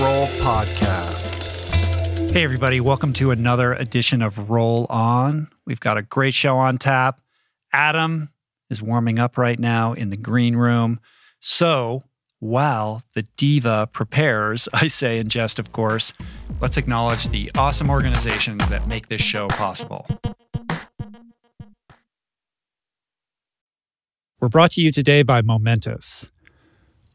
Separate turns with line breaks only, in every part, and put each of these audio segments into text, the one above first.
Roll podcast. Hey, everybody, welcome to another edition of Roll On. We've got a great show on tap. Adam is warming up right now in the green room. So, while the diva prepares, I say in jest, of course, let's acknowledge the awesome organizations that make this show possible. We're brought to you today by Momentous.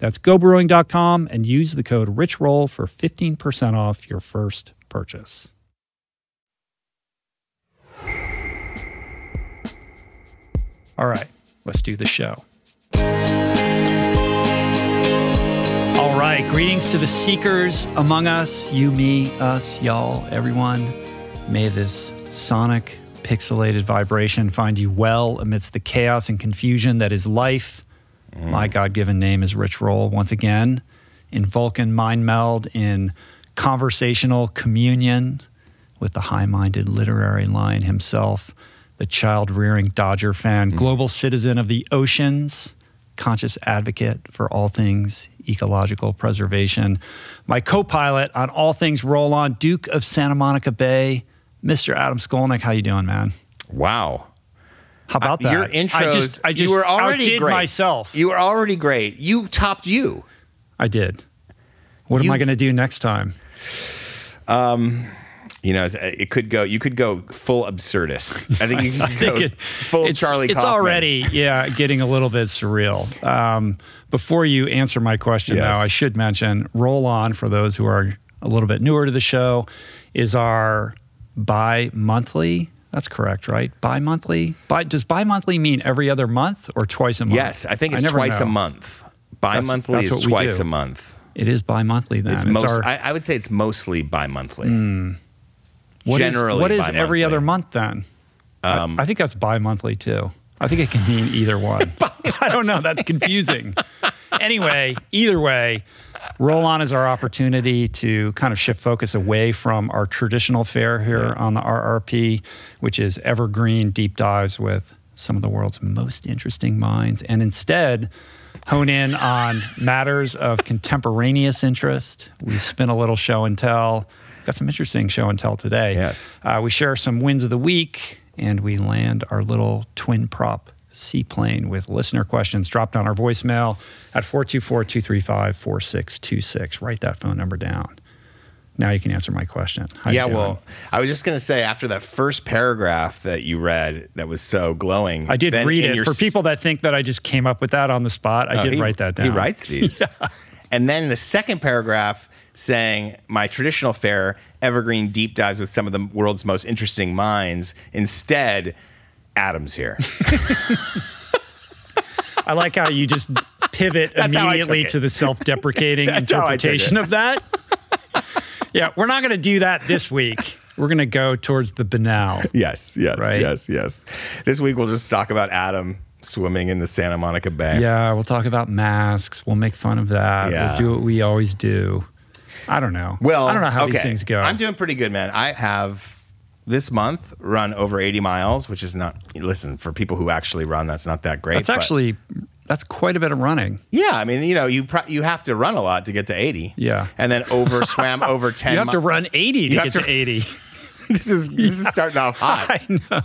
That's gobrewing.com and use the code RichRoll for 15% off your first purchase. All right, let's do the show. All right, greetings to the seekers among us, you, me, us, y'all, everyone. May this sonic, pixelated vibration find you well amidst the chaos and confusion that is life. Mm. My God given name is Rich Roll once again in Vulcan Mind Meld, in conversational communion with the high minded literary lion himself, the child rearing Dodger fan, mm. global citizen of the oceans, conscious advocate for all things ecological preservation, my co pilot on all things roll on, Duke of Santa Monica Bay, Mr. Adam Skolnick. How you doing, man?
Wow.
How about that?
Your intros,
I just, I just
you were already
outdid
great.
myself.
You were already great. You topped you.
I did. What
You-
am I going to do next time?
You know, it could go. You could go full absurdist. I think you could go
it-
full
it's,
Charlie.
It's
Kaufman.
already, yeah, getting a little bit surreal. Um, before you answer my question,
Yes.
though, I should mention Roll On, for those who are a little bit newer to the show, is our bi monthly. That's correct, right? Bi monthly? Bi- does bi monthly mean every other month or twice a month?
Yes, I think it's
never
twice
know.
a month. Bi-monthly
that's
is twice a month.
It is bi monthly then.
It's most.
our-
I, I would say it's mostly bi-monthly. Hmm.
What is-
generally
what is every
bi-monthly.
other month then? I- um, I, think that's bi-monthly too. I think it can mean either one. I don't know. That's confusing. anyway, either way, roll on is our opportunity to kind of shift focus away from our traditional fare here on the RRP, which is evergreen deep dives with some of the world's most interesting minds, and instead hone in on matters of contemporaneous interest. We spin a little show and tell. Got some interesting show and tell today.
Yes.
Uh, we share some wins of the week and we land our little twin prop seaplane with listener questions Drop down our voicemail at 424 235 4626. Write that phone number down. Now you can answer my question. How
Yeah, well, I was just going to say after that first paragraph that you read that was so glowing.
I did read it. For people that think that I just came up with that on the spot, I
Oh,
did
he-
write that down.
He writes these. And then the second paragraph saying, My traditional fare, evergreen deep dives with some of the world's most interesting minds. Instead, Adam's here.
I like how you just pivot
That's
immediately to the self-deprecating
That's how I took
interpretation of that. yeah, we're not going to do that this week. We're going to go towards the banal.
yes, yes,
Right.
yes, yes. This week we'll just talk about Adam swimming in the Santa Monica Bay.
Yeah, we'll talk about masks. We'll make fun of that.
Yeah.
We'll do what we always do. I don't know.
Well,
I don't know how these things go.
I'm doing pretty good, man. I have this month run over 80 miles, which is not. Listen, for people who actually run, that's not that great.
That's
but-
actually that's quite a bit of running.
yeah. I mean, you know, you pro- you have to run a lot to get to 80.
Yeah.
and then over swam over 10.
You have to run 80 to get
to-
to 80.
This is this is starting off hot.
I know.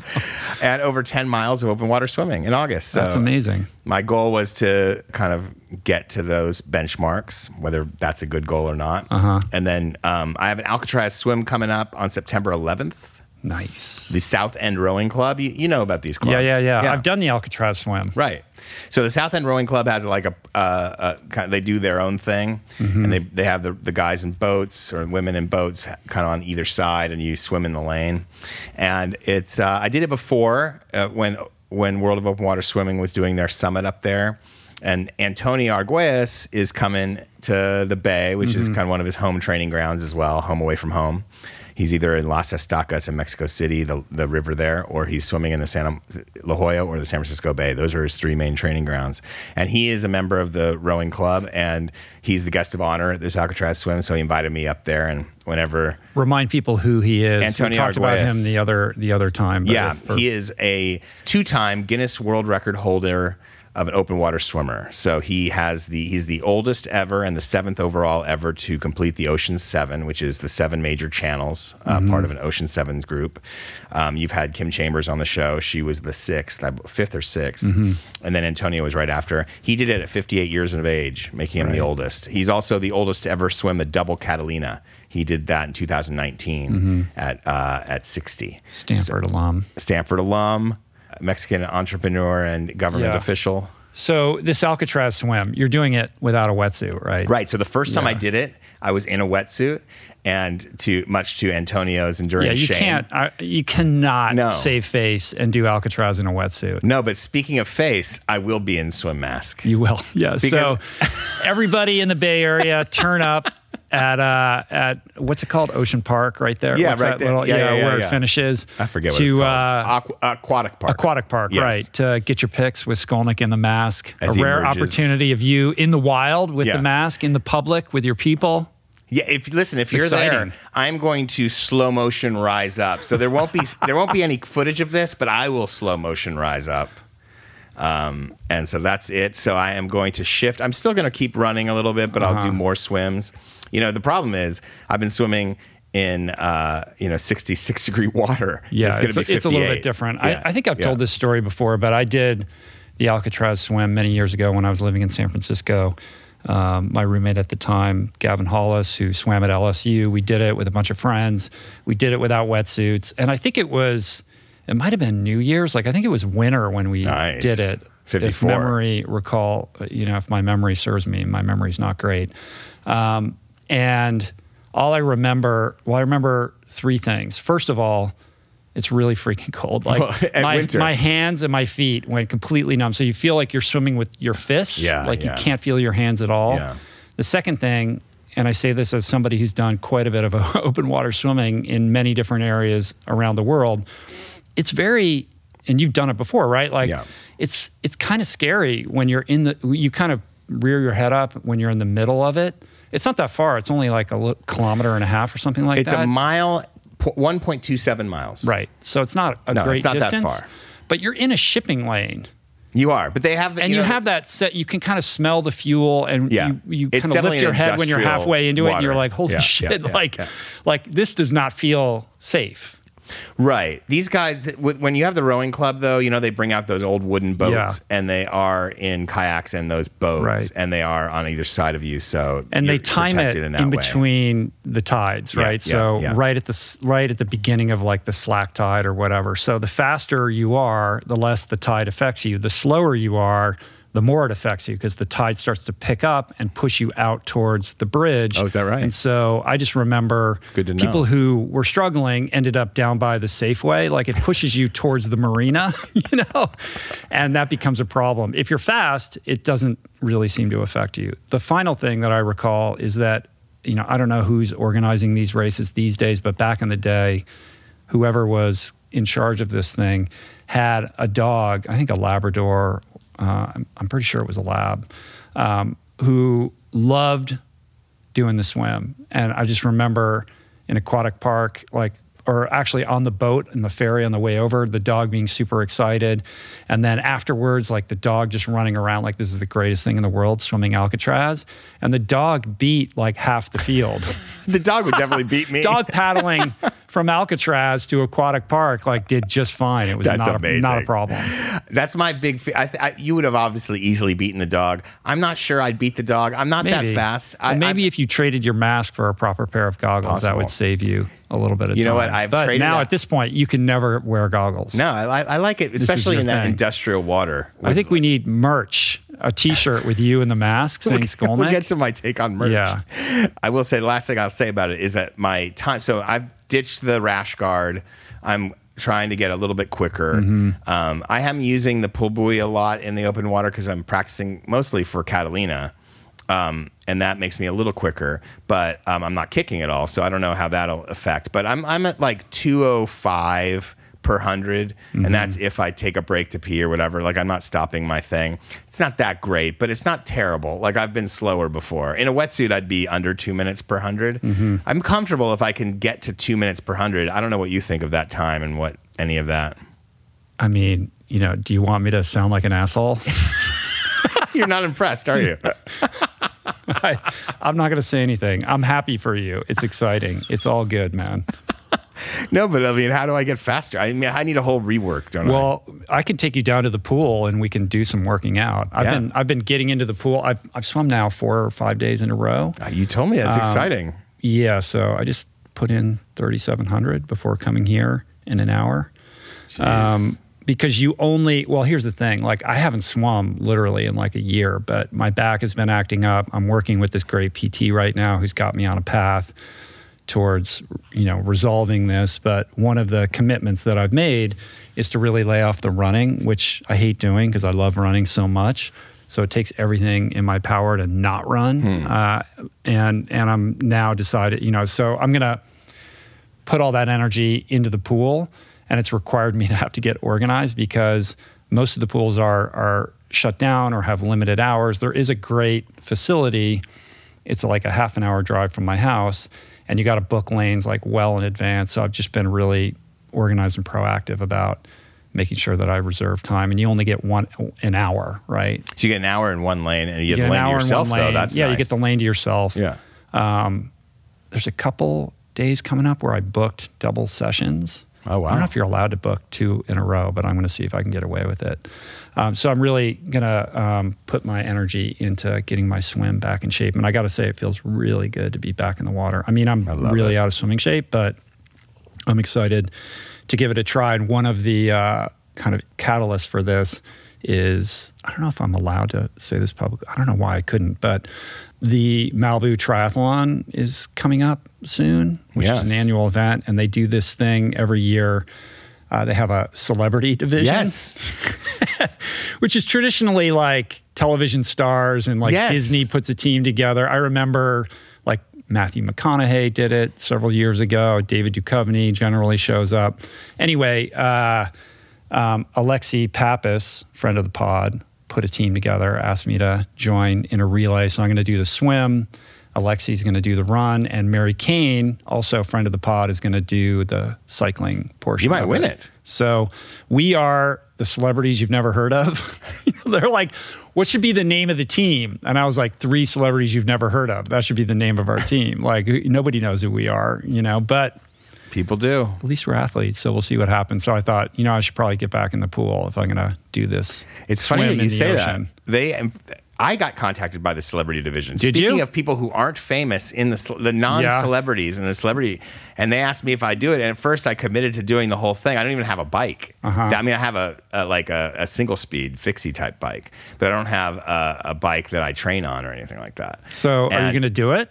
and over 10 miles of open water swimming in August. So
That's amazing.
My goal was to kind of get to those benchmarks, whether that's a good goal or not.
Uh-huh.
And then um, I have an Alcatraz swim coming up on September 11th.
Nice.
The South End Rowing Club. You, you know about these clubs.
Yeah, yeah, yeah, I've done the Alcatraz swim.
Right. So the South End Rowing Club has like a, uh, a kind of, they do their own thing,
Mm-hmm.
and they they have the, the guys in boats or women in boats kind of on either side, and you swim in the lane. And it's uh, I did it before uh, when when World of Open Water Swimming was doing their summit up there. And Antonio Arguelles is coming to the Bay, which is mm-hmm. kind of one of his home training grounds as well, home away from home. He's either in Las Estacas in Mexico City, the, the river there, or he's swimming in the Santa La Jolla or the San Francisco Bay. Those are his three main training grounds. And he is a member of the rowing club, and he's the guest of honor at this Alcatraz swim. So he invited me up there, and whenever
Remind people who he is.
Antonio
we talked about him the other the other time.
Yeah,
if- for-
he is a two-time Guinness World Record holder of an open water swimmer. So he has the he's the oldest ever and the seventh overall ever to complete the Ocean Seven, which is the seven major channels, uh,
Mm-hmm.
part of an Ocean Sevens group. Um, you've had Kim Chambers on the show; she was the sixth, fifth or 6th
Mm-hmm.
and then Antonio was right after. He did it at 58 years of age, making him the oldest. He's also the oldest to ever swim the double Catalina. He did that in 2019
Mm-hmm.
at uh, at 60.
Stanford alum.
Stanford alum, Mexican entrepreneur and government
Yeah.
official.
So this Alcatraz swim, you're doing it without a wetsuit, right?
Right. So the first time I did it, I was in a wetsuit, and to much to Antonio's enduring
Yeah, you
shame.
can't. I, you cannot
No.
save face and do Alcatraz in a wetsuit.
No, but speaking of face, I will be in swim mask.
You will. Yeah. so everybody in the Bay Area, turn up at uh at what's it called? Ocean Park, right there.
Yeah,
What's
right
that
there.
Little,
Yeah, yeah, yeah,
where it finishes.
I forget what
to,
it's called.
Uh,
Aqu- aquatic park.
Aquatic Park,
Yes.
right? To get your pics with Skolnick in the mask.
As
a rare
emerges.
opportunity of you in the wild with the mask, in the public with your people.
Yeah, if listen, if you're
exciting.
there, I'm going to slow motion rise up. So there won't be there won't be any footage of this, but I will slow motion rise up. Um, and so that's it. So I am going to shift. I'm still going to keep running a little bit, but
Uh-huh.
I'll do more swims. You know, the problem is I've been swimming in uh, you know 66 degree water.
Yeah,
it's going to be
a, it's a little bit different.
Yeah,
I, I think I've
yeah.
told this story before, but I did the Alcatraz swim many years ago when I was living in San Francisco. Um, my roommate at the time, Gavin Hollis, who swam at LSU, we did it with a bunch of friends. We did it without wetsuits, and I think it was, it might have been New Year's. Like I think it was winter when we
Nice.
did it.
54.
If memory recall, you know, if my memory serves me, my memory's not great. Um, and all I remember, well, I remember three things. First of all, it's really freaking cold. Like
Well,
my,
winter.
my hands and my feet went completely numb. So you feel like you're swimming with your fists.
Yeah,
Like
yeah.
you can't feel your hands at all.
Yeah.
The second thing, and I say this as somebody who's done quite a bit of open water swimming in many different areas around the world, it's very, and you've done it before, right? Like
Yeah.
it's it's kind of scary when you're in the, you kind of rear your head up when you're in the middle of it. It's not that far. It's only like a kilometer and a half or something like
It's
that.
It's a mile, 1.27 miles.
Right. So it's not a
No,
great
it's not that
distance.
far.
But you're in a shipping lane.
You are, but they have, the,
And you,
know,
have that set, you can kind of smell the fuel and
Yeah.
you, you kind of lift your head when you're halfway into it and you're like, holy
Yeah,
shit,
yeah, yeah,
like, like this does not feel safe.
Right. These guys, when you have the rowing club, though, you know, they bring out those old wooden boats
Yeah.
and they are in kayaks and those boats
Right.
and they are on either side of you. So,
and they time it
protected
in, between the tides, right?
yeah,
so
yeah.
right at the right at the beginning of like the slack tide or whatever. So the faster you are, the less the tide affects you. The slower you are, the more it affects you because the tide starts to pick up and push you out towards the bridge.
Oh, is that right?
And so I just remember
to know.
people who were struggling ended up down by the Safeway. Like it pushes you towards the marina, you know, and that becomes a problem. If you're fast, it doesn't really seem to affect you. The final thing that I recall is that, you know, I don't know who's organizing these races these days, but back in the day, whoever was in charge of this thing had a dog, I think a Labrador, uh, I'm, pretty sure it was a lab, um, who loved doing the swim. And I just remember in aquatic park, like, or actually on the boat and the ferry on the way over, the dog being super excited. And then afterwards, like the dog just running around like this is the greatest thing in the world, swimming Alcatraz. And the dog beat like half the field.
The dog would definitely beat me.
dog paddling from Alcatraz to aquatic park like did just fine. It was
That's
not a, not a problem.
That's my big. Fe- I th- I, you would have obviously easily beaten the dog. I'm not sure I'd beat the dog. I'm not
Maybe.
that fast. I,
maybe
I,
if you traded your mask for a proper pair of goggles, that would save you a little bit of
You
time.
know what? I've
but
traded
now
that-
at this point, you can never wear goggles.
no, I, I like it, especially in that
thing.
industrial water.
I think we need merch, a T-shirt with you in the mask saying Skolnick.
We'll get to my take on merch.
Yeah.
I will say the last thing I'll say about it is that my time. So I've ditched the rash guard. I'm trying to get a little bit quicker.
Mm-hmm.
Um, I am using the pull buoy a lot in the open water because I'm practicing mostly for Catalina. Um, and that makes me a little quicker, but um, I'm not kicking at all, so I don't know how that'll affect. But I'm I'm at like 205 per 100
Mm-hmm.
and that's if I take a break to pee or whatever. Like I'm not stopping my thing. It's not that great, but it's not terrible. Like I've been slower before. In a wetsuit, I'd be under two minutes per 100.
Mm-hmm.
I'm comfortable if I can get to two minutes per 100. I don't know what you think of that time and what any of that.
I mean, you know, do you want me to sound like an asshole?
You're not impressed, are you?
I, I'm not going to say anything. I'm happy for you. It's exciting. It's all good, man.
no, but I mean, how do I get faster? I mean, I need a whole rework, don't I?
Well, I can take you down to the pool and we can do some working out. I've
Yeah.
been I've been getting into the pool. I've I've swum now four or five days in a row.
Uh, You told me
Um,
that's exciting.
Yeah, so I just put in 3,700 before coming here in an hour.
Jeez.
Because you only well here's the thing. Like i haven't swum literally in like a year but my back has been acting up. I'm working with this great pt right now who's got me on a path towards you know resolving this. But one of the commitments that i've made is to really lay off the running which i hate doing because i love running so much. So it takes everything in my power to not run. Uh, and and i'm now decided you know so i'm gonna put all that energy into the pool and it's required me to have to get organized because most of the pools are are shut down or have limited hours there is a great facility it's like a half an hour drive from my house and you got to book lanes like well in advance so i've just been really organized and proactive about making sure that i reserve time and you only get one an hour right
So you get an hour in one lane and you
You
get the
get an
lane to yourself, though. That's
yeah
nice.
you get the lane to yourself
Yeah.
Um, there's a couple days coming up where I booked double sessions.
Oh, wow.
I don't know if you're allowed to book two in a row, but I'm going to see if I can get away with it. Um, so I'm really going to um, put my energy into getting my swim back in shape. And I got to say, it feels really good to be back in the water. I mean, I'm
love
really
it.
out of swimming shape, but I'm excited to give it a try. And one of the uh, kind of catalysts for this is I don't know if I'm allowed to say this publicly. I don't know why I couldn't, but the Malibu Triathlon is coming up soon, which
Yes.
is an annual event, and they do this thing every year. Uh, they have a celebrity division,
Yes.
which is traditionally like television stars and like
Yes.
Disney puts a team together. I remember like Matthew McConaughey did it several years ago. David Duchovny generally shows up. Anyway, uh, um, Alexi Pappas, friend of the pod, put a team together, asked me to join in a relay. So I'm going to do the swim. Alexi's going to do the run, and Mary Cain, also a friend of the pod, is going to do the cycling portion.
You might win it.
So we are the celebrities you've never heard of. They're like, what should be the name of the team? And I was like, three celebrities you've never heard of. That should be the name of our team. Like nobody knows who we are, you know, but
People do.
at least we're athletes. So we'll see what happens. So I thought, you know, I should probably get back in the pool if I'm going to do this.
It's funny that you say
ocean.
that. They, I got contacted by the celebrity division.
Did
Speaking
you?
of people who aren't famous in the the non-celebrities and the celebrity, and they asked me if I do it. And at first, I committed to doing the whole thing. I don't even have a bike.
Uh-huh.
I mean, I have a, a like a, a single speed fixie type bike, but I don't have a, a bike that I train on or anything like that.
So are you going to do it?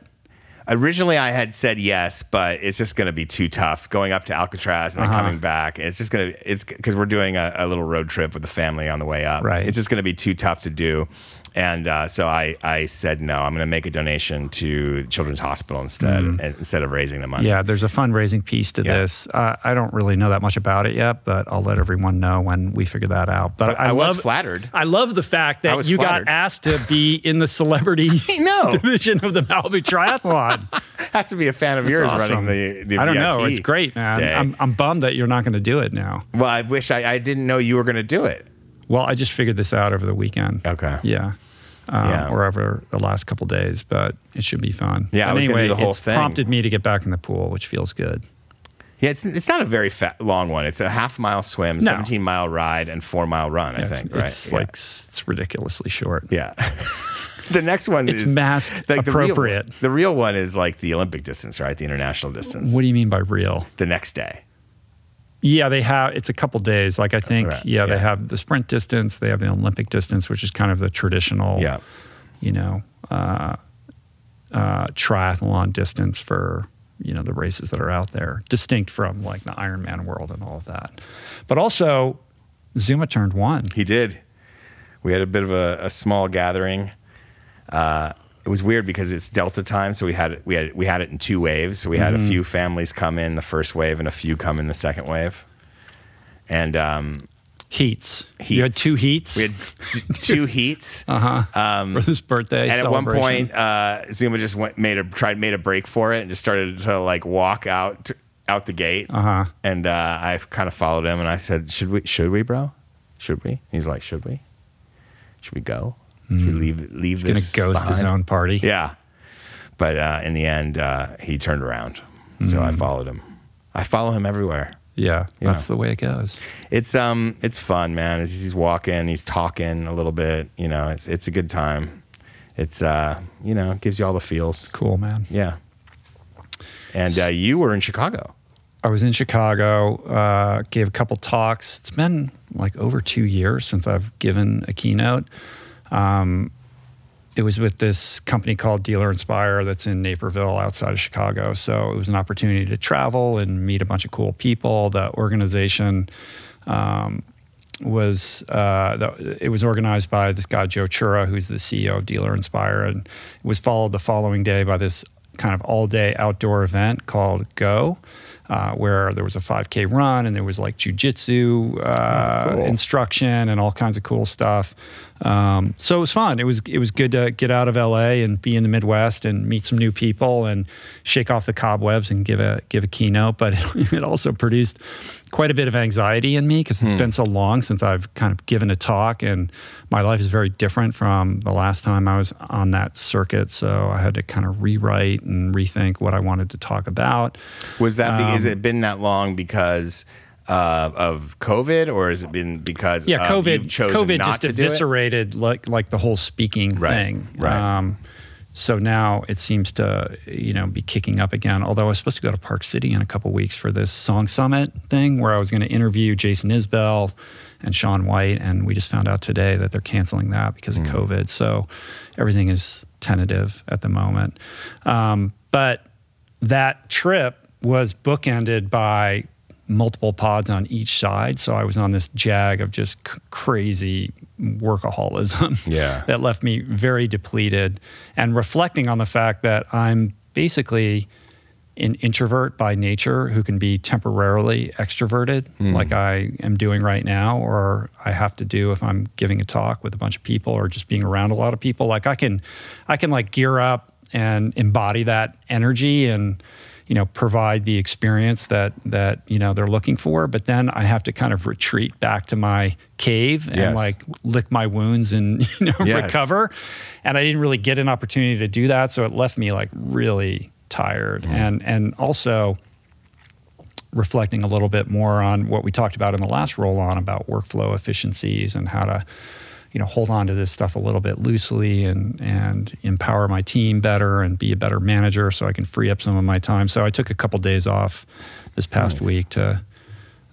Originally, I had said yes, but it's just going to be too tough going up to Alcatraz and then
Uh-huh.
coming back. It's just going to, it's because we're doing a, a little road trip with the family on the way up.
Right.
It's just going to be too tough to do. And uh, so I, I said no. I'm going to make a donation to Children's Hospital instead, instead of raising the money.
Yeah, there's a fundraising piece to
Yeah.
this. Uh, I don't really know that much about it yet, but I'll let everyone know when we figure that out. But,
But I was
love,
flattered.
I love the fact that you
flattered.
got asked to be in the celebrity
know.
division of the Malibu Triathlon.
Has to be a fan of
That's
yours
awesome.
running the, the
I don't know. It's great, man. I'm, I'm bummed that you're not going to do it now.
well, I wish I, I didn't know you were going to do it.
Well, I just figured this out over the weekend.
Okay.
Yeah. Um,
Yeah.
Or over the last couple days, but it should be fun.
Yeah, I
But anyway,
do the whole
it's
thing.
prompted me to get back in the pool, which feels good.
Yeah, it's, it's not a very fat, long one. It's a half mile swim,
No.
17 mile ride, and four mile run, I
It's,
think. Right?
it's
Yeah.
like it's ridiculously short.
Yeah. the next one
It's
is
mask
the real-
appropriate.
The real, one is like the Olympic distance, right? The international distance.
What do you mean by real?
the next day.
Yeah, they have. It's a couple days. Like I think,
Right,
yeah,
yeah.
they have the sprint distance. They have the Olympic distance, which is kind of the traditional,
Yeah.
you know, uh, uh, triathlon distance for you know the races that are out there, distinct from like the Ironman world and all of that. But also, Zuma turned one.
He did. We had a bit of a, a small gathering. Uh, it was weird because it's Delta time, so we had we had we had it in two waves. So we had
Mm-hmm.
a few families come in the first wave and a few come in the second wave. And um,
Heats. You had two heats
We had t- two heats.
uh-huh. for this birthday.
and at one point, uh, Zuma just went made a tried made a break for it and just started to like walk out out the gate.
Uh-huh.
And uh, I kind of followed him and I said, "Should we? Should we, bro? Should we?" He's like, "Should we? Should we go? Should we leave leave
Hmm. He's
this
gonna ghost his
behind?"
own party.
Yeah. But uh, in the end, uh, he turned around, so
Hmm.
I followed him. I follow him everywhere.
Yeah,
Yeah.
that's the way it goes.
It's um, it's fun, man. He's, he's walking, he's talking a little bit. You know, it's it's a good time. It's uh, you know, gives you all the feels.
Cool, man.
Yeah. And uh, you were in Chicago.
I was in Chicago, uh, gave a couple talks. It's been like over two years since I've given a keynote. Um, it was with this company called Dealer Inspire that's in Naperville outside of Chicago. So it was an opportunity to travel and meet a bunch of cool people. The organization um, was uh, the, it was organized by this guy Joe Chura, who's the CEO of Dealer Inspire, and it was followed the following day by this kind of all day outdoor event called Go. Uh, where there was a 5K run and there was like jujitsu uh,
Oh, cool.
instruction and all kinds of cool stuff. Um, so it was fun. It was it was good to get out of LA and be in the Midwest and meet some new people and shake off the cobwebs and give a give a keynote. But it also produced quite a bit of anxiety in me because it's been so long since I've kind of given a talk and my life is very different from the last time I was on that circuit. So I had to kind of rewrite and rethink what I wanted to talk about.
Was that
Um,
has it been that long because uh, of COVID, or has it been because
yeah,
of
COVID. COVID just eviscerated like like the whole speaking
Right,
thing.
right.
Um, so now it seems to you know be kicking up again. Although I was supposed to go to Park City in a couple weeks for this song summit thing, where I was going to interview Jason Isbell and Sean White, and we just found out today that they're canceling that because of
Hmm.
COVID. So everything is tentative at the moment. Um, but that trip was bookended by multiple pods on each side. So I was on this jag of just c- crazy workaholism
Yeah.
that left me very depleted and reflecting on the fact that I'm basically an introvert by nature who can be temporarily extroverted, hmm. like I am doing right now, or I have to do if I'm giving a talk with a bunch of people or just being around a lot of people. Like I can, I can like gear up and embody that energy and you know provide the experience that that you know they're looking for. But then I have to kind of retreat back to my cave and
Yes.
like lick my wounds and you know
Yes.
recover. And I didn't really get an opportunity to do that, so it left me like really tired
Mm-hmm.
and and also reflecting a little bit more on what we talked about in the last roll on about workflow efficiencies and how to you know hold on to this stuff a little bit loosely and and empower my team better and be a better manager so I can free up some of my time. So I took a couple days off this past
Nice.
week to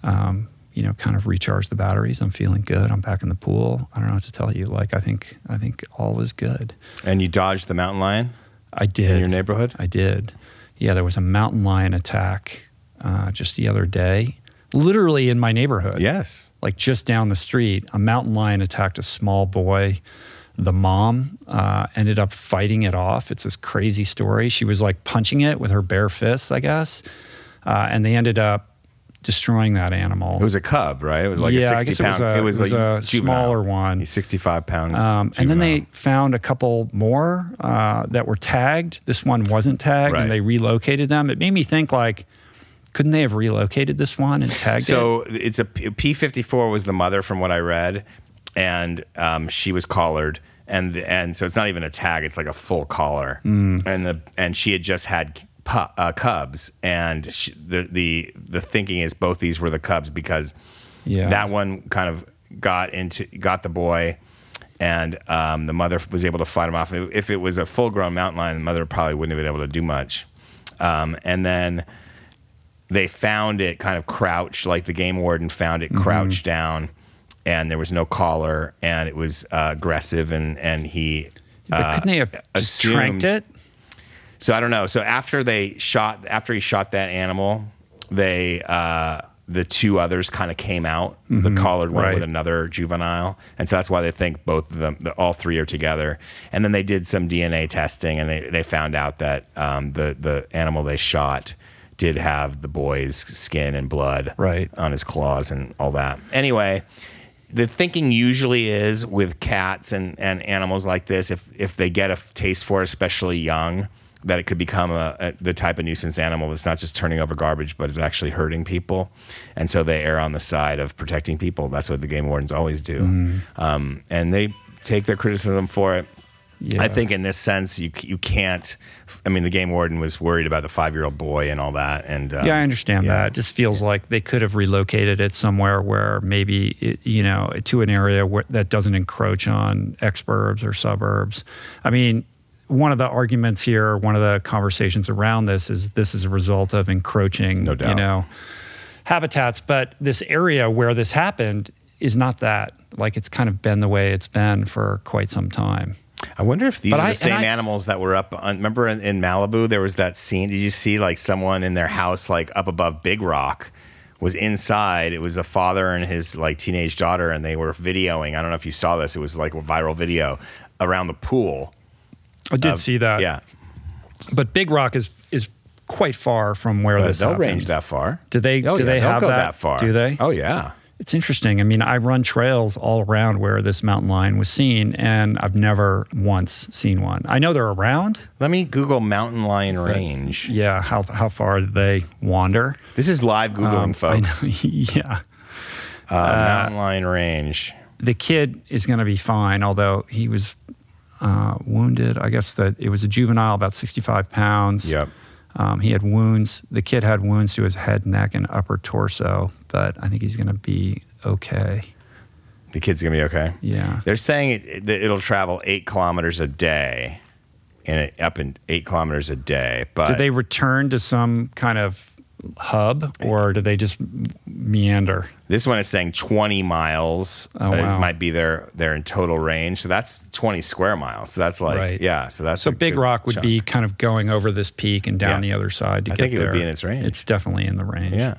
um, you know kind of recharge the batteries. I'm feeling good. I'm back in the pool. I don't know what to tell you. Like I think I think all is good.
And you dodged the mountain lion
I did
in your neighborhood.
I did. Yeah, there was a mountain lion attack uh, just the other day, literally in my neighborhood.
Yes.
Like just down the street, a mountain lion attacked a small boy. The mom uh, ended up fighting it off. It's this crazy story. She was like punching it with her bare fists, I guess. Uh, and they ended up destroying that animal.
It was a cub, right? It was like
Yeah,
a
I
60
guess it was
pound.
a- it was
like
a
juvenile.
smaller one.
He's 65 pound.
Um, and then they found a couple more uh, that were tagged. This one wasn't tagged,
Right.
and they relocated them. It made me think like, couldn't they have relocated this one and tagged it?
So it's a P fifty four was the mother from what I read, and um, she was collared, and and so it's not even a tag; it's like a full collar,
Mm.
and the and she had just had pu- uh, cubs, and she, the the the thinking is both these were the cubs because
Yeah.
that one kind of got into got the boy. And um, the mother was able to fight him off. If it was a full-grown mountain lion, the mother probably wouldn't have been able to do much. Um, and then they found it kind of crouched, like the game warden found it
Mm-hmm.
crouched down, and there was no collar, and it was uh, aggressive, and and he. uh,
couldn't they have just
assumed-
tranked it?
So I don't know. So after they shot, after he shot that animal, they uh, the two others kind of came out. The collared one
right.
with another juvenile, and so that's why they think both of them, the, all three, are together. And then they did some DNA testing, and they they found out that um, the the animal they shot did have the boy's skin and blood
Right.
on his claws and all that. Anyway, the thinking usually is with cats and, and animals like this, if if they get a taste for it, especially young, that it could become a, a the type of nuisance animal that's not just turning over garbage, but is actually hurting people. And so they err on the side of protecting people. That's what the game wardens always do, um, and they take their criticism for it.
Yeah.
I think in this sense, you you can't. I mean, the game warden was worried about the five year old boy and all that, and um,
Yeah, I understand
yeah.
that. It just feels like they could have relocated it somewhere where maybe, it, you know, to an area where, that doesn't encroach on exurbs or suburbs. I mean, one of the arguments here, one of the conversations around this is this is a result of encroaching,
No doubt.
you know, habitats. But this area where this happened is not that. Like it's kind of been the way it's been for quite some time.
I wonder if these
But
are the same
I-
animals that were up on. Remember in, in Malibu, there was that scene. Did you see like someone in their house, like up above Big Rock, was inside? It was a father and his like teenage daughter, and they were videoing. I don't know if you saw this. It was like a viral video around the pool.
I did see that.
Yeah,
But Big Rock is is quite far from where
but
this
they'll
happened.
range that far.
Do they-
Oh,
do
yeah,
they have
go
that?
that far?
Do they?
Oh yeah.
It's interesting. I mean, I run trails all around where this mountain lion was seen, and I've never once seen one. I know they're around.
Let me Google mountain lion range.
Yeah, how how far do they wander?
This is live googling,
Um,
folks.
know- yeah,
Uh, mountain lion range.
the kid is going to be fine, although he was uh, wounded. I guess that it was a juvenile, about sixty-five pounds.
Yep.
Um, he had wounds. The kid had wounds to his head, neck, and upper torso, but I think he's going to be okay.
The kid's gonna be okay.
Yeah.
They're saying it, that it'll travel eight kilometers a day, and it, up in eight kilometers a day. But
Did they return to some kind of hub, or do they just meander?
this one is saying 20 miles
Oh, wow.
might be their their in total range. So that's 20 square miles. So that's like
Right.
yeah. So that's
So
a
Big Rock would
chunk.
be kind of going over this peak and down
Yeah.
the other side to
I
get
think it would
there.
be in its range.
It's definitely in the range.
yeah.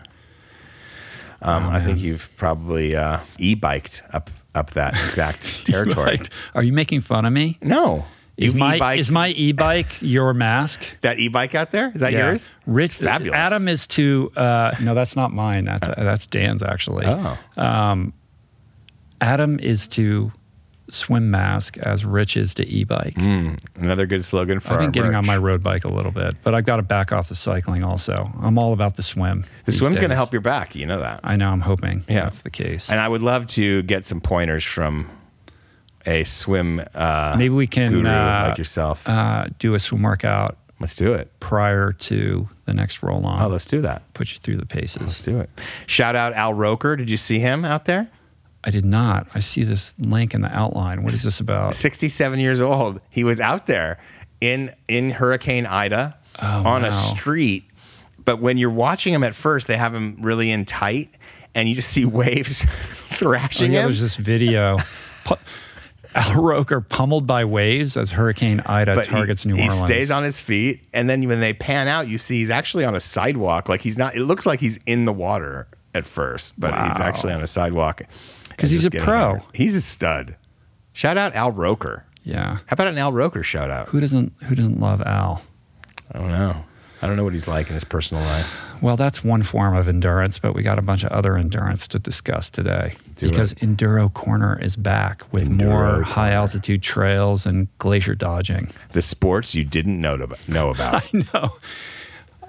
Um, I think you've probably uh, e-biked up up that exact territory.
Right. Are you making fun of me?
No,
Is my is my e-bike your mask?
that e-bike out there? Is that
Yeah.
yours?
Rich,
It's fabulous.
Adam is to uh, no, that's not mine. That's uh. that's Dan's actually.
Oh, um,
Adam is to swim mask as Rich is to e-bike. Hmm.
another good slogan for
I've been getting on my road bike a little bit, but I've got to back off the cycling also. I'm all about the swim.
The swim's going to help your back. You know that.
I know. I'm hoping
Yeah.
that's the case.
And I would love to get some pointers from a swim uh,
Maybe we can uh,
like yourself.
uh, do a swim workout
let's do it.
prior to the next roll on.
Oh, let's do that.
Put you through the paces Let's
do it. Shout out Al Roker. Did you see him out there?
I did not. I see this link in the outline. What is this about?
67 years old. He was out there in in Hurricane Ida
Oh,
on a street. But when you're watching him at first, they have him really in tight, and you just see waves
Oh,
thrashing
yeah,
him.
there's this video. Al Roker pummeled by waves as Hurricane Ida
but he-
targets New
he,
Orleans.
He stays on his feet, and then when they pan out, you see he's actually on a sidewalk. Like he's not. It looks like he's in the water at first, but he's actually on a sidewalk. Because
he's a pro.
over. He's a stud. Shout out Al Roker.
Yeah.
How about an Al Roker shout out?
Who doesn't Who doesn't love Al?
I don't know. I don't know what he's like in his personal life.
Well, that's one form of endurance, but we got a bunch of other endurance to discuss today
Do
because Enduro Corner is back with
Enduro
more
Corner.
high altitude trails and glacier dodging.
The sports you didn't know about. Know about.
no.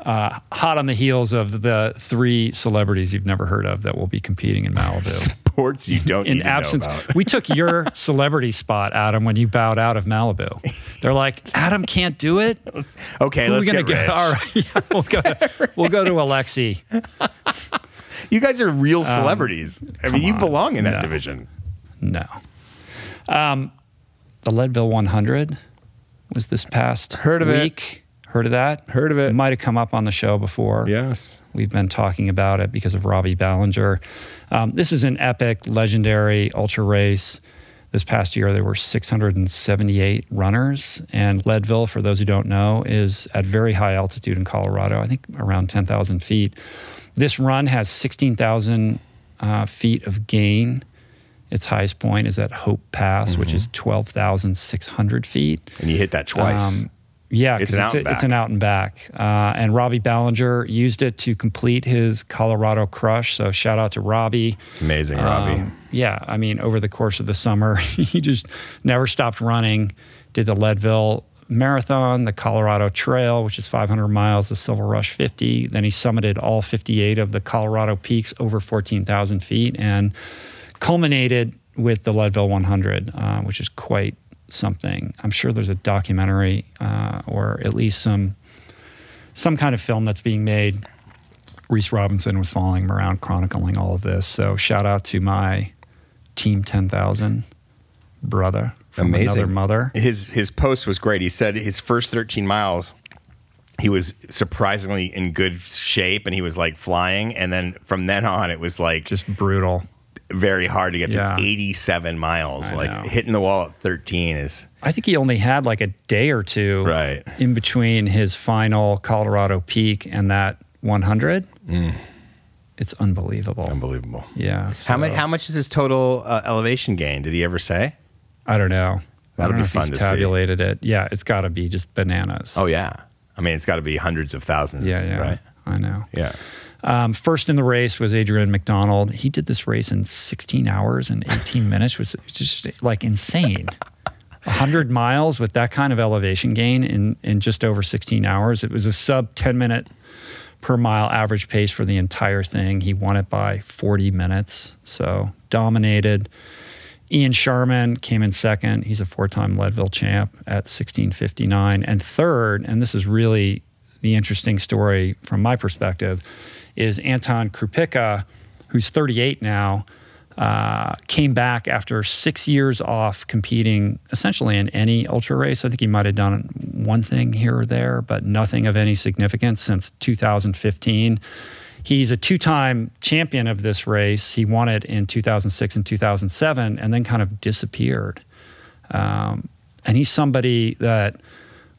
Uh, hot on the heels of the three celebrities you've never heard of that will be competing in Malibu.
sports you don't
In
need to
absence, we took your celebrity spot, Adam, when you bowed out of Malibu. They're like, Adam can't do it.
Okay,
Who
let's get rich.
All right, yeah, we'll go. We'll go to Alexi.
You guys are real celebrities. I mean, you
Um, on.
belong in that
No.
division.
No. Um, the Leadville 100 was this past
Heard of it.
Heard of that?
Heard of it.
Might have come up on the show before.
Yes.
We've been talking about it because of Robbie Balenger. Um, this is an epic, legendary ultra race This past year, there were 678 runners. And Leadville, for those who don't know, is at very high altitude in Colorado, I think around 10,000 feet. This run has 16,000 uh, feet of gain. Its highest point is at Hope Pass, mm-hmm. which is 12,600 feet.
And you hit that twice. Um,
yeah, it's an, it's, a, it's an, out and back. Uh, and Robbie Balenger used it to complete his Colorado crush. So shout out to Robbie.
Amazing, Robbie. Um,
yeah, I mean, over the course of the summer, he just never stopped running. Did the Leadville Marathon, the Colorado Trail, which is 500 miles, the Silver Rush 50. Then he summited all 58 of the Colorado peaks over 14,000 feet and culminated with the Leadville 100, uh, which is quite something. I'm sure there's a documentary uh, or at least some some kind of film that's being made. Reese Robinson was following him around, chronicling all of this. So shout out to my Team 10,000 brother from Amazing. another mother.
His his post was great. He said his first 13 miles he was surprisingly in good shape and he was like flying and then from then on it was like
just brutal
very hard to get yeah. through 87 miles. I like know. hitting the wall at 13 is.
I think he only had like a day or two
right.
in between his final Colorado peak and that 100. Mm. It's unbelievable.
Unbelievable.
Yeah.
So. How much? How much is his total uh, elevation gain? Did he ever say?
I don't know.
That'll
be
fun to
tabulated
see.
it. Yeah, it's got to be just bananas.
Oh yeah. I mean, it's got to be hundreds of thousands. Yeah, yeah. Right.
I know.
Yeah.
Um, first in the race was Adrian McDonald. He did this race in 16 hours and 18 minutes, which was just like insane. 100 miles with that kind of elevation gain in, in just over 16 hours. It was a sub 10 minute per mile average pace for the entire thing. He won it by 40 minutes. So dominated. Ian Sharman came in second. He's a four time Leadville champ at 1659. And third, and this is really the interesting story from my perspective, is Anton Krupicka, who's 38 now, uh, came back after six years off competing essentially in any ultra race. I think he might have done one thing here or there, but nothing of any significance since 2015. He's a two time champion of this race. He won it in 2006 and 2007 and then kind of disappeared. Um, and he's somebody that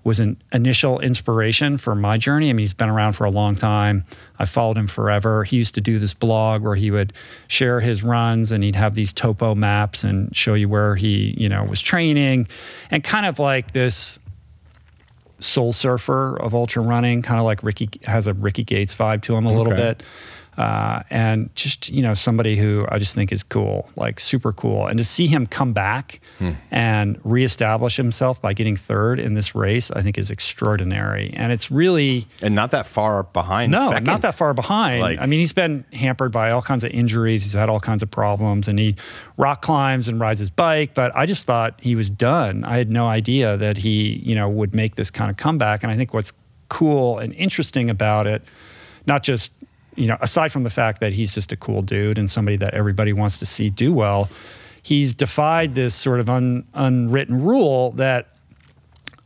was an initial inspiration for my journey. I mean, he's been around for a long time. I followed him forever. He used to do this blog where he would share his runs and he'd have these topo maps and show you where he, you know, was training and kind of like this soul surfer of ultra running, kind of like Ricky has a Ricky Gates vibe to him a little bit uh, and just you know somebody who I just think is cool, like super cool. And to see him come back hmm. and reestablish himself by getting third in this race, I think is extraordinary. And it's really
and not that far behind.
No,
second.
not that far behind. Like, I mean, he's been hampered by all kinds of injuries. He's had all kinds of problems, and he rock climbs and rides his bike. But I just thought he was done. I had no idea that he you know would make this kind of comeback. And I think what's cool and interesting about it not just you know, aside from the fact that he's just a cool dude and somebody that everybody wants to see do well, he's defied this sort of un, unwritten rule that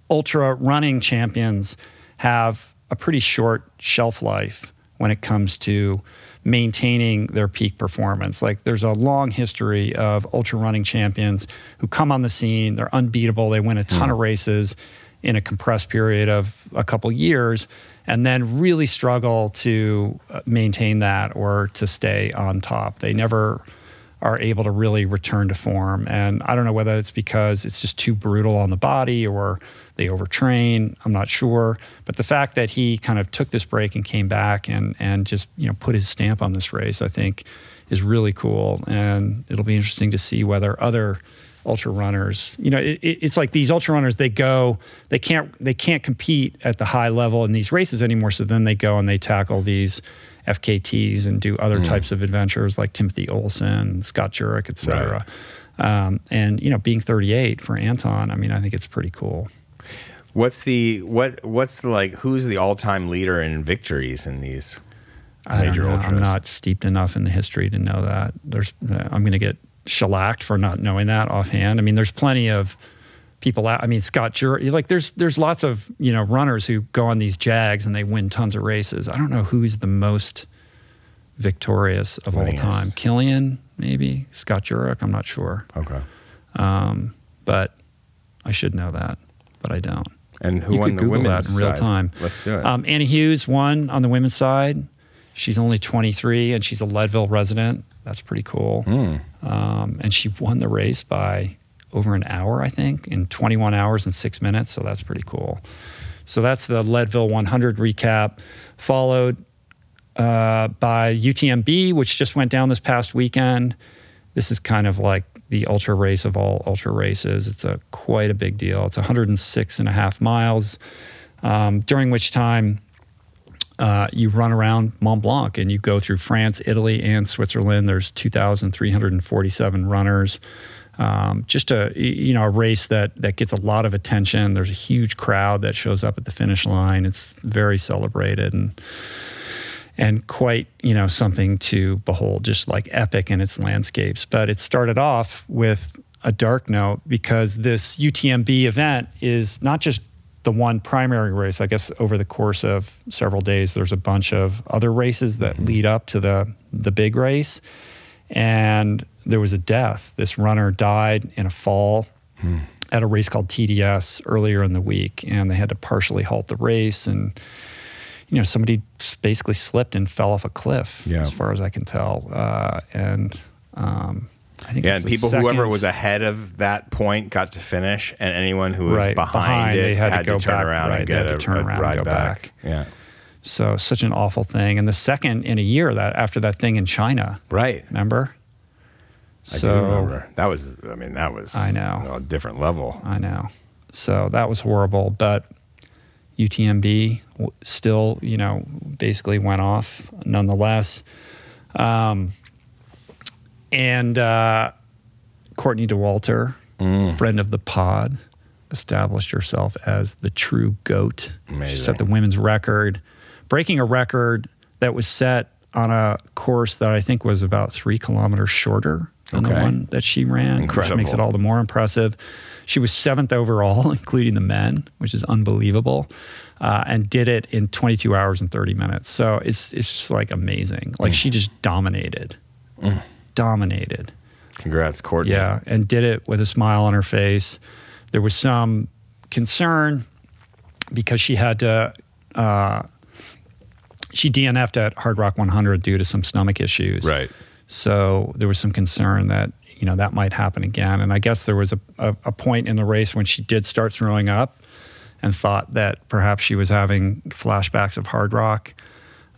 ultra running champions have a pretty short shelf life when it comes to maintaining their peak performance. Like there's a long history of ultra running champions who come on the scene, they're unbeatable, they win a ton mm. of races in a compressed period of a couple years and then really struggle to uh, maintain that or to stay on top. They never are able to really return to form. And I don't know whether it's because it's just too brutal on the body or they overtrain. I'm not sure. But the fact that he kind of took this break and came back and, and just, you know, put his stamp on this race, I think is really cool. And it'll be interesting to see whether other ultra runners. You know, it, it's like these ultra runners. They go, they can't, they can't compete at the high level in these races anymore. So then they go and they tackle these FKTs and do other mm. types of adventures like Timothy Olson, Scott Jurek, et cetera. Right. Um, and you know, being 38 for Anton, I mean, I think it's pretty cool.
What's the what? What's the like? Who's the all-time leader in victories in these major ultras?
I'm not steeped enough in the history to know that. There's, I'm going to get shellacked for not knowing that offhand. I mean, there's plenty of people out. I mean, Scott Jurek, like there's there's lots of you know runners who go on these jags and they win tons of races. I don't know who's the most victorious of all time. Kilian, maybe Scott Jurek. I'm not sure.
Okay.
Um, but I should know that, but I don't.
And who
you
won
could
the
Google
women's
that in real
side?
time.
Let's do it.
Um, Annie Hughes won on the women's side. She's only 23 and she's a Leadville resident. That's pretty cool.
Hmm.
Um, and she won the race by over an hour, I think, in 21 hours and six minutes. So that's pretty cool. So that's the Leadville 100 recap, followed uh, by UTMB, which just went down this past weekend. This is kind of like the ultra race of all ultra races. It's a quite a big deal. It's 106 and a half miles, um, during which time uh, you run around Mont Blanc and you go through France, Italy, and Switzerland. There's 2,347 runners. Um, just a you know a race that that gets a lot of attention. There's a huge crowd that shows up at the finish line. It's very celebrated and and quite you know something to behold, just like epic in its landscapes. But it started off with a dark note because this UTMB event is not just the one primary race. I guess over the course of several days, there's a bunch of other races that lead up to the the big race, and there was a death. This runner died in a fall at a race called TDS earlier in the week, and they had to partially halt the race and you know, somebody basically slipped and fell off a cliff,
Yeah.
as far as I can tell. Uh, and um, I think
yeah, and people, whoever was ahead of that point got to finish, and anyone who was
Right,
behind,
behind,
it
they had
had,
to go
turn
back,
around
right,
and
they
get
had
a,
to turn
a
around and
ride
go
back.
back.
Yeah,
so such an awful thing. And the second in a year that after that thing in China,
right.
remember?
I
So
do remember. That was, I mean, that was
I know.
a different level.
I know. So that was horrible. But UTMB w- still, you know, basically went off nonetheless. Um, and uh, Courtney Dauwalter,
Mm.
friend of the pod, established herself as the true GOAT. She set the women's record, breaking a record that was set on a course that I think was about three kilometers shorter than the one that she ran, which makes it all the more impressive. She was seventh overall, including the men, which is unbelievable, uh, and did it in 22 hours and 30 minutes. So it's it's just like amazing. Like she just dominated, dominated.
Congrats, Courtney.
Yeah, and did it with a smile on her face. There was some concern because she had to. Uh, she DNF'd at Hardrock 100 due to some stomach issues.
Right.
So there was some concern that you know that might happen again. And I guess there was a, a, a point in the race when she did start throwing up, and thought that perhaps she was having flashbacks of Hardrock.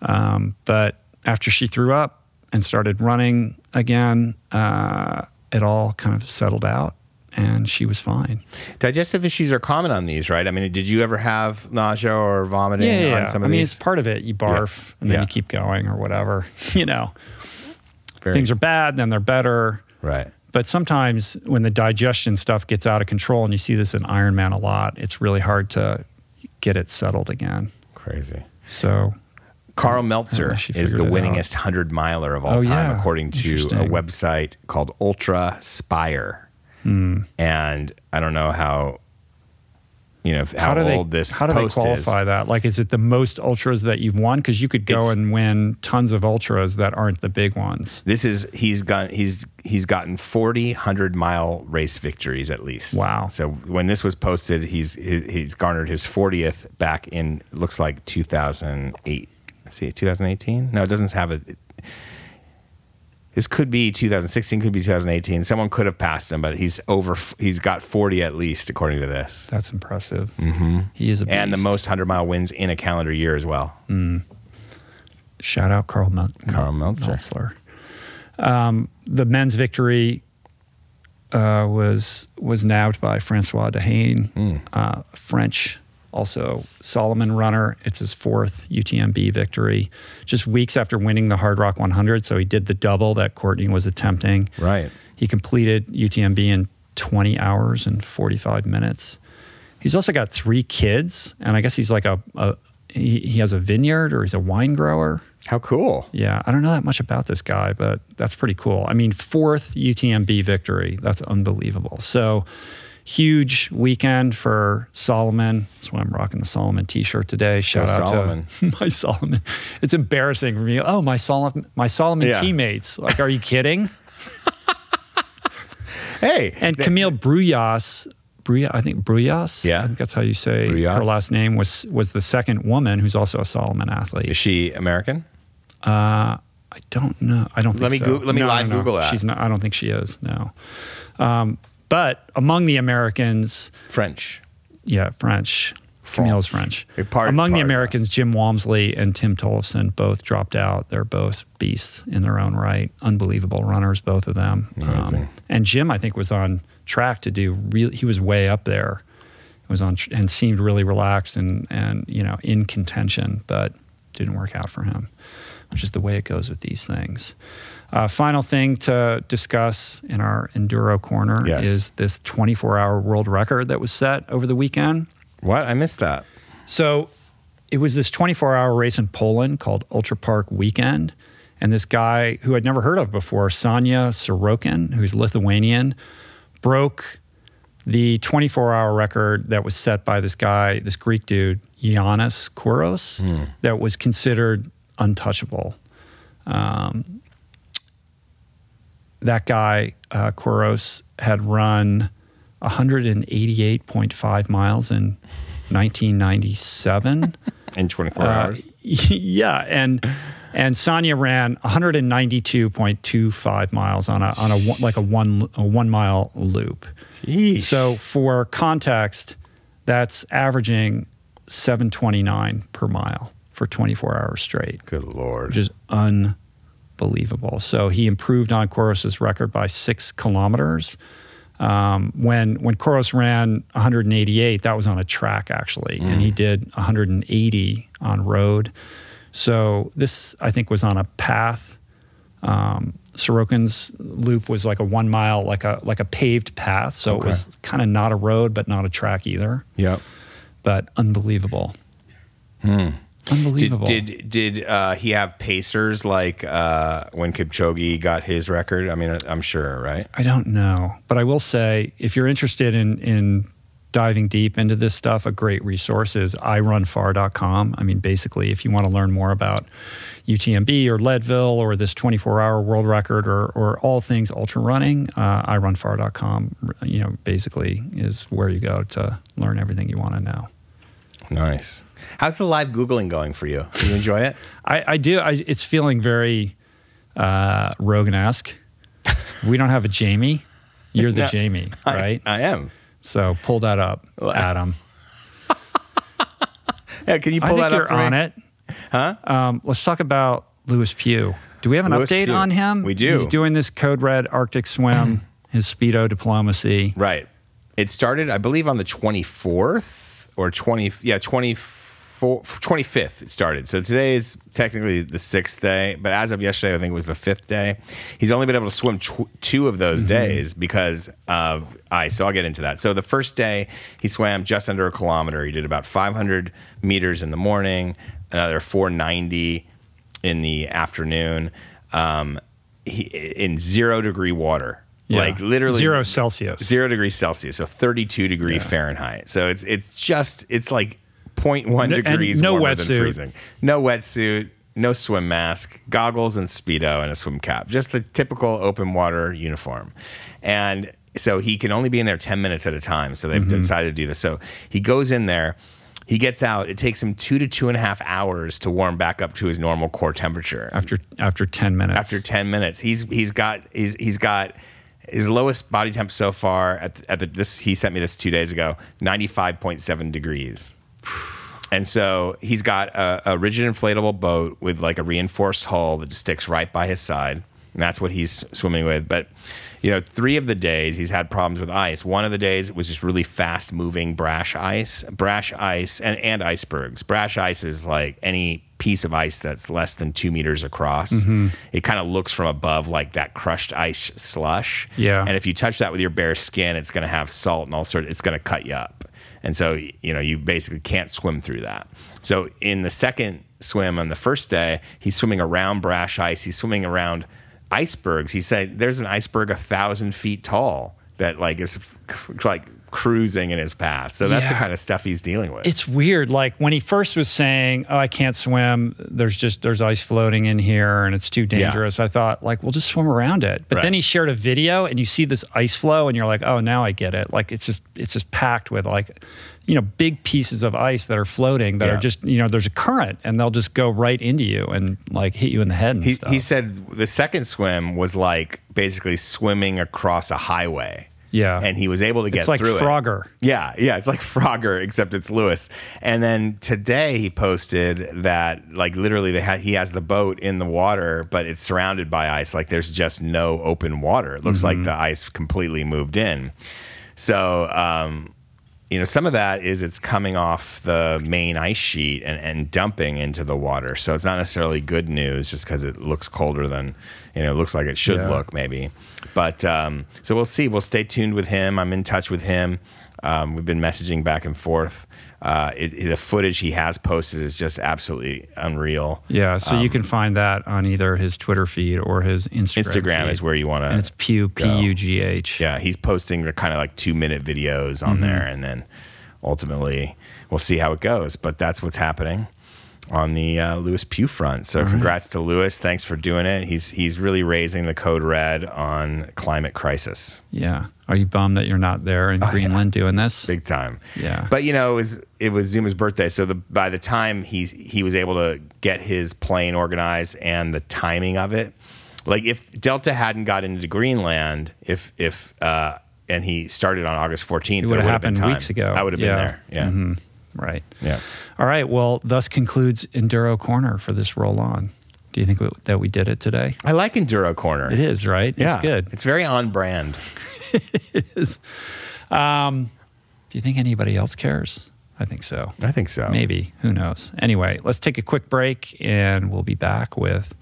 Um, but after she threw up and started running again, uh, it all kind of settled out, and she was fine.
Digestive issues are common on these, right? I mean, did you ever have nausea or vomiting
Yeah, yeah.
on some
I
of
mean,
these?
it's part of it. You barf, and then
Yeah.
you keep going or whatever. You know,
Very-
things are bad, then they're better.
right.
But sometimes when the digestion stuff gets out of control, and you see this in Iron Man a lot, it's really hard to get it settled again.
Crazy.
So
Karl Meltzer
unless
is the
figured it out.
winningest 100 miler of all
Oh,
time,
yeah.
according to a website called Ultra Spire.
Hmm.
And I don't know how, you know, how,
how do they
old this
how do they qualify
is.
that? Like, is it the most ultras that you've won? Because you could go
It's-
and win tons of ultras that aren't the big ones.
This is he's got he's he's gotten 40 100 mile race victories at least.
Wow.
So when this was posted, he's he- he's garnered his 40th back in looks like 2008. Let's see, 2018? No, it doesn't have a. This could be 2016, could be 2018. Someone could have passed him, but he's over. He's got 40 at least, according to this,
That's impressive. Mm-hmm. He is a beast.
and the most 100 mile wins in a calendar year as well.
Shout out Karl, Mel-
Karl Meltzer.
Meltzer. Um, the men's victory uh, was was nabbed by Francois D'Haene,
Hmm.
uh, French, also Salomon runner. It's his fourth UTMB victory, just weeks after winning the Hardrock 100. So he did the double that Courtney was attempting.
Right.
He completed UTMB in 20 hours and 45 minutes. He's also got three kids, and I guess he's like a, a he, he has a vineyard or he's a wine grower.
How cool.
Yeah, I don't know that much about this guy, but that's pretty cool. I mean, fourth UTMB victory. That's unbelievable. So huge weekend for Salomon. That's why I'm rocking the Salomon t-shirt today. Shout
Go
out
Salomon.
to my Salomon. It's embarrassing for me. Oh, my Salomon my Salomon
Yeah.
teammates. Like, are you kidding?
Hey,
And Camille Bruyas, Bruya, I think Bruyas.
Yeah.
I think that's how you say
Bruyas.
her last name. Was was the second woman who's also a Salomon athlete.
is she American?
Uh, I don't know. I don't think
Let me
so.
Goo- let me
No, no, no.
Google that.
She's not. I don't think she is. No. Um, but among the Americans,
French.
yeah, French. Camille's French.
Pardon-
among the Americans. Jim Walmsley and Tim Tollefson both dropped out. They're both beasts in their own right. Unbelievable runners, both of them. Um, and Jim, I think, was on track to do. Real, he was way up there. Was on tr- and seemed really relaxed and and you know in contention, but didn't work out for him, which is the way it goes with these things. Uh, final thing to discuss in our enduro corner
Yes.
is this 24-hour world record that was set over the weekend.
What? I missed that.
So it was this 24 hour race in Poland called Ultra Park Weekend. And this guy who I'd never heard of before, Sonia Sorokin, who's Lithuanian, broke the 24 hour record that was set by this guy, this Greek dude, Giannis Kouros, that was considered untouchable. Um, that guy, uh, had run 188.5 miles in 1997.
In 24
Uh,
hours.
yeah, and and Sonia ran 192.25 miles on a on a one- like a one a one mile loop.
Yeesh.
So for context, that's averaging 729 per mile for 24 hours straight,
Good lord.
which is unbelievable. So he improved on Kouros's record by six kilometers. Um, when when Kouros ran 188, that was on a track actually, and he did 180 on road. So this I think was on a path. Um, Sorokin's loop was like a one mile, like a like a paved path, so
Okay.
it was kind of not a road, but not a track either.
yep.
But unbelievable, unbelievable.
Did did did uh, he have pacers like uh, when Kipchoge got his record? I mean, I'm sure, right?
I don't know, but I will say if you're interested in in diving deep into this stuff, a great resource is irunfar.com. I mean, basically, if you want to learn more about UTMB or Leadville or this 24-hour world record or or all things ultra running, uh, irunfar.com, you know, basically is where you go to learn everything you want to know.
Nice. How's the live googling going for you? Do you enjoy it?
I, I do. I, it's feeling very uh, Rogan-esque. We don't have a Jamie. You're the
No,
Jamie, right?
I am.
So pull that up, Adam.
Yeah, can you
I
pull that up for
on
me?
it. Huh? Um, let's talk about Lewis Pugh. Do we have an
Lewis
update
Pugh.
on him?
We do.
He's doing this Code Red Arctic swim, his speedo diplomacy.
Right. It started, I believe, on the 24th or 20. Yeah, 24, 25th. It started. So today is technically the sixth day, but as of yesterday, I think it was the fifth day. He's only been able to swim tw- two of those days because of ice. So I'll get into that. So the first day, he swam just under a kilometer. He did about 500 meters in the morning, another 490 in the afternoon, um, he, in zero degree water.
Yeah.
Like literally
Zero Celsius.
zero degrees Celsius, so 32 degree Fahrenheit. So it's it's just it's like 0.1
No-
degrees
no
warmer than freezing. No wetsuit, no swim mask, goggles and speedo and a swim cap. Just the typical open water uniform. And so he can only be in there 10 minutes at a time. So they've
Mm-hmm.
decided to do this. So he goes in there. He gets out. It takes him two to two and a half hours to warm back up to his normal core temperature
After after ten minutes.
after 10 minutes he's he's got he's he's got his lowest body temp so far at the, at the this he sent me this 2 days ago 95.7 degrees and so he's got a, a rigid inflatable boat with like a reinforced hull that just sticks right by his side. And that's what he's swimming with. But you know three of the days he's had problems with ice. One of the days it was just really fast moving brash ice brash ice and, and icebergs. Brash ice is like any piece of ice that's less than two meters across. Mm-hmm. It kind of looks from above like that crushed ice slush.
Yeah.
and if you touch that with your bare skin it's going to have salt and all sorts it's going to cut you up and so you know you basically can't swim through that. So in the second swim on the first day he's swimming around brash ice. He's swimming around icebergs. He said there's an iceberg a thousand feet tall that like is like cruising in his path. So that's the kind of stuff he's dealing with.
It's weird. Like when he first was saying, "Oh, I can't swim. There's just there's ice floating in here, and it's too dangerous." I thought, like, we'll just swim around it. But
Right.
then he shared a video, and you see this ice flow, and you're like, "Oh, now I get it." Like it's just it's just packed with like, you know, big pieces of ice that are floating that
Yeah.
are just you know there's a current, and they'll just go right into you and like hit you in the head and
he,
stuff.
he said the second swim was like basically swimming across a highway.
Yeah.
And he was able to get
it's like
through it.
Frogger.
Yeah, yeah, it's like Frogger, except it's Lewis. And then today he posted that, like, literally, they ha- he has the boat in the water, but it's surrounded by ice. Like, there's just no open water. It looks like the ice completely moved in. So, um, you know, some of that is it's coming off the main ice sheet and, and dumping into the water. So it's not necessarily good news just because it looks colder than, you know, it looks like it should
Yeah.
look maybe. But um, so we'll see. We'll stay tuned with him. I'm in touch with him. Um, we've been messaging back and forth. Uh, it, it- the footage he has posted is just absolutely unreal.
Yeah, so
Um,
you can find that on either his Twitter feed or his Instagram.
Instagram
feed.
is where you want to.
and it's. Pugh P U G H.
Yeah, he's posting the kind of like two minute videos on there, and then ultimately we'll see how it goes. But that's what's happening on the uh, Lewis Pugh front. So congrats to Lewis. Thanks for doing it. He's he's really raising the code red on climate crisis.
Yeah. Are you bummed that you're not there in Greenland doing this?
big time.
Yeah.
But you know, it was it was Zuma's birthday, so the by the time he he was able to get his plane organized and the timing of it, like if Delta hadn't got into Greenland, if if uh, and he started on August 14th,
It would have happened
time.
weeks ago.
I would have
Yeah.
been there. Yeah.
Mhm. Right.
Yeah.
All right. Well, thus concludes Enduro Corner for this roll on. Do you think we, that we did it today?
I like Enduro Corner.
It is, right?
Yeah.
It's good.
It's very on brand.
Um do you think anybody else cares? I think so.
I think so.
Maybe. Who knows? Anyway, let's take a quick break and we'll be back with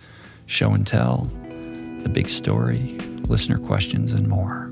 show and tell, the big story, listener questions, and more.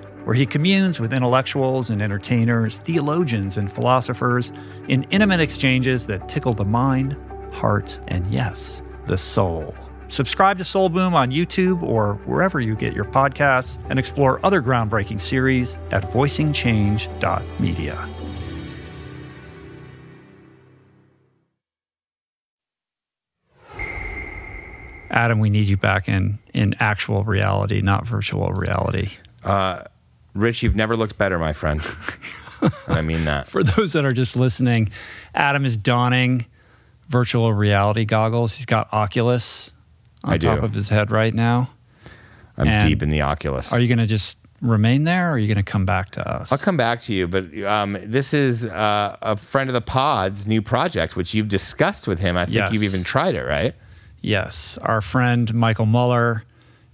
where he communes with intellectuals and entertainers, theologians and philosophers in intimate exchanges that tickle the mind, heart, and yes, the soul. Subscribe to Soul Boom on YouTube or wherever you get your podcasts and explore other groundbreaking series at voicingchange.media. Adam, we need you back in in actual reality, not virtual reality.
Uh, Rich, you've never looked better, my friend. I mean that.
For those that are just listening, Adam is donning virtual reality goggles. He's got Oculus on
I
top
do.
of his head right now.
I'm
And
deep in the Oculus.
Are you going to just remain there or are you going to come back to us?
I'll come back to you, but um, this is uh, a friend of the pod's new project, which you've discussed with him. I think
Yes.
you've even tried it, right?
Yes, our friend Michael Muller.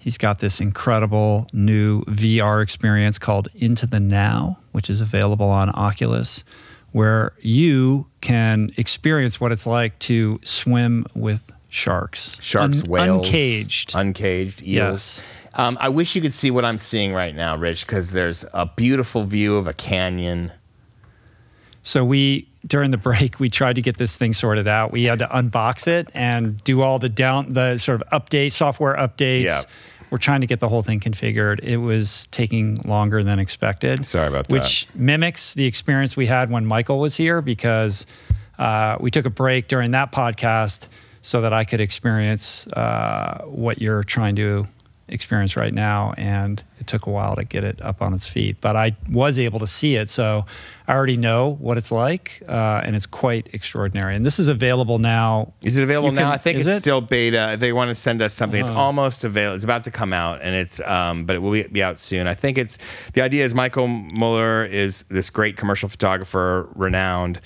He's got this incredible new VR experience called Into the Now, which is available on Oculus, where you can experience what it's like to swim with sharks.
Sharks,
Un-
whales,
Uncaged.
uncaged eels.
Yes.
Um, I wish you could see what I'm seeing right now, Rich, because there's a beautiful view of a canyon.
So we during the break we tried to get this thing sorted out. We had to unbox it and do all the down the sort of update software updates.
Yeah.
We're trying to get the whole thing configured. It was taking longer than expected.
Sorry about that.
Which mimics the experience we had when Michael was here because uh, we took a break during that podcast so that I could experience uh, what you're trying to experience right now. And it took a while to get it up on its feet, but I was able to see it. So I already know what it's like, uh, and it's quite extraordinary. And this is available now.
Is it available
You
now?
can-
I think it's
it?
still beta. They want to send us something. It's
Oh.
almost available. It's about to come out, and it's um, but it will be, be out soon. I think it's the idea is Michael Muller is this great commercial photographer, renowned.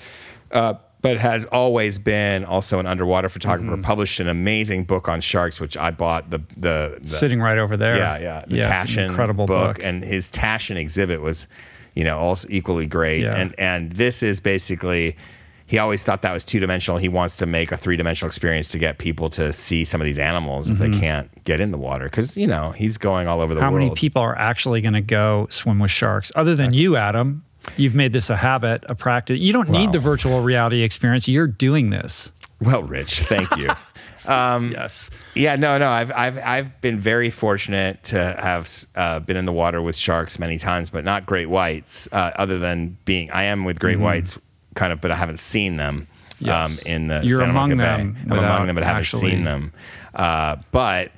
Uh, but has always been also an underwater photographer.
Mm-hmm.
Published an amazing book on sharks, which I bought. The the, the
Sitting right over there.
yeah, yeah. The
yeah,
Taschen
incredible
book,
book.
and his Taschen exhibit was, you know, also equally great.
Yeah.
And and this is basically, he always thought that was two dimensional. He wants to make a three dimensional experience to get people to see some of these animals if they can't get in the water, because you know he's going all over the
Mm-hmm. How many people are actually going to go swim with sharks other than you, Adam? You've made this a habit, a practice. You don't need the virtual reality experience. You're doing this.
Well, Rich, thank you.
yes.
Yeah, no, no. I've I've I've been very fortunate to have uh, been in the water with sharks many times, but not great whites. Uh, other than being, I am with great whites, kind of, but I haven't seen them.
Mm-hmm. Yes.
Um, in the
You're
Santa
among
Monica
them
Bay. I'm among them, but I haven't
actually-
seen them. Uh, but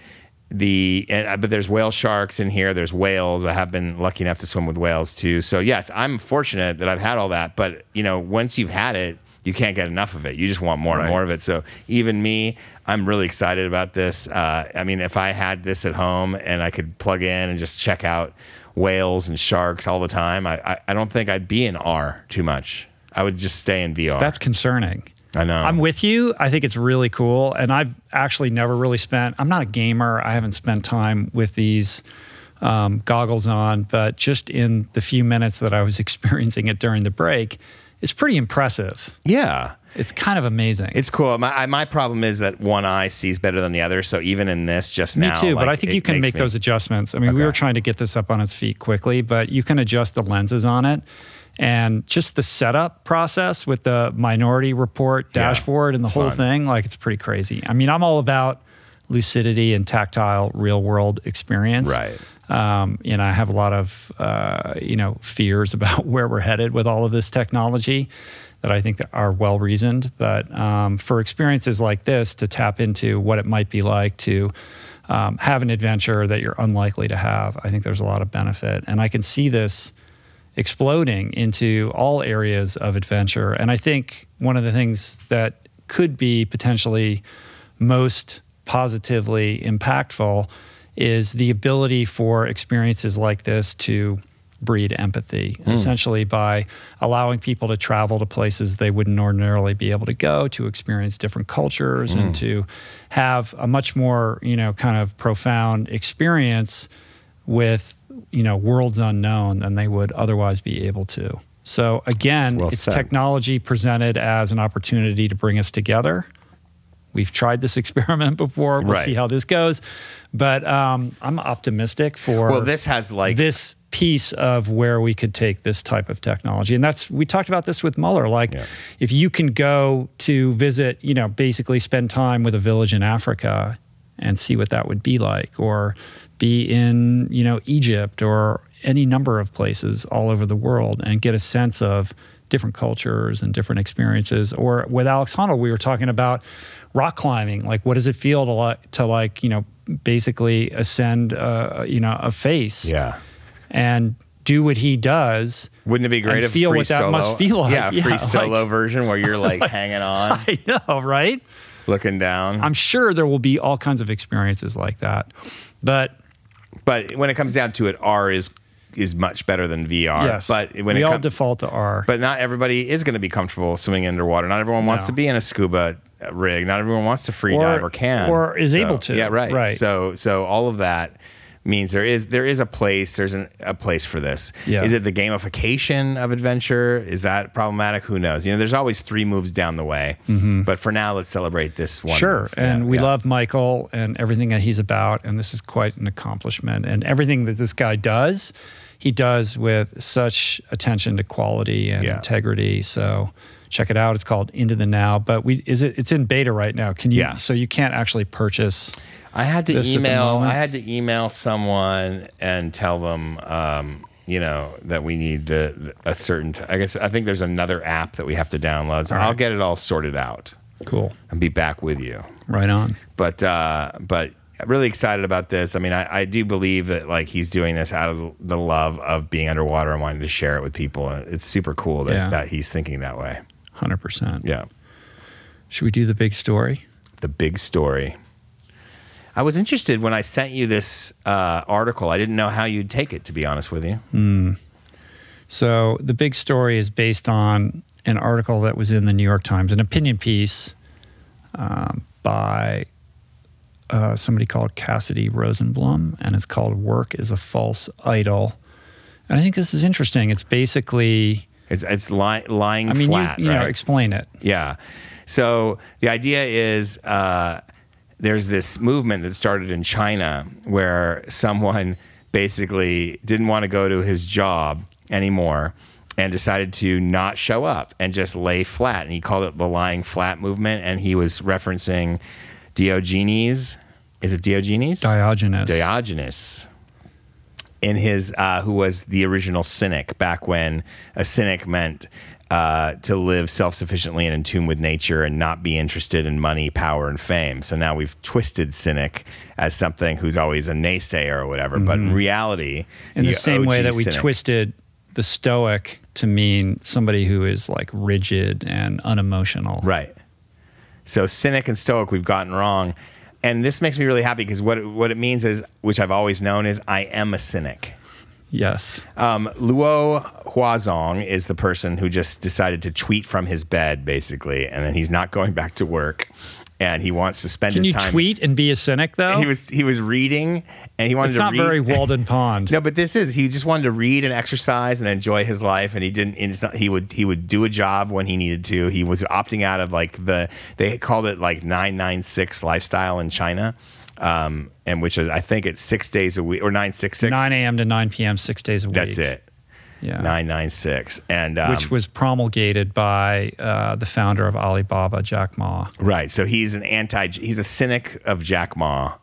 the and, uh, but there's whale sharks in here. There's whales. I have been lucky enough to swim with whales too. So yes, I'm fortunate that I've had all that. But you know, once you've had it, you can't get enough of it. You just want more
Right.
and more of it. So even me, I'm really excited about this. Uh, I mean, if I had this at home and I could plug in and just check out whales and sharks all the time, I, I, I don't think I'd be in R too much. I would just stay in VR.
That's concerning.
I know.
I'm with you. I think it's really cool. And I've actually never really spent, I'm not a gamer. I haven't spent time with these um, goggles on, but just in the few minutes that I was experiencing it during the break, it's pretty impressive.
yeah.
It's kind of amazing.
It's cool. My I- my problem is that one eye sees better than the other. So even in this, just
Me
now,
too, but I think you can make
me-
those adjustments. I mean, we were trying to get this up on its feet quickly, but you can adjust the lenses on it. And just the setup process with the minority report
Yeah,
dashboard and the whole
fun.
thing, like it's pretty crazy. I mean, I'm all about lucidity and tactile real world experience.
Right.
Um, and I have a lot of uh, you know fears about where we're headed with all of this technology that I think are well reasoned. But um, for experiences like this, to tap into what it might be like to um, have an adventure that you're unlikely to have, I think there's a lot of benefit. And I can see this exploding into all areas of adventure. And I think one of the things that could be potentially most positively impactful is the ability for experiences like this to breed empathy, mm. essentially by allowing people to travel to places they wouldn't ordinarily be able to go, to experience different cultures, mm. and to have a much more, you know, kind of profound experience with, you know, worlds unknown than they would otherwise be able to. So again, well it's said. technology presented as an opportunity to bring us together. We've tried this experiment before. We'll right. see how this goes, but um, I'm optimistic for.
Well, this has like
this piece of where we could take this type of technology. And that's, we talked about this with Muller. Like, yeah. if you can go to visit, you know, basically spend time with a village in Africa and see what that would be like, or be in, you know, Egypt or any number of places all over the world and get a sense of different cultures and different experiences. Or with Alex Honnold, we were talking about rock climbing. Like, what does it feel to like, to like, you know, basically ascend, uh, you know, a face?
Yeah
and do what he does.
Wouldn't it be great if
feel
what
that
solo,
must feel like?
Yeah, free solo like, version where you're like, like hanging on.
I know, right?
Looking down.
I'm sure there will be all kinds of experiences like that, but
but when it comes down to it, R is is much better than VR.
Yes,
but
when we it all com- default to R.
But not everybody is going to be comfortable swimming underwater. Not everyone wants no. to be in a scuba rig. Not everyone wants to free
or,
dive or can
or is so, able to.
Yeah, right.
Right.
So so all of that means there is there is a place there's an, a place for this.
Yeah.
is it the gamification of adventure? Is that problematic? Who knows? You know there's always three moves down the way.
Mm-hmm.
but for now let's celebrate this one.
Sure.
Move.
and
yeah,
we
yeah.
love michael and everything that he's about. And this is quite an accomplishment. And everything that this guy does he does with such attention to quality and integrity. So check it out it's called into the now but we is it it's in beta right now can you
yeah.
so you can't actually purchase
I had to email. I had to email someone and tell them, um, you know, that we need the, the a certain. T- I guess I think there's another app that we have to download. So I'll get it all sorted out.
Cool.
And be back with you.
Right on.
But uh, but really excited about this. I mean, I, I do believe that like he's doing this out of the love of being underwater and wanting to share it with people. It's super cool that, yeah. that he's thinking that way.
Hundred percent.
Yeah.
Should we do the big story?
The big story. I was interested when I sent you this uh, article. I didn't know how you'd take it, to be honest with you.
Mm. So the big story is based on an article that was in the New York Times, an opinion piece um, by uh, somebody called Cassady Rosenblum, and it's called "Work is a False Idol." And I think this is interesting. It's basically
it's it's li- lying
I mean,
flat.
You, you
right?
know, explain it.
Yeah. So the idea is. Uh, there's this movement that started in China where someone basically didn't want to go to his job anymore and decided to not show up and just lay flat. And he called it the lying flat movement. And he was referencing Diogenes. Is it Diogenes?
Diogenes.
Diogenes. In his, uh, who was the original cynic back when a cynic meant uh, to live self sufficiently and in tune with nature and not be interested in money, power, and fame. So now we've twisted cynic as something who's always a naysayer or whatever. Mm-hmm. But in mm-hmm. reality,
in the, the same
OG
way that we
cynic,
twisted the stoic to mean somebody who is like rigid and unemotional.
Right. So cynic and stoic we've gotten wrong. And this makes me really happy because what, what it means is, which I've always known, is I am a cynic.
Yes.
Um, Luo Huazhong is the person who just decided to tweet from his bed, basically, and then he's not going back to work. And he wants to spend
Can
his
you
time.
tweet and be a cynic though?
He was he was reading, and he wanted
it's
to.
not
read.
very Walden Pond.
no, but this is he just wanted to read and exercise and enjoy his life, and he didn't. And not, he would he would do a job when he needed to. He was opting out of like the they called it like nine nine six lifestyle in China um, and which is I think it's six days a week or nine six six.
Nine a.m. to nine p.m. six days a week.
That's it.
Yeah.
996. And um,
which was promulgated by uh, the founder of Alibaba, Jack Ma.
Right. So he's an anti. He's a cynic of Jack Ma,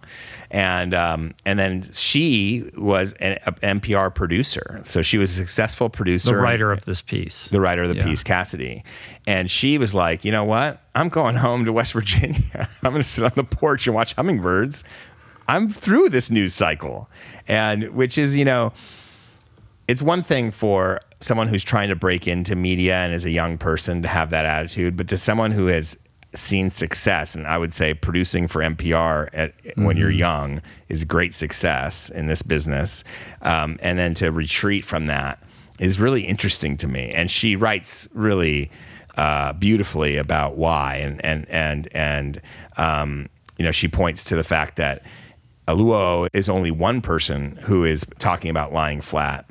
and um, and then she was an NPR producer. So she was a successful producer,
The writer of this piece.
the writer of the
Yeah.
piece, Cassady, and she was like, you know what? I'm going home to West Virginia. I'm going to sit on the porch and watch hummingbirds. I'm through this news cycle, and which is you know it's one thing for someone who's trying to break into media and is a young person to have that attitude, but to someone who has seen success, and I would say producing for NPR at, when you're young is great success in this business, um, and then to retreat from that is really interesting to me. And she writes really uh, beautifully about why, and and and and um, you know she points to the fact that Aluo is only one person who is talking about lying flat.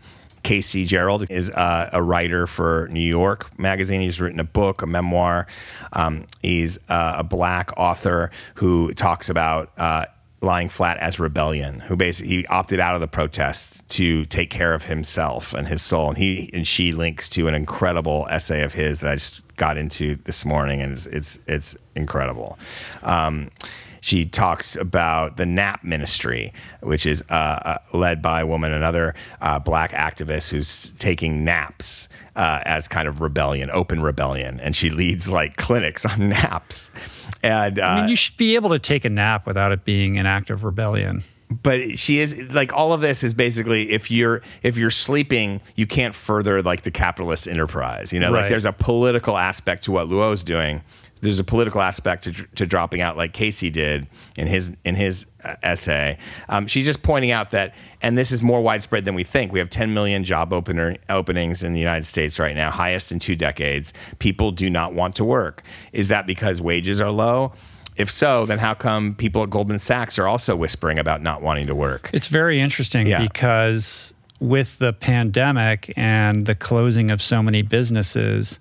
Casey Gerald is uh, a writer for New York Magazine. He's written a book, a memoir. Um, he's uh, a black author who talks about uh, lying flat as rebellion. Who basically he opted out of the protest to take care of himself and his soul. And he and she links to an incredible essay of his that I just got into this morning, and it's it's, it's incredible. Um, she talks about the NAP ministry, which is uh, uh, led by a woman, another uh, black activist who's taking naps uh, as kind of rebellion, open rebellion, and she leads like clinics on naps. And uh,
I mean, you should be able to take a nap without it being an act of rebellion.
but she is like all of this is basically if you're if you're sleeping you can't further like the capitalist enterprise you know like there's a political aspect to what luo's doing there's a political aspect to, to dropping out like casey did in his in his uh, essay. Um, she's just pointing out that and this is more widespread than we think. We have 10 million job opener openings in the united states right now highest in two decades. People do not want to work. Is that because wages are low? If so, then how come people at Goldman Sachs are also whispering about not wanting to work?
It's very interesting
Yeah.
because with the pandemic and the closing of so many businesses,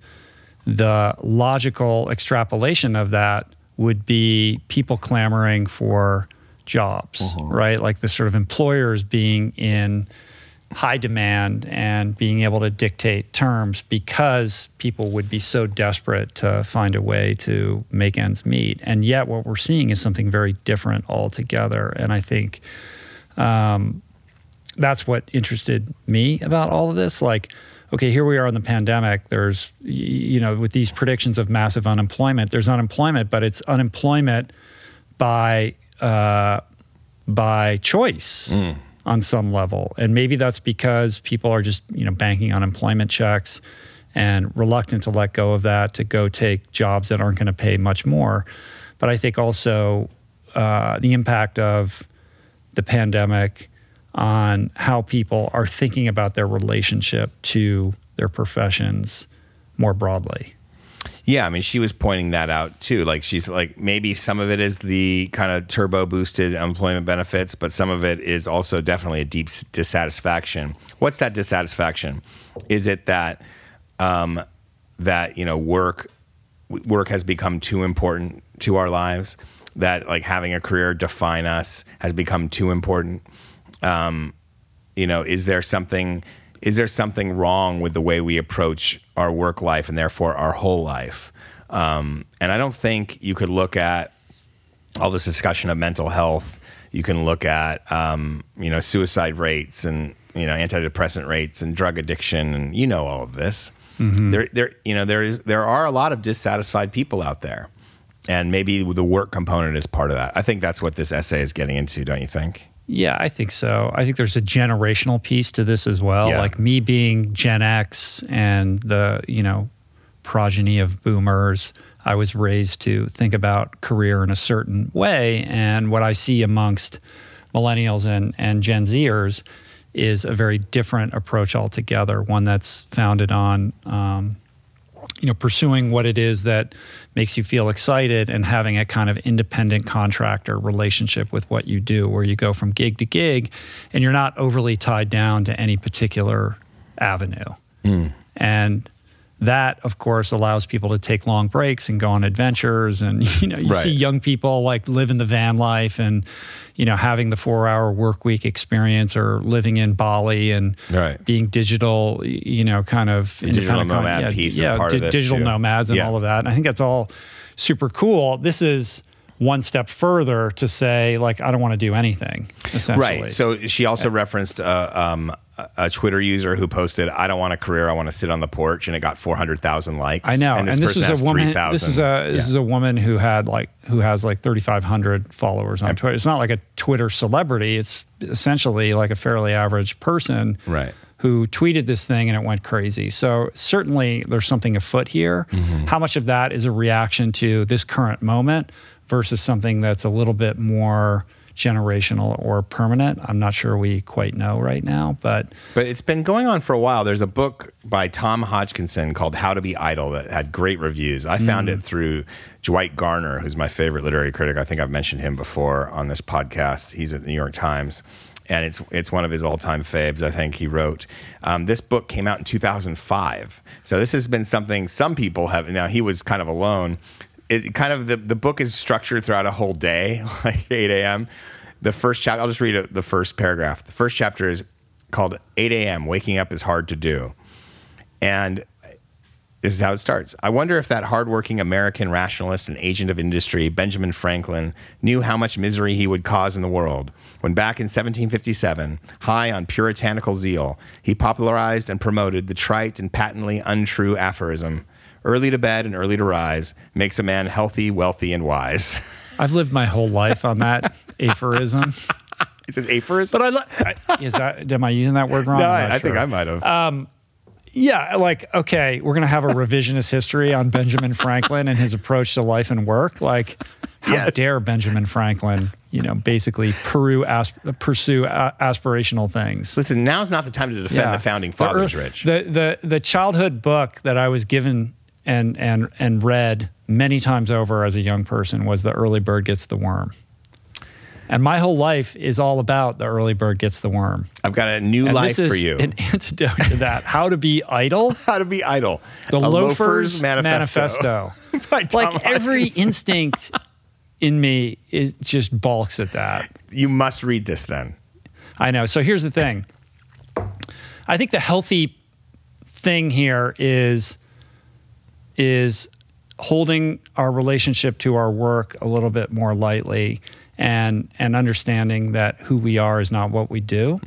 the logical extrapolation of that would be people clamoring for jobs, right? Like the sort of employers being in high demand and being able to dictate terms because people would be so desperate to find a way to make ends meet. And yet, what we're seeing is something very different altogether. And I think um, that's what interested me about all of this. Like, okay, here we are in the pandemic. There's, you know, with these predictions of massive unemployment, there's unemployment, but it's unemployment by uh, by choice on some level, and maybe that's because people are just you know banking on employment checks and reluctant to let go of that to go take jobs that aren't going to pay much more. But I think also uh, the impact of the pandemic on how people are thinking about their relationship to their professions more broadly.
Yeah, I mean, she was pointing that out too. Like, she's like, maybe some of it is the kind of turbo boosted employment benefits, but some of it is also definitely a deep dissatisfaction. What's that dissatisfaction? Is it that um, that you know work work has become too important to our lives? That like having a career define us has become too important. Um, you know, is there something is there something wrong with the way we approach our work life and therefore our whole life? Um, and I don't think you could look at all this discussion of mental health. You can look at um, you know suicide rates and you know antidepressant rates and drug addiction and you know all of this. There, there, you know there is there are a lot of dissatisfied people out there, and maybe the work component is part of that. I think that's what this essay is getting into. Don't you think?
Yeah, I think so. I think there's a generational piece to this as well.
Yeah.
Like me being Gen X and the, you know, progeny of boomers, I was raised to think about career in a certain way. And what I see amongst millennials and, and Gen Zers is a very different approach altogether, one that's founded on um, you know pursuing what it is that makes you feel excited and having a kind of independent contractor relationship with what you do where you go from gig to gig and you're not overly tied down to any particular avenue. Hmm. And that of course allows people to take long breaks and go on adventures and you know you
Right.
see young people like living the van life and you know having the 4 hour work week experience or living in Bali and
Right.
being digital you know kind of
digital nomad
yeah,
piece of
yeah,
part of this,
digital
too.
nomads and
Yeah.
all of that and I think that's all super cool this is one step further to say like I don't want to do anything essentially
Right. So she also referenced uh, um, a- Twitter user who posted, "I don't want a career. I want to sit on the porch," and it got four hundred thousand likes.
I know,
And
and
this,
this, is a woman.
3,000.
This is a this
Yeah.
is a woman who had like who has like thirty five hundred followers on Twitter. It's not like a Twitter celebrity. It's essentially like a fairly average person,
Right.
Who tweeted this thing and it went crazy. So certainly there's something afoot here.
Mm-hmm.
How much of that is a reaction to this current moment versus something that's a little bit more generational or permanent? I'm not sure we quite know right now, but
But it's been going on for a while. There's a book by Tom Hodgkinson called How to Be Idle that had great reviews. I found
Mm.
it through Dwight Garner, who's my favorite literary critic. I think I've mentioned him before on this podcast. He's at the New York Times. And it's it's one of his all time faves. I think he wrote. Um, this book came out in 2005, so this has been something some people have. Now he was kind of alone. It kind of the the book is structured throughout a whole day, like 8 a.m. The first chapter. I'll just read the first paragraph. The first chapter is called 8 a.m. Waking up is hard to do. And this is how it starts. I wonder if that hardworking American rationalist and agent of industry, Benjamin Franklin, knew how much misery he would cause in the world when back in 1757, high on puritanical zeal, he popularized and promoted the trite and patently untrue aphorism early to bed and early to rise makes a man healthy, wealthy, and wise.
I've lived my whole life on that aphorism.
is it aphorism?
But I, li- I is that am I using that word wrong?
no,
I'm not
I, I think. I might have.
Um, yeah, like okay, we're gonna have a revisionist history on Benjamin Franklin and his approach to life and work. Like, how
Yes.
dare Benjamin Franklin, you know, basically Peru asp- pursue a- aspirational things?
Listen, now's not the time to defend
Yeah.
the founding fathers,
ear-
Rich.
The, the the childhood book that I was given and and and read many times over as a young person was The Early Bird Gets the Worm. And my whole life is all about the early bird gets the worm.
I've got a new
And
life
this is
for you.
an antidote to that. How to be idle.
How to be idle.
The
A
loafer's,
manifesto.
manifesto. Like every instinct in me is just balks at that.
You must read this then.
I know. So here's the thing. I think the healthy thing here is is holding our relationship to our work a little bit more lightly and and understanding that who we are is not what we do.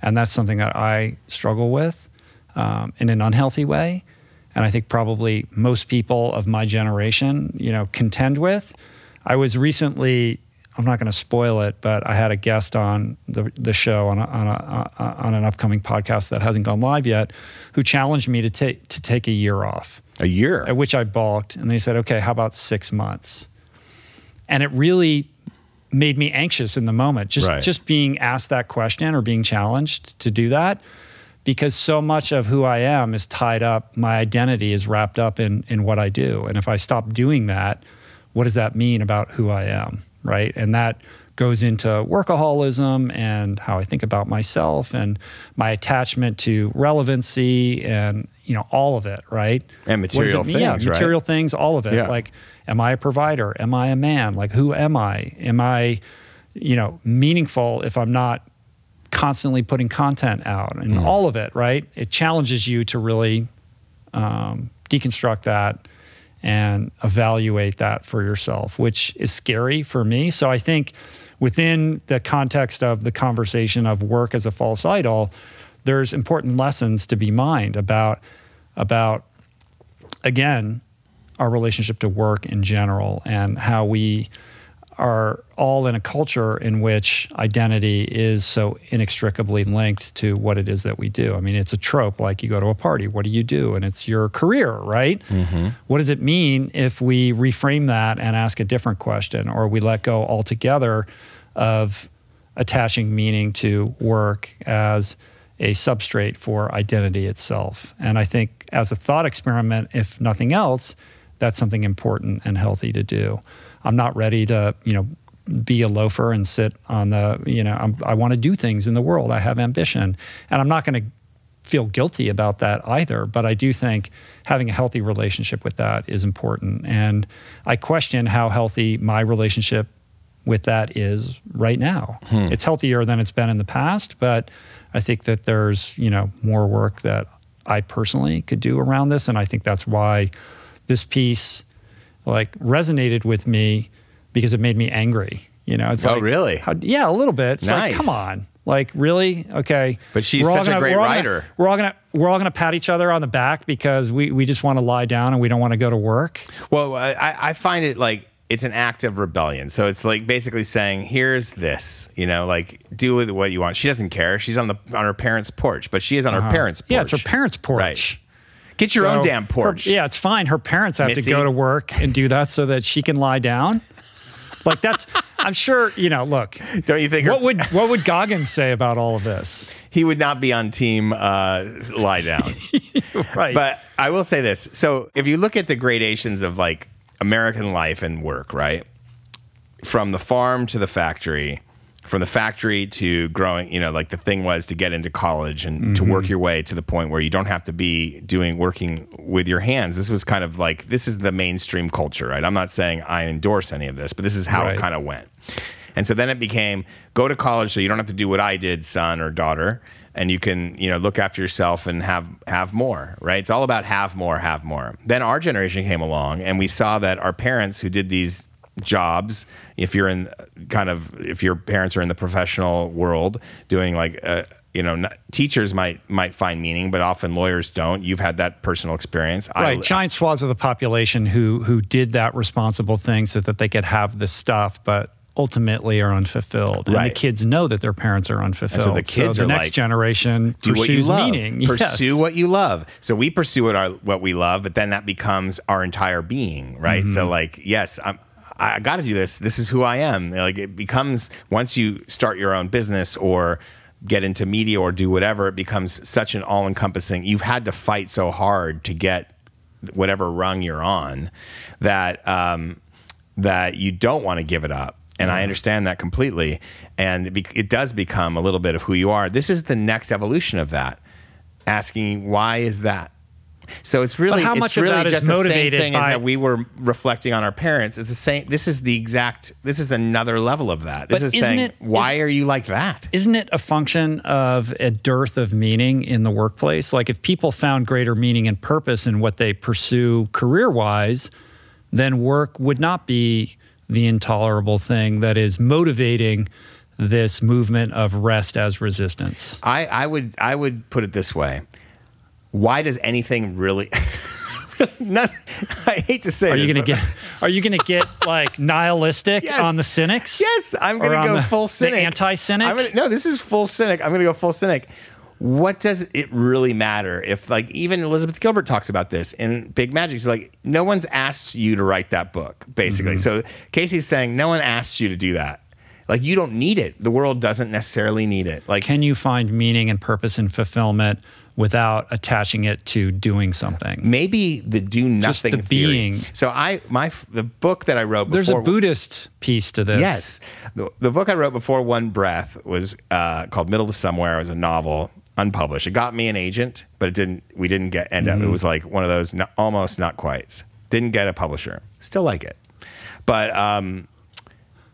And that's something that I struggle with um, in an unhealthy way. And I think probably most people of my generation, you know, contend with. I was recently, I'm not going to spoil it, but I had a guest on the, the show on, a, on, a, uh, on an upcoming podcast that hasn't gone live yet, who challenged me to take to take a year off
A year.
at which I balked. And they said, okay, how about six months? And it really made me anxious in the moment, just,
Right.
just being asked that question or being challenged to do that. Because so much of who I am is tied up, my identity is wrapped up in, in what I do. And if I stop doing that, what does that mean about who I am? Right. And that goes into workaholism and how I think about myself and my attachment to relevancy and, you know, all of it. Right.
And
What does it
material
mean? Yeah,
things, right?
material things, all of it.
Yeah.
Like, am I a provider? Am I a man? Like, who am I? Am I, you know, meaningful if I'm not constantly putting content out and
Mm.
all of it, right? It challenges you to really um, deconstruct that and evaluate that for yourself, which is scary for me. So I think within the context of the conversation of work as a false idol, there's important lessons to be mined about about again our relationship to work in general and how we are all in a culture in which identity is so inextricably linked to what it is that we do. I mean, it's a trope like you go to a party, what do you do? And it's your career, right? Mm-hmm. What does it mean if we reframe that and ask a different question or we let go altogether of attaching meaning to work as a substrate for identity itself? And I think as a thought experiment, if nothing else, that's something important and healthy to do. I'm not ready to, you know, be a loafer and sit on the, you know, I'm, I want to do things in the world. I have ambition, and I'm not going to feel guilty about that either. But I do think having a healthy relationship with that is important. And I question how healthy my relationship with that is right now.
Hmm.
It's healthier than it's been in the past, but I think that there's, you know, more work that I personally could do around this. And I think that's why this piece like resonated with me because it made me angry. You know, it's
Oh,
like,
really?
how- yeah, a little bit. It's like,
Nice.
come on. Like really? Okay.
But she's such a
gonna-
great
we're all gonna-
writer.
we're all gonna we're all gonna pat each other on the back because we, we just want to lie down and we don't want to go to work.
Well, I, I find it like it's an act of rebellion. So it's like basically saying, "Here's this," you know, like do with what you want. She doesn't care. She's on the on her parents' porch, but she is on her parents' porch.
Uh-huh. Yeah, it's her parents' porch.
Right. Get your own
So
damn
her-
porch.
yeah, it's fine. Her parents have
Missy.
to go to work and do that so that she can lie down. Like that's, I'm sure. You know, look.
Don't you think her-
What would what would Goggins say about all of this?
he would not be on team uh, lie down?
Right.
But I will say this. So if you look at the gradations of like American life and work, right? From the farm to the factory, from the factory to growing, you know, like the thing was to get into college and to work mm-hmm. your way to the point where you don't have to be doing working with your hands. This was kind of like this is the mainstream culture, right? I'm not saying I endorse any of this, but this is how
Right.
it kind of went. And so then it became go to college so you don't have to do what I did, son or daughter, and you can, you know, look after yourself and have have more, right? It's all about have more, have more. Then our generation came along and we saw that our parents who did these jobs, if you're in kind of if your parents are in the professional world doing like uh, you know, not, teachers might might find meaning, but often lawyers don't. You've had that personal experience. I-
right, giant swaths of the population who who did that responsible thing so that they could have this stuff, but ultimately are unfulfilled. And the kids know that their parents are unfulfilled.
So the kids
the
are
next
like,
generation
do what you love.
meaning.
Pursue
Yes.
what you love. So we pursue what our what we love, but then that becomes our entire being, right?
Mm-hmm.
So like, yes, I'm. I got to do this. This is who I am. Like it becomes once you start your own business or get into media or do whatever, it becomes such an all-encompassing. You've had to fight so hard to get whatever rung you're on that um, that you don't want to give it up. And I understand that completely. And it, be, it does become a little bit of who you are. This is the next evolution of that. Asking why is that? So it's really
how
it's
much of
really
is
just the same
motivated
thing as that we were reflecting on our parents. It's the same. This is the exact. This is another level of that. This is saying
it-
why
is-
are you like that?
Isn't it a function of a dearth of meaning in the workplace? Like if people found greater meaning and purpose in what they pursue career wise, then work would not be the intolerable thing that is motivating this movement of rest as resistance.
I, I would I would put it this way. Why does anything really? Not, I hate to say.
Are you going to get are you going to get like nihilistic
Yes.
on the cynics?
Yes, I'm
gonna
go
the-
full cynic.
anti-cynic?
No, this is full cynic. I'm going to go full cynic. What does it really matter if, like, even Elizabeth Gilbert talks about this in Big Magic? She's like, no one's asked you to write that book, basically.
Mm-hmm.
So Casey's saying, no one asked you to do that. Like, you don't need it. The world doesn't necessarily need it. Like,
Can you find meaning and purpose and fulfillment without attaching it to doing something?
maybe the do nothing
Just the
theory.
being.
So I, my, the book that I wrote before.
There's a Buddhist piece to this.
Yes. The, the book I wrote before One Breath was uh, called Middle to Somewhere. It was a novel, unpublished. It got me an agent, but it didn't. We didn't get end up. It was like one of those not, almost not quite. Didn't get a publisher. Still like it, but um,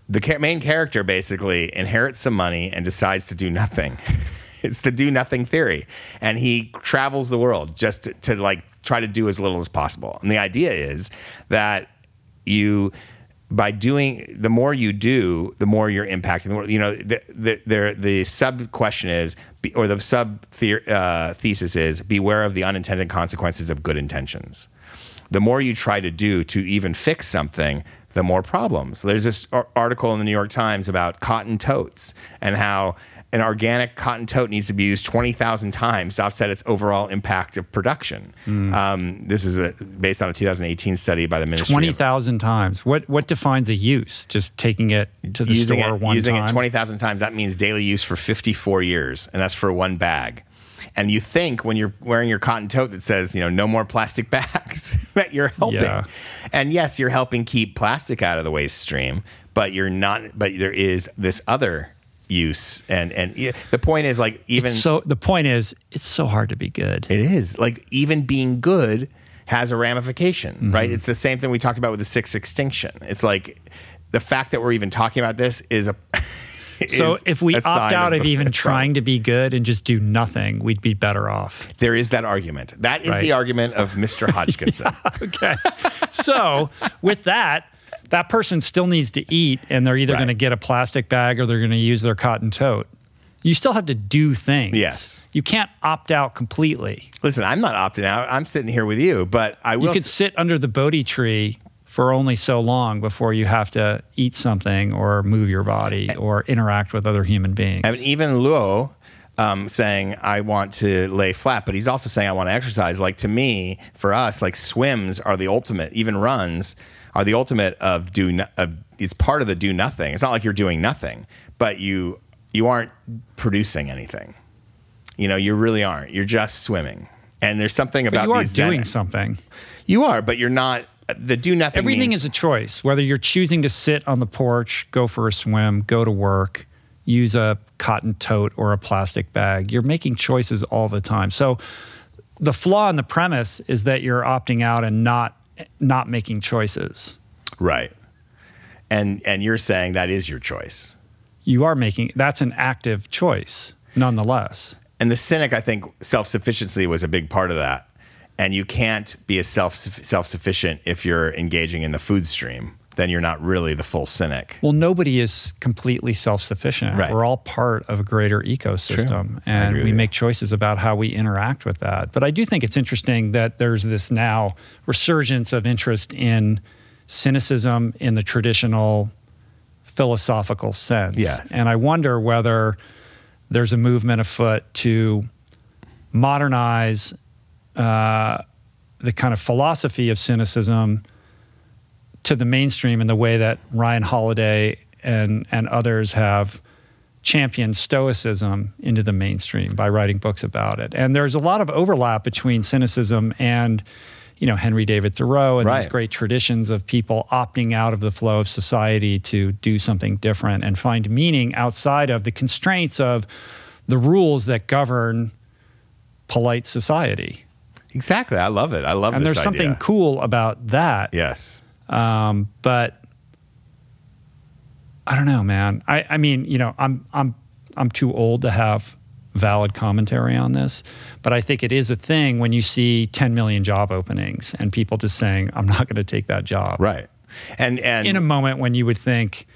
the ca- main character basically inherits some money and decides to do nothing. it's the do nothing theory, and he travels the world just to, to like try to do as little as possible. And the idea is that you by doing the more you do the more you're impacting the more you know the the the, sub question is or the sub the, uh, thesis is beware of the unintended consequences of good intentions. The more you try to do to even fix something the more problems. There's this article in the new york times about cotton totes and how an organic cotton tote needs to be used 20,000 times to offset its overall impact of production. Um, this is a, based on a 2018 study by the Ministry
20,000 times. What what defines a use? Just taking it to the
using
store
it,
one
using
time.
it 20,000 times, that means daily use for 54 years, and that's for one bag. And you think when you're wearing your cotton tote that says, you know, no more plastic bags, that you're helping.
Yeah.
And yes, you're helping keep plastic out of the waste stream, but you're not, but there is this other use and and the point is like even
It's so the point is, it's so hard to be good.
it is like even being good has a ramification,
Mm-hmm.
right? It's the same thing we talked about with the sixth extinction. It's like the fact that we're even talking about this is a.
So if we opt out of
the
even trying to be good and just do nothing, we'd be better off.
there is that argument. That is
Right.
the argument of Mr. Hodgkinson.
Okay. so with that, that person still needs to eat, and they're either
Right.
going to get a plastic bag or they're going to use their cotton tote. You still have to do things.
Yes.
You can't opt out completely.
Listen, I'm not opting out. I'm sitting here with you, but I will.
You could
s-
sit under the Bodhi tree for only so long before you have to eat something or move your body or interact with other human beings.
I mean, even Luo um, saying, I want to lay flat, but he's also saying, I want to exercise. Like to me, for us, like swims are the ultimate, even runs are the ultimate of do, no, of, it's part of the do nothing. It's not like you're doing nothing, but you, you aren't producing anything. You know, you really aren't. You're just swimming. And there's something
but
about
you are
these Zen-
doing something.
You are, but you're not. The do nothing.
Everything
means-
is a choice. Whether you're choosing to sit on the porch, go for a swim, go to work, use a cotton tote or a plastic bag, you're making choices all the time. So the flaw in the premise is that you're opting out and not not making choices.
right. And and you're saying that is your choice.
You are making that's an active choice, nonetheless.
And the cynic, I think, self sufficiency was a big part of that. And you can't be a self self sufficient if you're engaging in the food stream. Then you're not really the full cynic.
Well, nobody is completely self sufficient.
Right.
We're all part of a greater ecosystem,
True.
And we make choices about how we interact with that. But I do think it's interesting that there's this now resurgence of interest in cynicism in the traditional philosophical sense.
Yes.
And I wonder whether there's a movement afoot to modernize uh, the kind of philosophy of cynicism to the mainstream in the way that Ryan Holiday and and others have championed stoicism into the mainstream by writing books about it. And there's a lot of overlap between cynicism and you know Henry David Thoreau and these great traditions of people opting out of the flow of society to do something different and find meaning outside of the constraints of the rules that govern polite society.
Exactly. I love it. I love
And there's something cool about that.
Yes.
Um, but I don't know, man. I, I mean, you know, I'm I'm I'm too old to have valid commentary on this, but I think it is a thing when you see 10 million job openings and people just saying, "I'm not going to take that job."
Right. And and
In a moment when you would think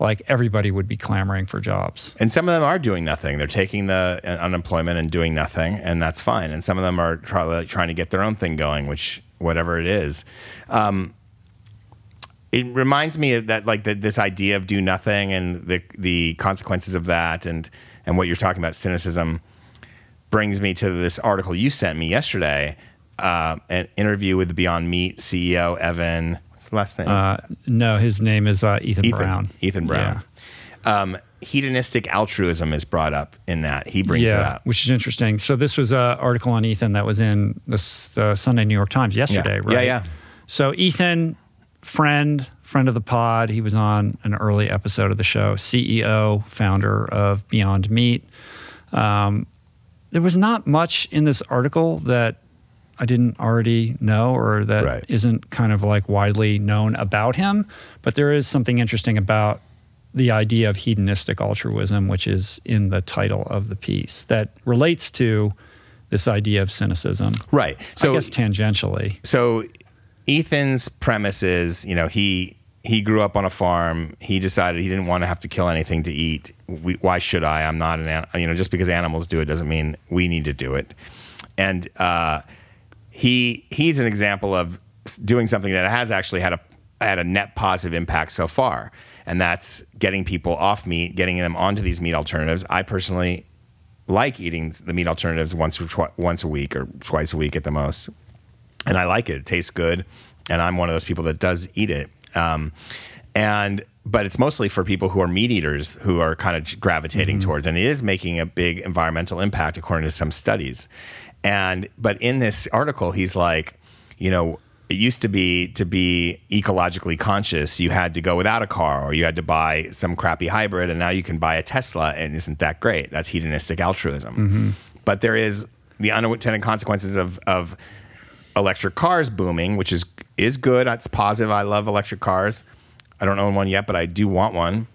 like everybody would be clamoring for jobs.
And some of them are doing nothing. They're taking the uh, unemployment and doing nothing, and that's fine. And some of them are try, trying to get their own thing going, which whatever it is. Um, it reminds me of that, like the, this idea of do nothing and the the consequences of that, and and what you're talking about cynicism brings me to this article you sent me yesterday. Uh, an interview with the Beyond Meat CEO Evan. What's the last name?
Uh, no, his name is uh, Ethan,
Ethan
Brown.
Ethan Brown. Um, hedonistic altruism is brought up in that. He brings it up.
which is interesting. So this was an article on Ethan that was in this, the Sunday New York Times yesterday,
Yeah.
right?
Yeah, yeah.
So Ethan, friend, friend of the pod, he was on an early episode of the show. CEO, founder of Beyond Meat. Um, there was not much in this article that I didn't already know or that
Right.
not kind of like widely known about him. But there is something interesting about the idea of hedonistic altruism, which is in the title of the piece, that relates to this idea of cynicism.
Right. So
I guess tangentially.
so Ethan's premise is, you know, he he grew up on a farm. He decided he didn't want to have to kill anything to eat. We, why should I? I'm not an you know just because animals do it doesn't mean we need to do it. And uh, he he's an example of doing something that has actually had a had a net positive impact so far, and that's getting people off meat, getting them onto these meat alternatives. I personally like eating the meat alternatives once or twi- once a week or twice a week at the most and I like it. It tastes good, and I'm one of those people that does eat it. Um, and but it's mostly for people who are meat eaters who are kind of gravitating towards, and it is making a big environmental impact according to some studies. And but in this article, he's like, you know, it used to be to be ecologically conscious, you had to go without a car or you had to buy some crappy hybrid, and now you can buy a Tesla, and isn't that great? That's hedonistic altruism.
Mm-hmm.
But there is the unintended consequences of of electric cars booming, which is is good. That's positive. I love electric cars. I don't own one yet, but I do want one.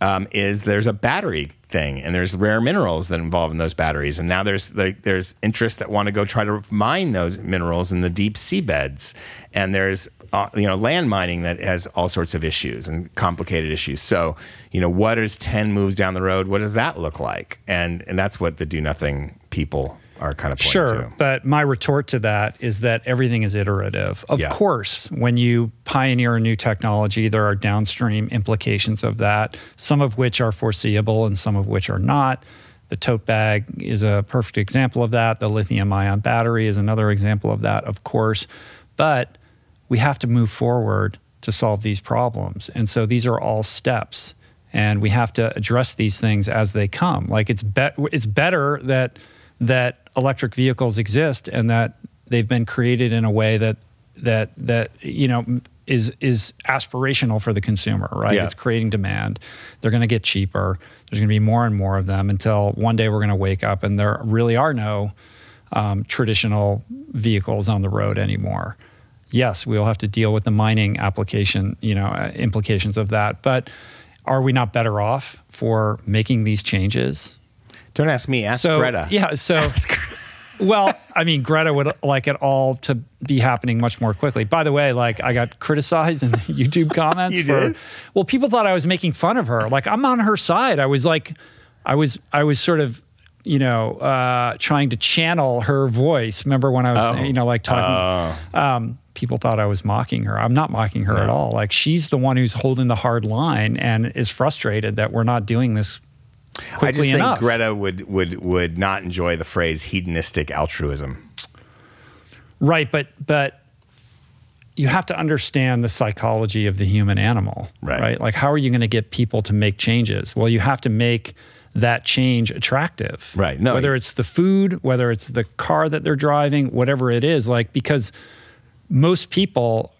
Um, is there's a battery thing, and there's rare minerals that involve in those batteries, and now there's like there's interest that want to go try to mine those minerals in the deep seabeds, and there's uh, you know land mining that has all sorts of issues and complicated issues. So you know what is ten moves down the road? What does that look like? And and that's what the do nothing people are kind of
sure.
to.
But my retort to that is that everything is iterative. Of
Yeah.
course, when you pioneer a new technology, there are downstream implications of that, some of which are foreseeable and some of which are not. The tote bag is a perfect example of that. The lithium ion battery is another example of that, of course. But we have to move forward to solve these problems. And so these are all steps. And we have to address these things as they come. Like it's bet it's better that that electric vehicles exist and that they've been created in a way that that that you know is is aspirational for the consumer, right?
Yeah.
It's creating demand. They're going to get cheaper. There's going to be more and more of them until one day we're going to wake up and there really are no um, traditional vehicles on the road anymore. Yes, we'll have to deal with the mining application, you know, uh, implications of that. But are we not better off for making these changes?
Don't ask me. Ask
So
Greta.
yeah, so well, I mean, Greta would like it all to be happening much more quickly. By the way, like I got criticized in the YouTube comments
You
for
did?
well, people thought I was making fun of her. Like I'm on her side. I was like, I was, I was sort of. You know, uh, trying to channel her voice. Remember when I was,
Oh.
you know, like talking um, people thought I was mocking her. I'm not mocking her at all. Like she's the one who's holding the hard line and is frustrated that we're not doing this
I just think. Greta would would would not enjoy the phrase hedonistic altruism.
right, but but you have to understand the psychology of the human animal,
Right.
Like how are you going to get people to make changes? Well, you have to make that change attractive.
Right. No,
whether it's the food, whether it's the car that they're driving, whatever it is, like because most people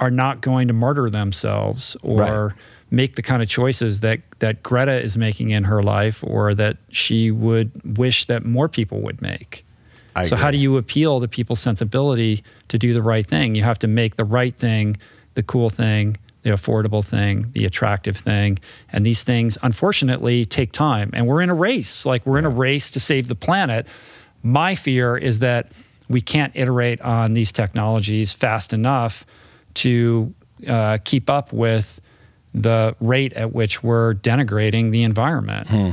are not going to murder themselves or
Right.
Make the kind of choices that that Greta is making in her life or that she would wish that more people would make.
I
so how do you appeal to people's sensibility to do the right thing? You have to make the right thing, the cool thing, the affordable thing, the attractive thing. And these things unfortunately take time. And we're in a race. Like we're in a race to save the planet. My fear is that we can't iterate on these technologies fast enough to uh, keep up with the rate at which we're denigrating the environment.
Hmm.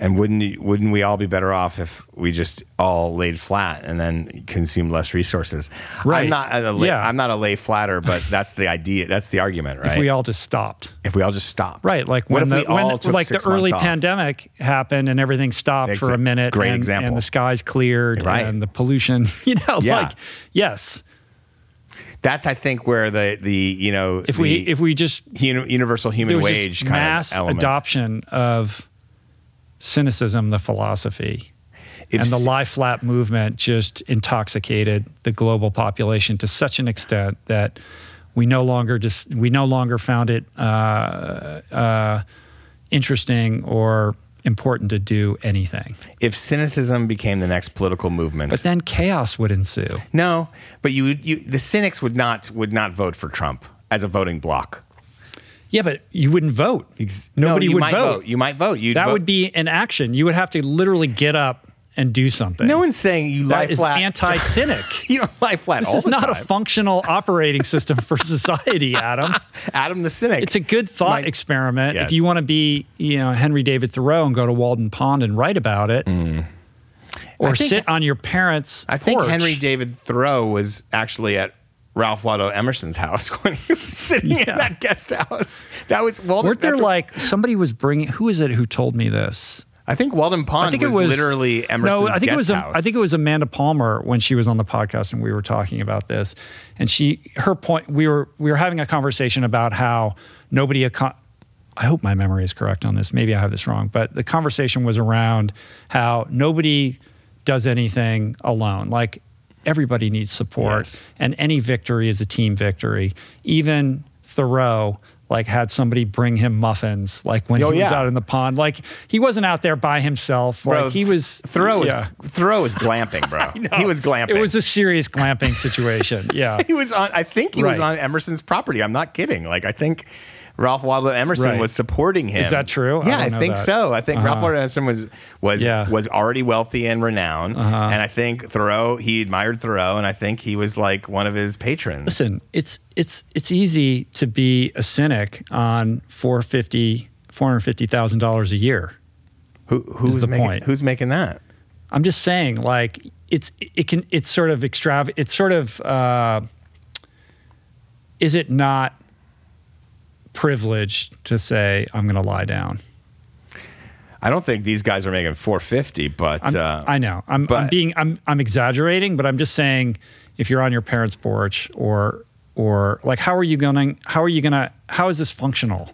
And wouldn't wouldn't we all be better off if we just all laid flat and then consumed less resources?
Right.
I'm not a lay,
Yeah.
I'm not a lay flatter, but that's the idea. That's the argument, right?
If we all just stopped.
If we all just stopped,
Right, like when the, when, like the early
off?
pandemic happened and everything stopped for a minute.
great
and,
example.
And the skies cleared
Right.
and the pollution. You know,
Yeah.
like yes,
That's I think where the the you know
if we if we just
uni- universal human wage kind
mass
of element.
adoption of cynicism, the philosophy,
If
and the lie flat movement just intoxicated the global population to such an extent that we no longer just we no longer found it uh, uh, interesting or important to do anything.
if cynicism became the next political movement,
But then chaos would ensue.
no, but you you the cynics would not would not vote for Trump as a voting bloc.
Yeah, but you wouldn't vote.
Ex-
Nobody
no, you
would
might
vote.
You might vote. You'd
That
vote-
would be an action. You would have to literally get up and do something.
No one's saying you lie
that is
flat.
anti-cynic.
you don't lie flat.
This
all
is not a functional operating system for society, Adam.
Adam the cynic.
It's a good thought
my-
experiment.
Yes.
If you want to be, you know, Henry David Thoreau and go to Walden Pond and write about it, hmm.
I
or
think-
sit on your parents'
I think. Henry David Thoreau was actually at Ralph Waldo Emerson's house when he was sitting
Yeah.
in that guest house. That was Walden.
Weren't there like somebody was bringing? Who is it who told me this?
I think Walden Pond
I think
was,
it was
literally Emerson's
No, I think
guest
it was.
Um, house.
I think it was Amanda Palmer when she was on the podcast and we were talking about this, and she her point. We were we were having a conversation about how nobody. I hope my memory is correct on this. Maybe I have this wrong, but the conversation was around how nobody does anything alone. Like everybody needs support,
Yes.
and any victory is a team victory. Even Thoreau like had somebody bring him muffins like when
Oh,
he was
yeah.
out in the pond like he wasn't out there by himself
Bro,
like he was
Thoreau was
yeah.
Thoreau was glamping, bro. He was glamping.
it was a serious glamping situation yeah
he was on. I think he was on Emerson's property. I'm not kidding. Like I think Ralph Waldo Emerson
Right.
was supporting him.
Is that true?
Yeah,
don't
I, think
that.
so. I think Ralph
Uh-huh.
Waldo Emerson was was
Yeah. Uh-huh.
was already wealthy and renowned, and I think Thoreau he admired Thoreau, and I think he was like one of his patrons.
listen it's it's it's easy to be a cynic on 450 $450,000 a year
Who, who's
the
making,
point.
Who's making that?
I'm just saying, like it's it can it's sort of extravagant. it's sort of uh, is it not privileged to say I'm going to lie down?
I don't think these guys are making 450, but uh,
I know I'm, I'm being I'm I'm exaggerating, but I'm just saying if you're on your parents' porch or or like how are you going to how are you going to how is this functional?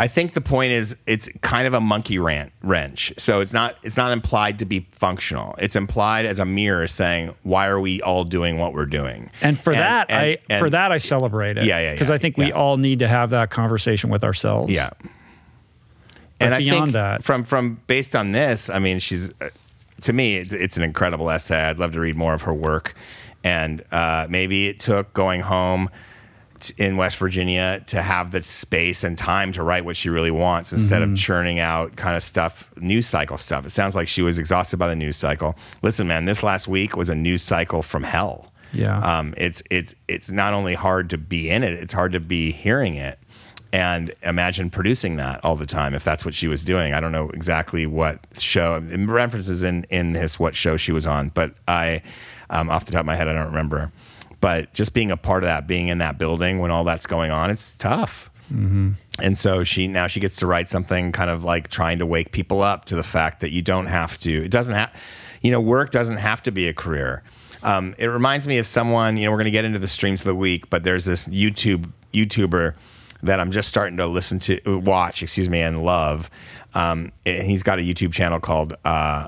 I think the point is it's kind of a monkey rant wrench. So it's not it's not implied to be functional. It's implied as a mirror saying why are we all doing what we're doing?
And for that,
and-
I
and-
for that I celebrate it.
Yeah, yeah,
Because
yeah,
I think we all need to have that conversation with ourselves.
Yeah.
But
and I
beyond
think
that-
from from based on this, I mean, she's uh, to me, it's, it's an incredible essay. I'd love to read more of her work, and uh, maybe it took going home in West Virginia to have the space and time to write what she really wants instead
Mm-hmm.
of churning out kind of stuff, news cycle stuff. It sounds like she was exhausted by the news cycle. Listen, man, this last week was a news cycle from hell.
Yeah.
Um, it's it's it's not only hard to be in it; it's hard to be hearing it. And imagine producing that all the time if that's what she was doing. I don't know exactly what show references in in this what show she was on, but I, um, off the top of my head, I don't remember. But just being a part of that, being in that building when all that's going on, it's tough. And so she now she gets to write something kind of like trying to wake people up to the fact that you don't have to. It doesn't have, you know, work doesn't have to be a career. Um, it reminds me of someone. You know, we're going to get into the streams of the week, but there's this YouTube YouTuber that I'm just starting to listen to, watch, excuse me, and love. Um, and he's got a YouTube channel called uh,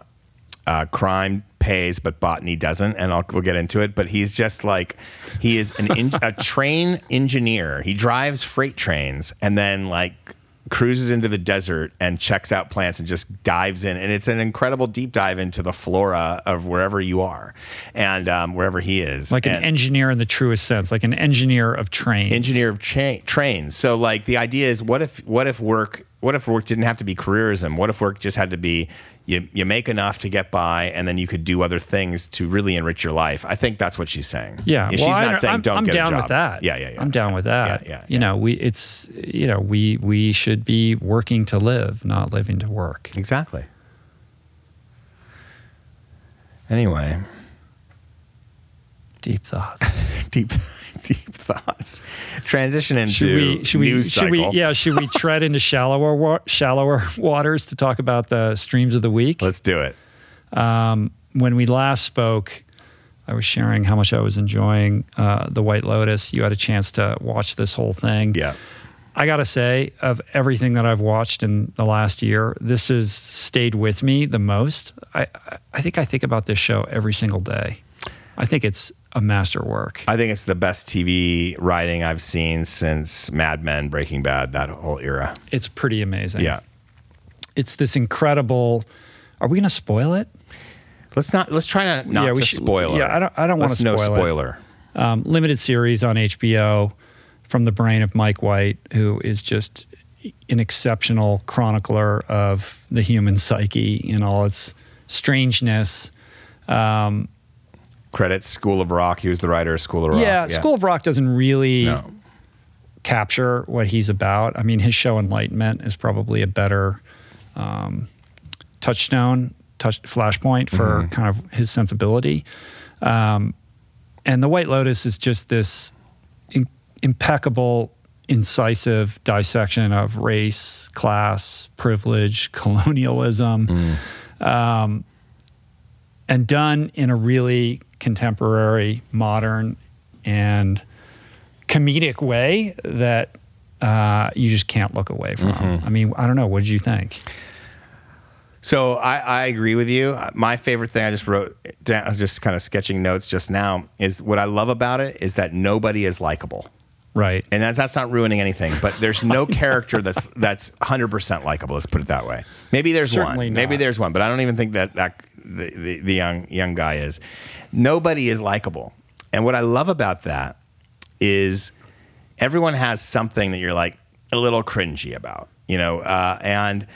uh, crime pays but botany doesn't and I'll, we'll get into it but he's just like he is an in, a train engineer he drives freight trains and then like cruises into the desert and checks out plants and just dives in and it's an incredible deep dive into the flora of wherever you are and um, wherever he is
like an engineer in the truest sense, like an engineer of trains.
engineer of cha- trains. So like the idea is what if what if work what if work didn't have to be careerism? What if work just had to be you you make enough to get by and then you could do other things to really enrich your life? I think that's what she's saying.
Yeah,
she's
well, I-
not saying
I'm,
don't
I'm
get
down
a job.
with that.
Yeah, yeah, yeah.
I'm down with that.
Yeah, yeah,
You know, we it's you know we we should be working to live, not living to work.
Exactly. Anyway,
Deep thoughts.
deep deep thoughts. Transition into
Should we? Should we?
news
Should we?
cycle.
Yeah. Should we tread into shallower wa- shallower waters to talk about the streams of the week?
Let's do it.
when we last spoke, I was sharing how much I was enjoying uh, the White Lotus. You had a chance to watch this whole thing.
Yeah.
I gotta say, of everything that I've watched in the last year, this has stayed with me the most. I- I think I think about this show every single day. I think it's a masterwork.
I think it's the best TV writing I've seen since Mad Men, Breaking Bad, that whole era.
It's pretty amazing.
Yeah.
It's this incredible. Are we gonna spoil it?
Let's not. Let's try not, not
Yeah, we
to
should-
spoil it.
yeah, I don't- I don't
Let's no
spoil it.
spoiler.
um, limited series on HBO from the brain of Mike White, who is just an exceptional chronicler of the human psyche in all its strangeness.
Credits School of Rock. He was the writer of School of Rock.
yeah, School of Rock doesn't really
No.
capture what he's about. I mean, his show Enlightenment is probably a better um, touchstone, touch flashpoint for kind of his sensibility. Um, and the White Lotus is just this in, impeccable, incisive dissection of race, class, privilege, colonialism, um, and done in a really contemporary, modern, and comedic way that uh, you just can't look away from. I mean, I don't know. What did you think?
So I, I agree with you. My favorite thing I just wrote down, I was just kind of sketching notes just now, is what I love about it is that nobody is likable.
Right.
And that's that's not ruining anything, but there's no character that's that's 100% likable. Let's put it that way. Maybe there's
Certainly
one.
not.
Maybe there's one, but I don't even think that that the, the, the young young guy is. Nobody is likable. And what I love about that is everyone has something that you're like a little cringy about, you know, uh, and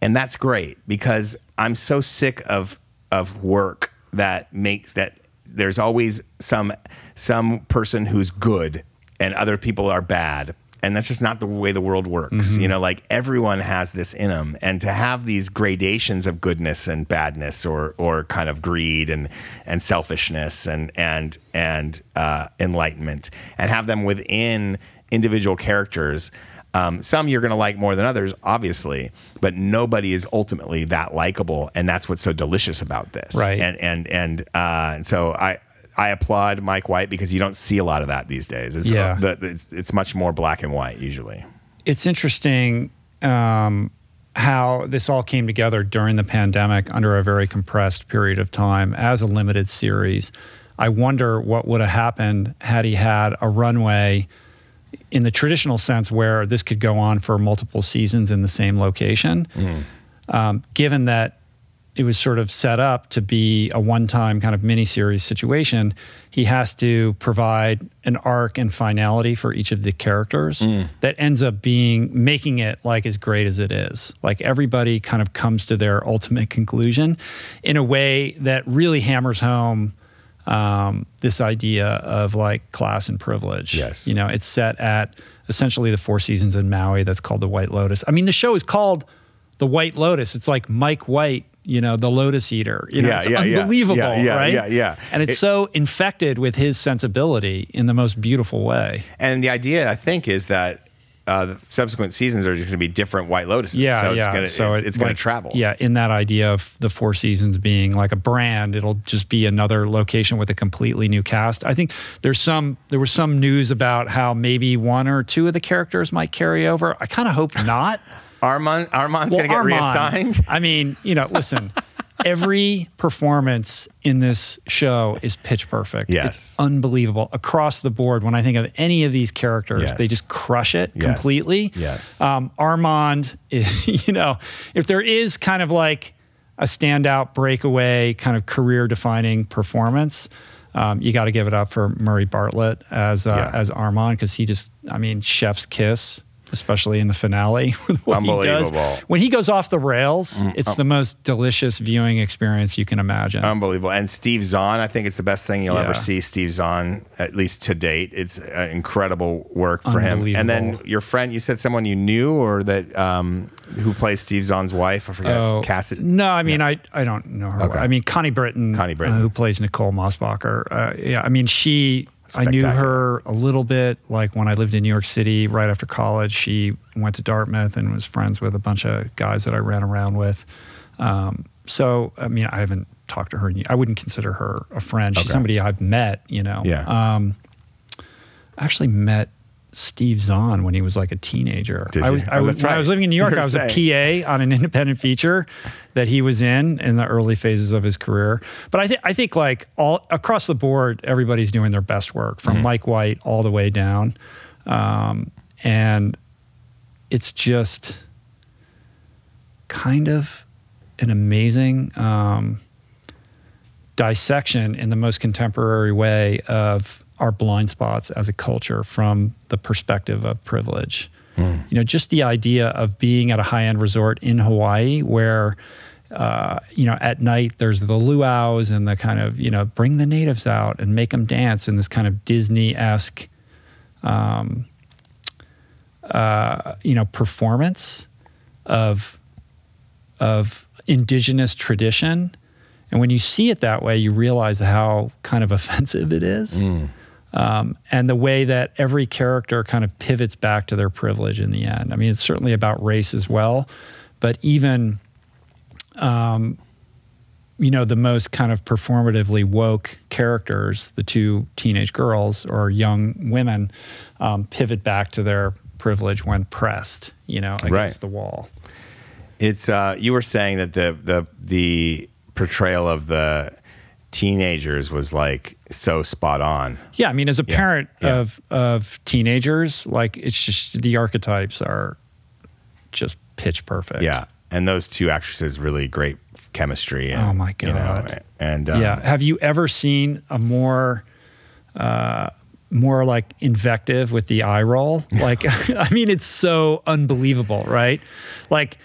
and that's great because I'm so sick of of work that makes that there's always some some person who's good and other people are bad and that's just not the way the world works you know like everyone has this in them and to have these gradations of goodness and badness or or kind of greed and and selfishness and and and uh, enlightenment and have them within individual characters um, some you're going to like more than others, obviously, but nobody is ultimately that likable, and that's what's so delicious about this.
Right.
And and and uh, and so I I applaud Mike White because you don't see a lot of that these days. It's
Yeah.
the, it's, it's much more black and white usually.
it's interesting um, how this all came together during the pandemic under a very compressed period of time as a limited series. I wonder what would have happened had he had a runway in the traditional sense where this could go on for multiple seasons in the same location. Um, given that it was sort of set up to be a one-time kind of mini-series situation, he has to provide an arc and finality for each of the characters that ends up being making it like as great as it is. Like everybody kind of comes to their ultimate conclusion in a way that really hammers home um, this idea of like class and privilege.
Yes.
you know, it's set at essentially the Four Seasons in Maui. That's called the White Lotus. I mean, the show is called the White Lotus. It's like Mike White, you know, the Lotus Eater. You know,
Yeah,
it's
yeah,
unbelievable,
Yeah, yeah,
right?
yeah, yeah.
And it's
It-
so infected with his sensibility in the most beautiful way.
And the idea, I think, is that uh, subsequent seasons are just going to be different White Lotuses.
Yeah,
so it's
yeah.
Gonna,
so
it's,
it-
it's going
like,
to travel.
Yeah, in that idea of the Four Seasons being like a brand, it'll just be another location with a completely new cast. I think there's some there was some news about how maybe one or two of the characters might carry over. I kind of hope not.
Armand, Armand's going to get
Armand,
reassigned.
I mean, you know, listen. Every performance in this show is pitch perfect.
Yes.
It's unbelievable across the board. When I think of any of these characters,
Yes.
they just crush it
Yes.
completely.
Yes.
Um, Armand, you know, if there is kind of like a standout breakaway kind of career defining performance, um, you got to give it up for Murray Bartlett as uh,
Yeah.
as Armand because he just, I mean, chef's kiss, especially in the finale. with what he does.
Mm,
When he goes off the rails, it's the most delicious viewing experience you can imagine.
Unbelievable. And Steve Zahn, I think it's the best thing you'll
Yeah.
ever see. Steve Zahn, at least to date, it's uh, incredible work for him. And then your friend, you said someone you knew or that um, who plays Steve Zahn's wife. I forget.
Oh,
Cassidy.
No, I mean, I, I don't know her.
Okay.
I mean, Connie Britton,
Connie Britton.
uh, who plays Nicole Mossbacher. Uh, yeah, I mean, she, I knew her a little bit, like when I lived in New York City right after college. She went to Dartmouth and was friends with a bunch of guys that I ran around with. Um, so, I mean, I haven't talked to her. in- I wouldn't consider her a friend. She's
Okay.
somebody I've met, you know.
Yeah.
Um, I actually met Steve Zahn when he was like a teenager.
Did
I was, I
Oh,
was
that's
when I was living in New York.
You were
I was a. PA on an independent feature that he was in in the early phases of his career. But I think I think like all across the board, everybody's doing their best work
Mm-hmm.
from Mike White all the way down, um, and it's just kind of an amazing um, dissection in the most contemporary way of our blind spots as a culture from the perspective of privilege. You know, just the idea of being at a high end resort in Hawaii where, uh, you know, at night there's the luau's and the kind of, you know, bring the natives out and make them dance in this kind of Disney esque, um, uh, you know, performance of of indigenous tradition. And when you see it that way, you realize how kind of offensive it is. Um, and the way that every character kind of pivots back to their privilege in the end. I mean, it's certainly about race as well, but even, um, you know, the most kind of performatively woke characters, the two teenage girls or young women, um, pivot back to their privilege when pressed, you know, against
Right.
the wall.
It's uh, you were saying that the the the portrayal of the teenagers was like so spot on.
Yeah, I mean, as a parent
yeah.
of of teenagers, like it's just the archetypes are just pitch perfect.
Yeah, and those two actresses really great chemistry. And,
Oh, my
you know,
God.
and um,
yeah. Have you ever seen a more uh, more like invective with the eye roll? Like, I mean, it's so unbelievable, right? Like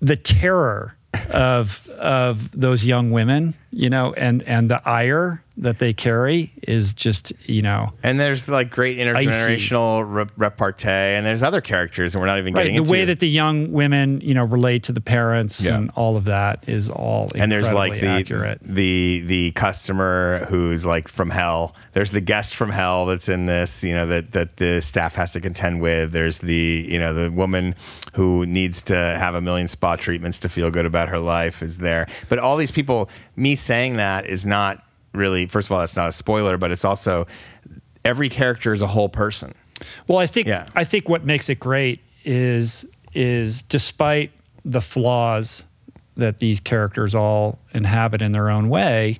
the terror of of those young women, you know, and and the ire that they carry is just, you know,
And there's like great intergenerational re- repartee, and there's other characters, and we're not even
right.
getting
The
into
way that the young women, you know, relate to the parents
Yeah.
and all of that is all
and there's like the
accurate.
the the customer who's like from hell. There's the guest from hell that's in this, you know, that that the staff has to contend with. There's the you know the woman who needs to have a million spa treatments to feel good about her life is there. But all these people, me saying that is not really. First of all, that's not a spoiler, but it's also every character is a whole person.
Well, I think
Yeah.
I think what makes it great is is despite the flaws that these characters all inhabit in their own way,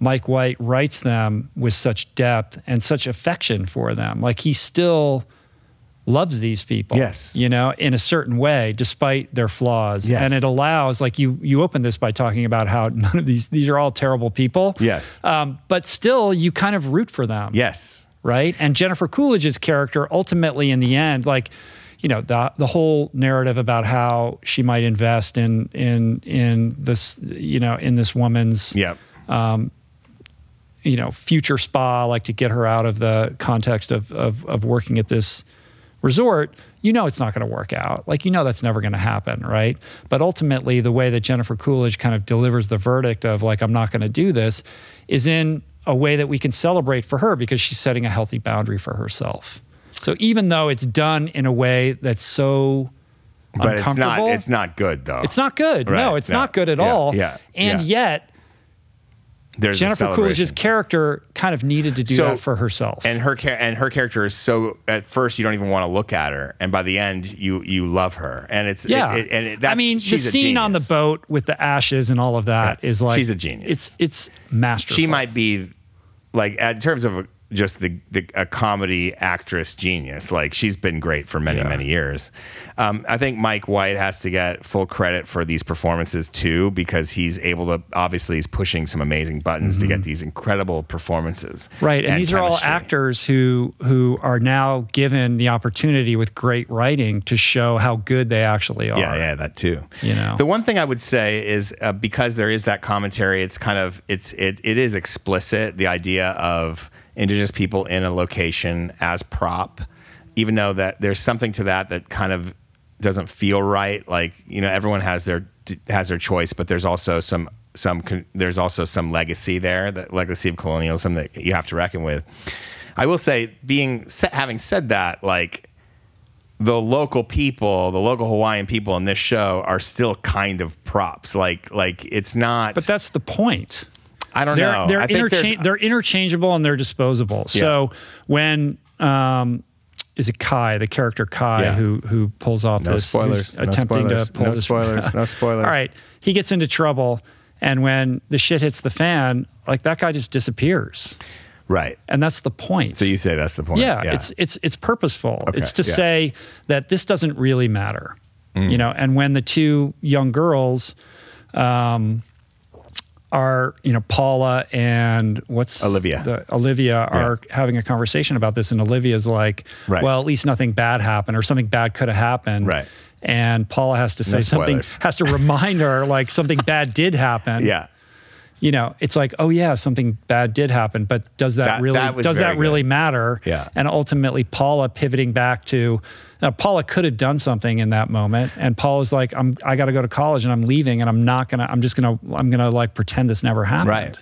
Mike White writes them with such depth and such affection for them. Like he still loves these people.
Yes.
You know, in a certain way, despite their flaws.
Yes.
And it allows, like you you open this by talking about how none of these these are all terrible people.
Yes.
Um, but still you kind of root for them
Yes.
right? And Jennifer Coolidge's character ultimately in the end, like, you know, the the whole narrative about how she might invest in in in this, you know, in this woman's
Yep.
you know future spa, like to get her out of the context of of, of working at this resort. You know, it's not going to work out. Like you know, that's never going to happen, right? But ultimately, the way that Jennifer Coolidge kind of delivers the verdict of like I'm not going to do this is in a way that we can celebrate for her because she's setting a healthy boundary for herself. So even though it's done in a way that's so
But it's not. It's not good though.
it's not good. no, it's
no.
not good at
Yeah,
all.
yeah,
And
yeah.
yet,
There's a
Jennifer Coolidge's character kind of needed to do
So-
that for herself.
and her and her character is so at first you don't even want to look at her and by the end you you love her and it's
yeah,
it, it, and it, that's,
I mean, the scene on the boat with the ashes and all of that is
Yeah.
like
She's a genius.
It's it's masterful.
she might be like in terms of just the, the a comedy actress genius like she's been great for many
Yeah.
many years um, i think mike white has to get full credit for these performances too because he's able to obviously he's pushing some amazing buttons to get these incredible performances
Mm-hmm. Right, and, these are all actors who who are now given the opportunity with great writing to show how good they actually are.
Yeah, yeah, that too.
You know?
the one thing I would say is uh, because there is that commentary, it's kind of it's it it is explicit. The idea of indigenous people in a location as prop, even though that there's something to that that kind of doesn't feel right. Like you know, everyone has their has their choice, but there's also some some there's also some legacy there, that legacy of colonialism that you have to reckon with. I will say, being having said that, like the local people, the local Hawaiian people in this show are still kind of props. Like like it's not.
But that's the point.
I don't
They're
know.
they're,
I think
they're interchangeable and they're disposable. So when um, is it Kai, the character Kai,
Yeah.
who who pulls off
No
this,
spoilers. No
attempting
spoilers.
to pull
No
this
spoilers. No spoilers.
All right, he gets into trouble, and when the shit hits the fan, like that guy just disappears,
right.
and that's the point.
So you say that's the point.
yeah, it's it's it's purposeful.
Okay,
It's to
yeah.
say that this doesn't really matter,
Mm.
you know. And when the two young girls, um, are you know Paula and what's
Olivia.
the, Olivia are having a conversation about this, and Olivia's like,
Right.
well, at least nothing bad happened, or something bad could have happened,
Right.
And Paula has to say
No
something, has to remind her like something bad did happen,
yeah.
you know, it's like, oh yeah, something bad did happen, but does that,
That-
really
that
does that really
good.
matter?
Yeah.
And ultimately, Paula pivoting back to now, Paula could have done something in that moment, and Paula's like, I'm I got to go to college and I'm leaving, and I'm not gonna, I'm just gonna, I'm gonna like pretend this never happened.
Right.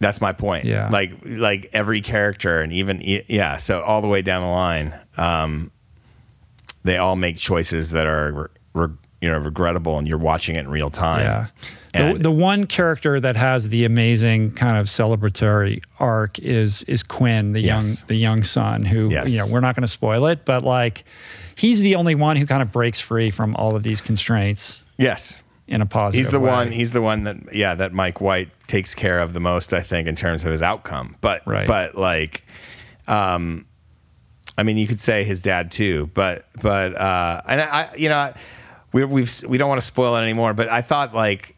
That's my point.
Yeah.
Like like every character and even yeah, so all the way down the line, um, they all make choices that are re, you know regrettable, and you're watching it in real time.
Yeah. The,
And-
the one character that has the amazing kind of celebratory arc is is Quinn, the
Yes.
young the young son who
Yes.
you know we're not going to spoil it, but like he's the only one who kind of breaks free from all of these constraints
Yes.
in a positive.
He's the
way.
one. He's the one that yeah that Mike White takes care of the most. I think in terms of his outcome. But
Right.
but like, um, I mean, you could say his dad too. But but uh, and I you know we we've we don't want to spoil it anymore. But I thought like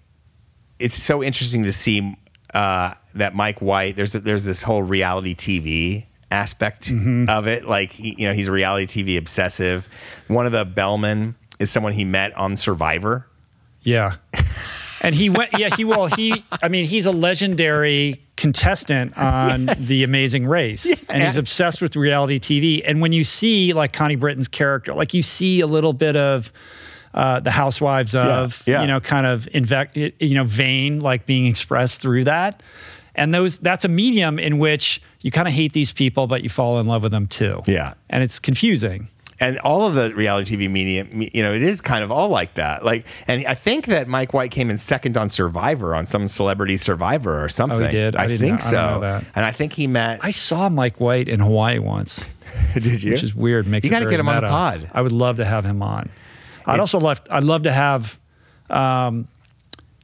it's so interesting to see uh, that Mike White. There's a, there's this whole reality TV aspect of it. Like he, you know, he's a reality TV obsessive. One of the Bellmen is someone he met on Survivor.
Yeah. And he went, yeah, he will. He, I mean, he's a legendary contestant on The Amazing Race, and he's obsessed with reality TV. And when you see like Connie Britton's character, like you see a little bit of uh, the Housewives of,
yeah.
you know, kind of invec, you know, vein like being expressed through that. And those, that's a medium in which you kind of hate these people, but you fall in love with them too.
Yeah.
And it's confusing.
and all of the reality TV media, you know, it is kind of all like that. Like, and I think that Mike White came in second on Survivor, on some celebrity Survivor or something.
Oh, he did? I
I,
didn't
think
know- I
so.
don't know that.
And I think he met.
I saw Mike White in Hawaii once.
did you?
which is weird. Makes
You gotta get him on the pod.
I would love to have him on. I'd also love. I'd love to have um,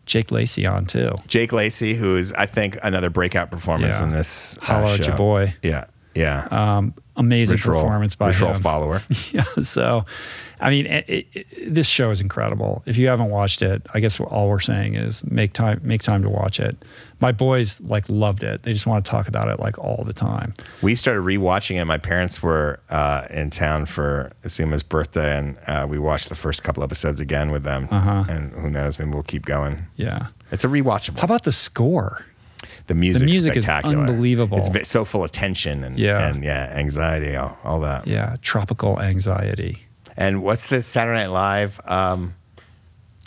Jake Lacy on too.
Jake Lacy, who is, I think, another breakout performance
Yeah.
in this. uh,
Holla at
show.
your boy.
Yeah, yeah.
Um, amazing
Rich roll-
performance by
Rich roll
him.
follower.
yeah. So, I mean, it, it, this show is incredible. If you haven't watched it, I guess all we're saying is make time, make time to watch it. My boys like loved it. They just want to talk about it like all the time.
We started rewatching it. My parents were uh, in town for Suma's birthday, and uh, we watched the first couple episodes again with them.
Uh-huh.
And who knows? Maybe we'll keep going.
Yeah.
It's a rewatchable.
How about the score?
the music,
music is unbelievable.
It's so full of tension and
Yeah.
and yeah, anxiety, all, all that.
Yeah, tropical anxiety.
And what's this Saturday Night Live um,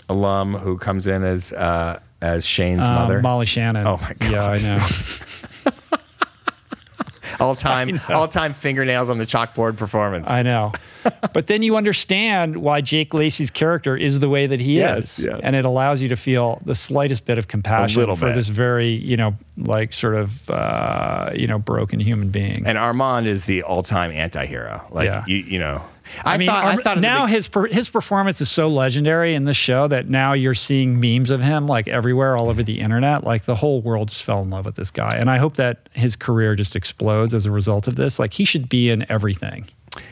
alum who comes in as uh, as Shane's
Uh,
mother?
Molly Shannon.
Oh, my God.
Yeah, I know.
all time all time fingernails on the chalkboard performance.
I know. but then you understand why Jake Lacy's character is the way that he
Yes,
is.
yes.
And it allows you to feel the slightest bit of compassion
little
for
bit.
this very, you know, like sort of, uh, you know, broken human being.
and Armand is the all time anti hero. Like
Yeah.
you you know. I,
I mean,
thought, I thought
now his per- his performance is so legendary in this show that now you're seeing memes of him like everywhere, all over the internet. Like the whole world just fell in love with this guy, and I hope that his career just explodes as a result of this. Like he should be in everything.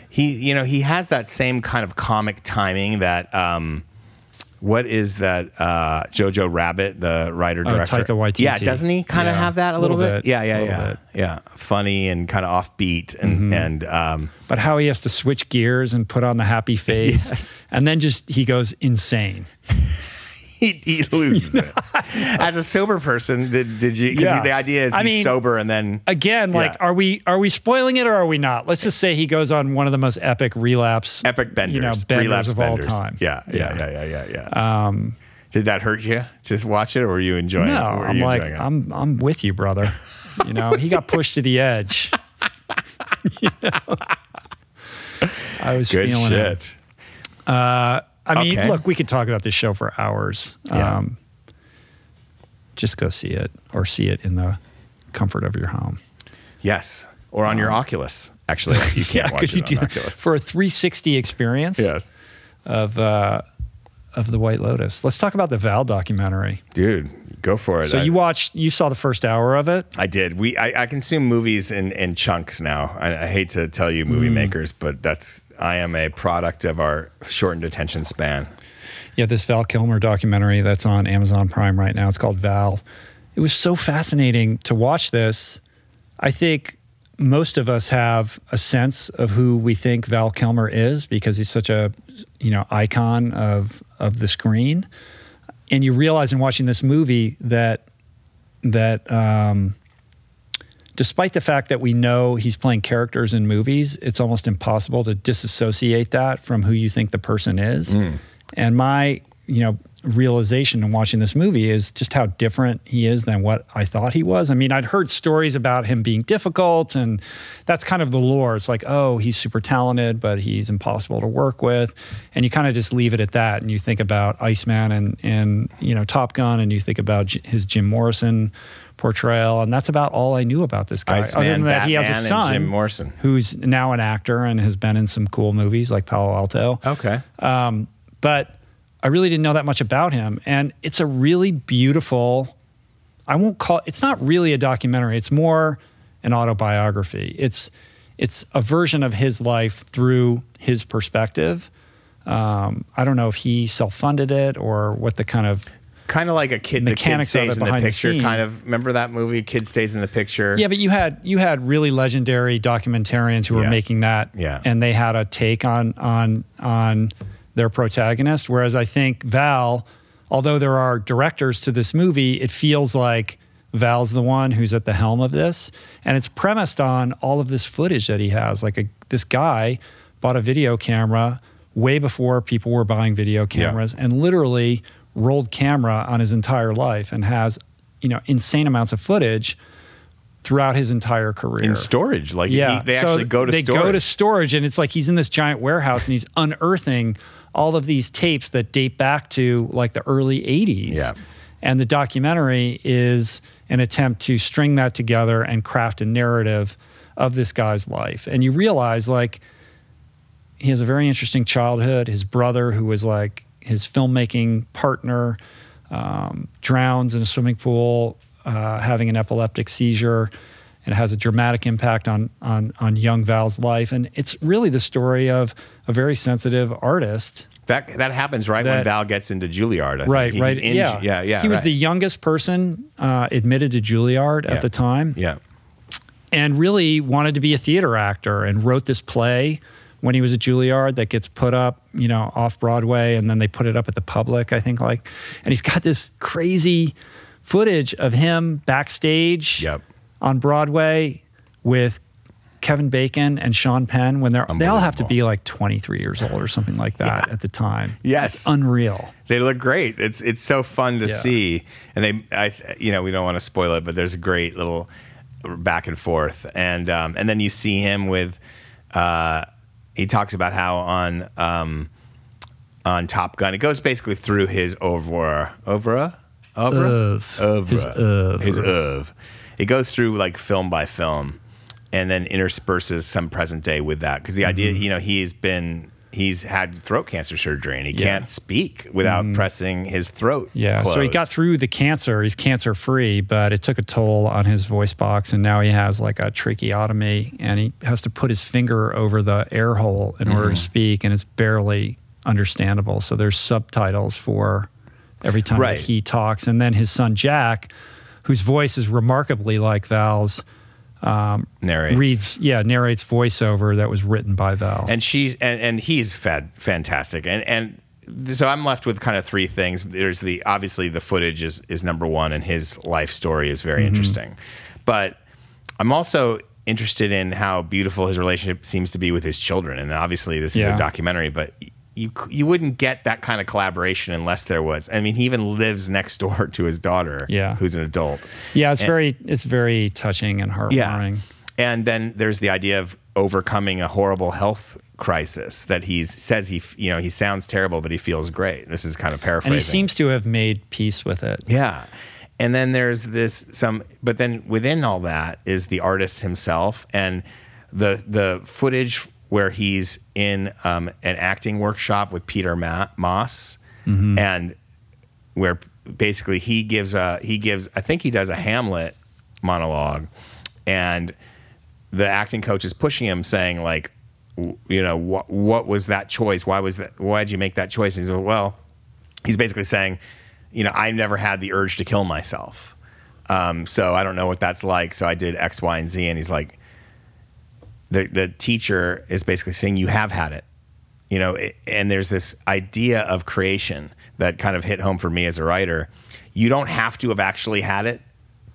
he you know he has that same kind of comic timing that um what is that uh jojo rabbit the writer director
Oh, Taika Waititi.
yeah doesn't he kind of
Yeah,
have that a little,
little
bit?
bit,
yeah yeah yeah
bit.
yeah funny and kind of offbeat and and um
But how he has to switch gears and put on the happy face,
Yes.
and then just he goes insane.
he, he loses it as a sober person did, did you because
Yeah.
the idea is
I
he's
mean,
sober and then
Again, like, are we are we spoiling it or are we not? Let's just say he goes on one of the most epic relapse,
epic benders
you know, benders
relapse
of
benders.
all time.
yeah yeah yeah yeah yeah yeah um did that hurt you just watch it or were you enjoying
No,
it Were
I'm like,
it?
I'm I'm with you, brother. You know, he got pushed to the edge. You know? I was
good
feeling it.
shit
I mean,
Okay.
look, we could talk about this show for hours.
Yeah.
Um, just go see it or see it in the comfort of your home.
yes or on your oculus actually you can't watch
could
it
you
on
do that?
oculus
for a 360 experience
yes
of uh, of the White Lotus? Let's talk about the Val documentary.
Dude, go for it.
So
I,
you watched, you saw the first hour of it.
I did. We I, I consume movies in, in chunks now. I, I hate to tell you, movie
Mm.
makers, but that's I am a product of our shortened attention span.
Yeah, this Val Kilmer documentary that's on Amazon Prime right now. It's called Val. It was so fascinating to watch this. I think most of us have a sense of who we think Val Kilmer is because he's such a you know icon of of the screen. And you realize in watching this movie that that um, despite the fact that we know he's playing characters in movies, it's almost impossible to disassociate that from who you think the person is. Hmm. And my, you know, realization in watching this movie is just how different he is than what I thought he was. I mean, I'd heard stories about him being difficult, and that's kind of the lore. It's like, oh, he's super talented, but he's impossible to work with, and you kind of just leave it at that. And you think about Iceman and and you know Top Gun, and you think about his Jim Morrison portrayal, and that's about all I knew about this guy.
Iceman,
Other than that, he has a son,
Jim Morrison.
who's now an actor and has been in some cool movies like Palo Alto
Okay.
um, but I really didn't know that much about him. And it's a really beautiful. I won't call it's not really a documentary. It's more an autobiography. It's it's a version of his life through his perspective. Um, I don't know if he self funded it or what the kind of
kind of like a kid. The kid stays in the
behind the
picture. kind of. Remember that movie? Kid stays in the picture.
Yeah, but you had you had really legendary documentarians who were
Yeah.
making that,
Yeah.
and they had a take on on on their protagonist. Whereas I think Val, although there are directors to this movie, it feels like Val's the one who's at the helm of this, and it's premised on all of this footage that he has. Like a, this guy bought a video camera way before people were buying video cameras, and literally rolled camera on his entire life, and has you know insane amounts of footage throughout his entire career.
in storage. Like
yeah,
he- they
So
actually go to
they
storage.
go to storage, and it's like he's in this giant warehouse, and he's unearthing all of these tapes that date back to like the early '80s.
Yeah.
And the documentary is an attempt to string that together and craft a narrative of this guy's life. And you realize like he has a very interesting childhood. His brother, who was like his filmmaking partner, um, drowns in a swimming pool, uh, having an epileptic seizure, and it has a dramatic impact on on on young Val's life. And it's really the story of a very sensitive artist.
that that happens right when Val gets into Juilliard. I think.
Right,
He's
right.
in-
yeah,
yeah, yeah.
He was
right.
the youngest person uh, admitted to Juilliard
Yeah.
at the time
yeah.
and really wanted to be a theater actor and wrote this play when he was at Juilliard that gets put up, you know, off Broadway and then they put it up at the public, I think like. And he's got this crazy footage of him backstage
Yep.
on Broadway with Kevin Bacon and Sean Penn when they're they all have to be like 23 years old or something like that at the time.
Yes.
It's unreal.
They look great. It's it's so fun to
Yeah.
see, and they, I, you know, we don't want to spoil it, but there's a great little back and forth, and um, and then you see him with, uh, he talks about how on um, on Top Gun, it goes basically through his oeuvre, Oeuvre. oeuvre,
His oeuvre.
his oeuvre. It goes through like film by film, and then intersperses some present day with that because the idea, you know, he's been he's had throat cancer surgery and he
Mm-hmm. Yeah. Mm-hmm.
can't speak without pressing his throat.
Yeah, so he got through the cancer. He's cancer free, but it took a toll on his voice box, and now he has like a tracheotomy, and he has to put his finger over the air hole in
Mm-hmm.
order to speak, and it's barely understandable. So there's subtitles for every time
Right.
that he talks, and then his son Jack, whose voice is remarkably like Val's, Um,
narrates.
reads yeah narrates voiceover that was written by Val.
and she's and, and he's fad, fantastic. And and so i'm left with kind of three things. There's the obviously the footage is is number one and his life story is very mm-hmm. interesting. But i'm also interested in how beautiful his relationship seems to be with his children. And obviously this is a documentary but you you wouldn't get that kind of collaboration unless there was i mean he even lives next door to his daughter
Yeah.
who's an adult
yeah, it's very it's very touching and heartwarming. Yeah.
and then there's the idea of overcoming a horrible health crisis that he says he, you know, he sounds terrible, but he feels great. This is kind of paraphrasing.
And he seems to have made peace with it.
yeah. And then there's this some, but then within all that is the artist himself and the the footage where he's in um, an acting workshop with Peter Ma- Moss, and where basically he gives a he gives I think he does a Hamlet monologue, and the acting coach is pushing him, saying like, you know, what what was that choice? Why was that? Why did you make that choice? And he's like, well, he's basically saying, you know, I never had the urge to kill myself, um, so I don't know what that's like. So I did X, Y, and Z, and he's like, the the teacher is basically saying you have had it you know it, and there's this idea of creation that kind of hit home for me as a writer you don't have to have actually had it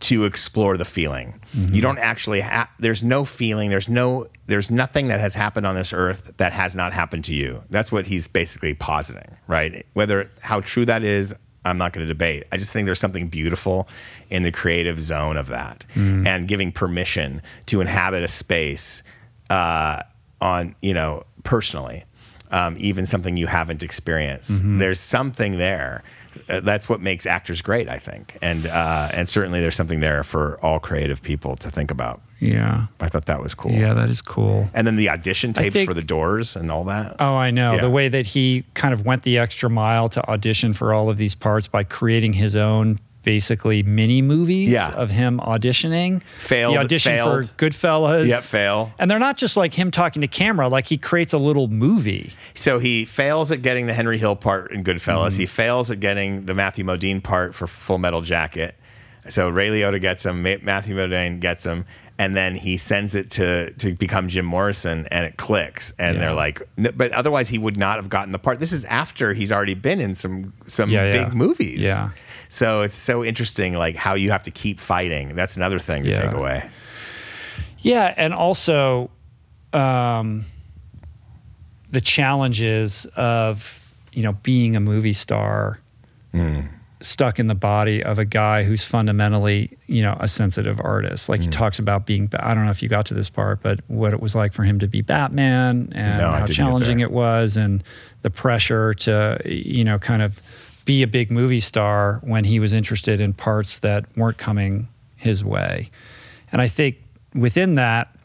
to explore the feeling. Mm-hmm. You don't actually have. There's no feeling. There's no. There's nothing that has happened on this earth that has not happened to you. That's what he's basically positing, right? Whether how true that is, I'm not going to debate. I just think there's something beautiful in the creative zone of that, mm. and giving permission to inhabit a space uh, on you know personally, um, even something you haven't experienced. There's something there. Uh, that's what makes actors great, I think, and uh, and certainly there's something there for all creative people to think about.
Yeah.
I thought that was cool.
Yeah, that is cool.
And then the audition tapes
think-
for the Doors and all that.
Oh, I know.
Yeah.
The way that he kind of went the extra mile to audition for all of these parts by creating his own basically mini movies
Yeah.
of him auditioning.
Failed,
The audition
failed.
for Goodfellas.
Yep, fail.
And they're not just like him talking to camera, like he creates a little movie.
So he fails at getting the Henry Hill part in Goodfellas.
Mm-hmm.
He fails at getting the Matthew Modine part for Full Metal Jacket. So Ray Liotta gets him, Matthew Modine gets him, and then he sends it to to become Jim Morrison, and it clicks. And
Yeah.
they're like, but otherwise he would not have gotten the part. This is after he's already been in some some
Yeah, yeah.
big movies.
Yeah.
So it's so interesting, like how you have to keep fighting. That's another thing to
Yeah.
take away.
Yeah, and also um, the challenges of you know being a movie star stuck in the body of a guy who's fundamentally you know a sensitive artist. Like he talks about being. I don't know if you got to this part, but what it was like for him to be Batman and
No,
how challenging it was, and the pressure to you know kind of be a big movie star when he was interested in parts that weren't coming his way. And I think within that,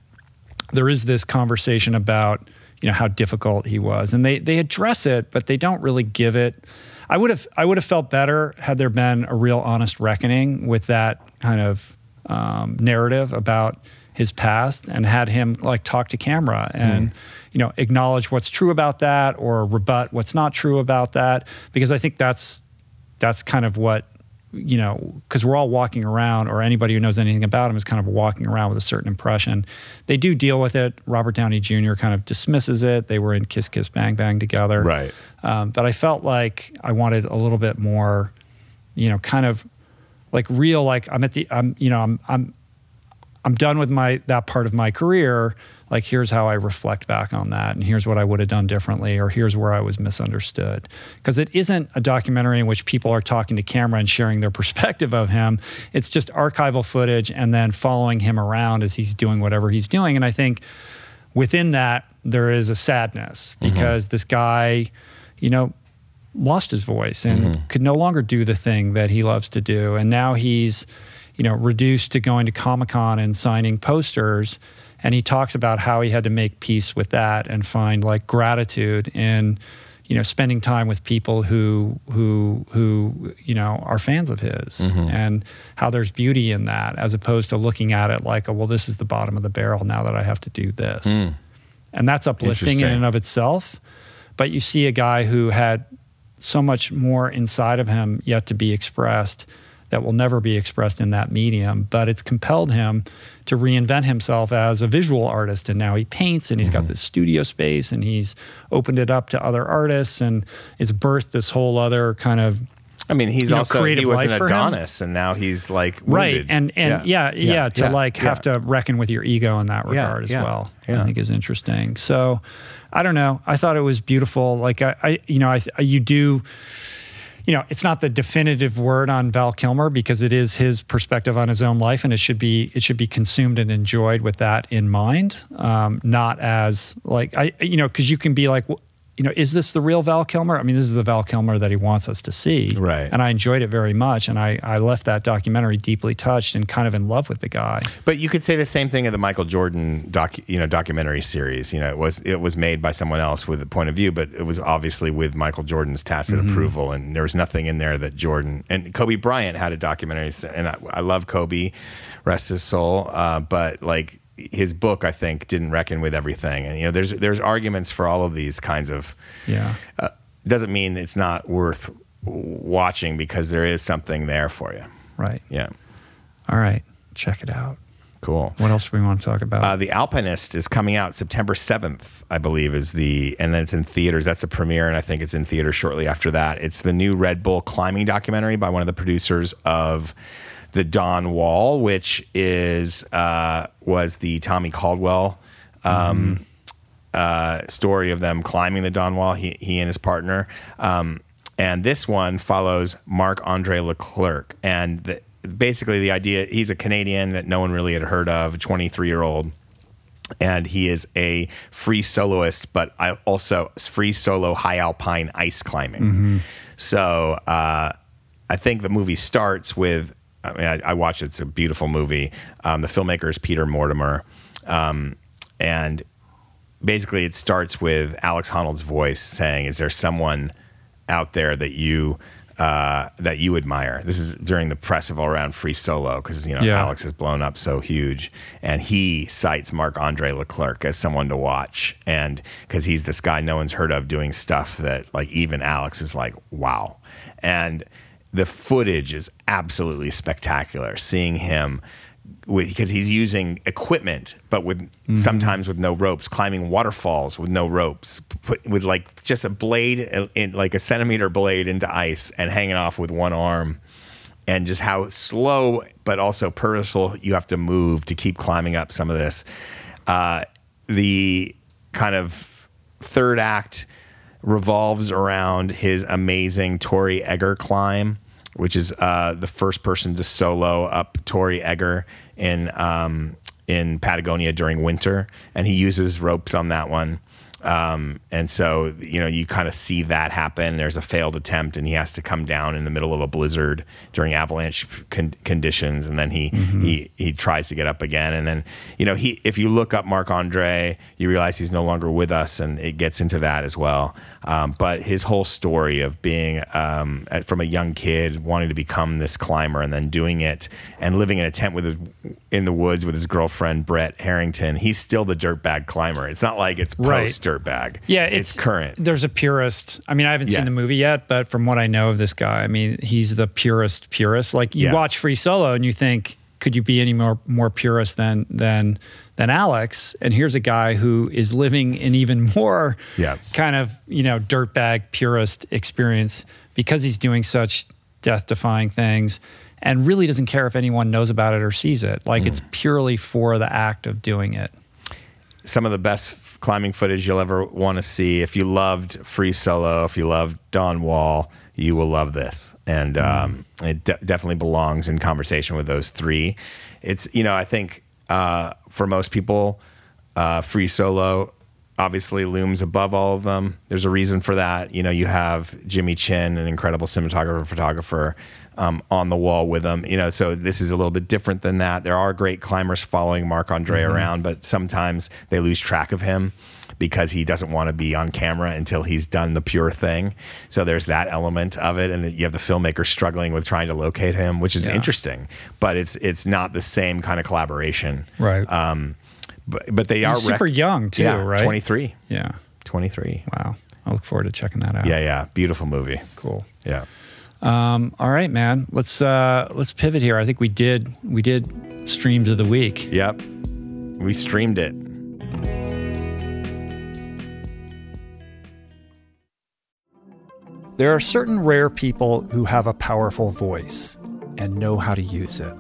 there is this conversation about you know how difficult he was, and they they address it, but they don't really give it. I would have I would have felt better had there been a real honest reckoning with that kind of um, narrative about his past, and had him like talk to camera and you know acknowledge what's true about that or rebut what's not true about that, because I think that's that's kind of what you know because we're all walking around or anybody who knows anything about him is kind of walking around with a certain impression. They do deal with it. Robert downey jr kind of dismisses it. They were in kiss kiss bang bang together.
Right.
um, but i felt like i wanted a little bit more you know kind of like real like i'm at the i'm you know i'm i'm i'm done with my that part of my career like here's how i reflect back on that and here's what i would have done differently or here's where i was misunderstood. Because it isn't a documentary in which people are talking to camera and sharing their perspective of him. It's just archival footage and then following him around as he's doing whatever he's doing and i think within that there is a sadness mm-hmm. because this guy you know lost his voice and mm-hmm. could no longer do the thing that he loves to do and now he's you know reduced to going to comic-con and signing posters and he talks about how he had to make peace with that and find like gratitude in you know spending time with people who who who you know are fans of his mm-hmm. and how there's beauty in that as opposed to looking at it like oh well this is the bottom of the barrel now that I have to do this. Hmm. And that's uplifting in and of itself. But you see a guy who had so much more inside of him yet to be expressed that will never be expressed in that medium but it's compelled him to reinvent himself as a visual artist. And now he paints and he's
Mm-hmm.
got this studio space and he's opened it up to other artists and it's birthed this whole other kind of
I mean, he's
you know,
also he was an
life for him.
Adonis, and now he's like
right. And and yeah. yeah, to like have to reckon with your ego in that
Yeah,
regard as
yeah,
well
yeah.
i think is interesting. So i don't know. I thought it was beautiful. Like i, I you know I, you do you know it's not the definitive word on val kilmer because it is his perspective on his own life and it should be it should be consumed and enjoyed with that in mind. Um, not as like i you know because you can be like w- you know, is this the real Val Kilmer? I mean, this is the Val Kilmer that he wants us to see.
Right.
And I enjoyed it very much. And I, I left that documentary deeply touched and kind of in love with the guy.
But you could say the same thing of the Michael Jordan doc, you know, documentary series. You know, it was it was made by someone else with a point of view, but it was obviously with Michael Jordan's tacit
Mm-hmm.
approval, and there was nothing in there that Jordan and Kobe Bryant had a documentary, and I, I love Kobe, rest his soul. Uh, but like his book, I think didn't reckon with everything, and you know, there's there's arguments for all of these kinds of.
Yeah.
Uh, doesn't mean it's not worth watching because there is something there for you.
Right.
Yeah,
All right. Check it out.
cool.
What else do we want to talk about?
Uh, the Alpinist is coming out September 7th, I believe, is the, and then it's in theaters. That's a premiere, and I think it's in theaters shortly after that. It's the new Red Bull climbing documentary by one of the producers of the Dawn Wall, which is uh, was the Tommy Caldwell um, uh, story of them climbing the Dawn Wall. He he and his partner. Um, and this one follows Marc Andre Leclerc, and the, basically the idea he's a Canadian that no one really had heard of, a 23 year old and he is a free soloist, but I also free solo high alpine ice climbing. So uh, I think the movie starts with. I mean, I, I watched it. It's a beautiful movie. Um, the filmmaker is Peter Mortimer, um, and basically it starts with Alex Honnold's voice saying, "Is there someone out there that you?" Uh, that you admire. This is during the press of all around free solo because you know
Yeah.
Alex has blown up so huge, and he cites Marc Andre Leclerc as someone to watch, and because he's this guy no one's heard of doing stuff that like even Alex is like wow, and the footage is absolutely spectacular. Seeing him with because he's using equipment, but with sometimes with no ropes, climbing waterfalls with no ropes, put with like just a blade in, in like a centimeter blade into ice and hanging off with one arm, and just how slow but also purposeful you have to move to keep climbing up some of this. Uh, the kind of third act revolves around his amazing Torre Egger climb, which is uh, the first person to solo up Torre Egger in um, in Patagonia during winter, and he uses ropes on that one. Um, and so, you know, you kind of see that happen. There's a failed attempt, and he has to come down in the middle of a blizzard during avalanche con- conditions, and then he he he tries to get up again. And then, you know, he if you look up Marc Andre, you realize he's no longer with us, and it gets into that as well. Um, but his whole story of being um, from a young kid wanting to become this climber, and then doing it, and living in a tent with in the woods with his girlfriend Brette Harrington, he's still the dirtbag climber. It's not like it's
Right.
Dirtbag.
Yeah, it's,
current.
There's a purist. I mean, I haven't
Yeah.
seen the movie yet, but from what I know of this guy, I mean, he's the purest purist. Like you
Yeah.
watch Free Solo and you think, could you be any more more purist than than than Alex? And here's a guy who is living an even more
Yeah.
kind of you know dirtbag purist experience because he's doing such death defying things. And really doesn't care if anyone knows about it or sees it. Like it's hmm. purely for the act of doing it.
some of the best climbing footage you'll ever want to see. If you loved Free Solo, if you loved Dawn Wall, you will love this. And um, it de- definitely belongs in conversation with those three. It's, you know, I think uh, for most people, uh, Free Solo obviously looms above all of them. There's a reason for that. You know, you have Jimmy Chin, an incredible cinematographer, photographer, um, on the wall with them. You know, so this is a little bit different than that. There are great climbers following Marc Andre around, but sometimes they lose track of him because he doesn't want to be on camera until he's done the pure thing. So there's that element of it, and you have the filmmaker struggling with trying to locate him, which is
Yeah.
interesting. But it's it's not the same kind of collaboration,
Right.
Um, but but they are
He's super young, too,
yeah,
right?
23.
yeah.
23.
Wow. I look forward to checking that out.
Yeah, yeah, beautiful movie.
Cool.
Yeah.
Um, all right, man. Let's uh, let's pivot here. I think we did we did streams of the week.
Yep. We streamed it.
There are certain rare people who have a powerful voice and know how to use it.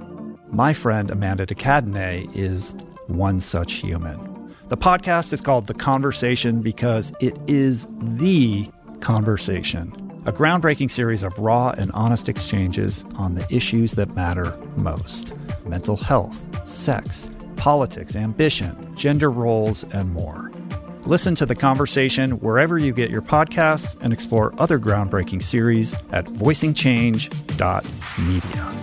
My friend Amanda de Cadenet is one such human. The podcast is called The Conversation because it is the conversation, a groundbreaking series of raw and honest exchanges on the issues that matter most mental health, sex, politics, ambition, gender roles, and more. Listen to the conversation wherever you get your podcasts and explore other groundbreaking series at voicingchange.media.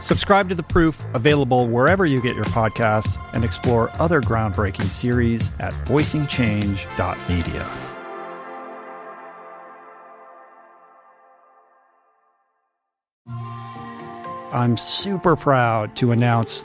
Subscribe to The Proof, available wherever you get your podcasts, and explore other groundbreaking series at voicingchange.media. I'm super proud to announce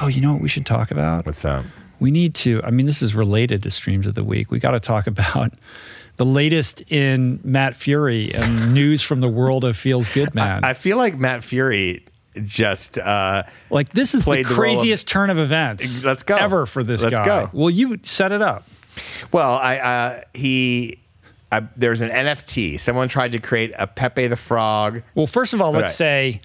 Oh, you know what we should talk about?
What's that?
We need to, I mean, this is related to Streams of the Week. We got to talk about the latest in Matt Furie and news from the world of Feels Good Man.
I feel like Matt Furie just uh,
like this is the
played the of-
craziest turn of events
Let's go.
ever for this
Let's
guy.
go.
Well, you set it up.
well, I uh, he. I, there's an NFT. Someone tried to create a Pepe the Frog.
Well, first of all, let's
Right.
say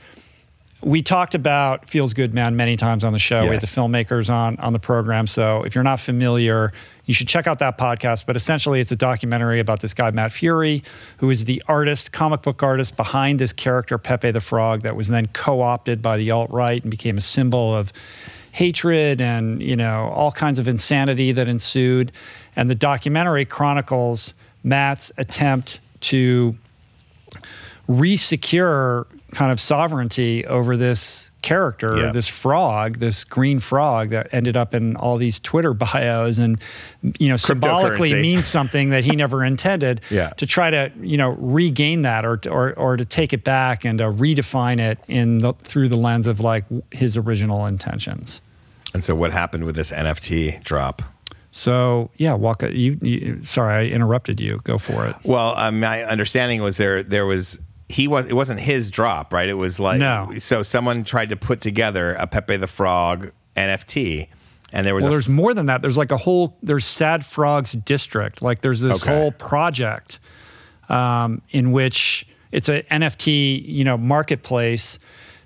we talked about Feels Good Man many times on the show. We had the filmmakers on on the program. So if you're not familiar, you should check out that podcast. But essentially, it's a documentary about this guy Matt Furie, who is the artist, comic book artist behind this character Pepe the Frog, that was then co-opted by the alt right and became a symbol of hatred and you know all kinds of insanity that ensued. And the documentary chronicles Matt's attempt to resecure kind of sovereignty over this character,
Yeah.
this frog, this green frog that ended up in all these Twitter bios and you know symbolically means something that he never intended
Yeah.
to try to you know regain that or or or to take it back and to redefine it in the, through the lens of like his original intentions.
And so, what happened with this NFT drop?
So yeah, Waka, you, you sorry I interrupted you. Go for it.
Well, um, my understanding was there there was he was it wasn't his drop, right? It was like
No.
So someone tried to put together a Pepe the Frog NFT, and there was
Well, there's more than that. There's like a whole there's Sad Frogs District. Like there's this
Okay.
whole project um, in which it's a NFT, you know, marketplace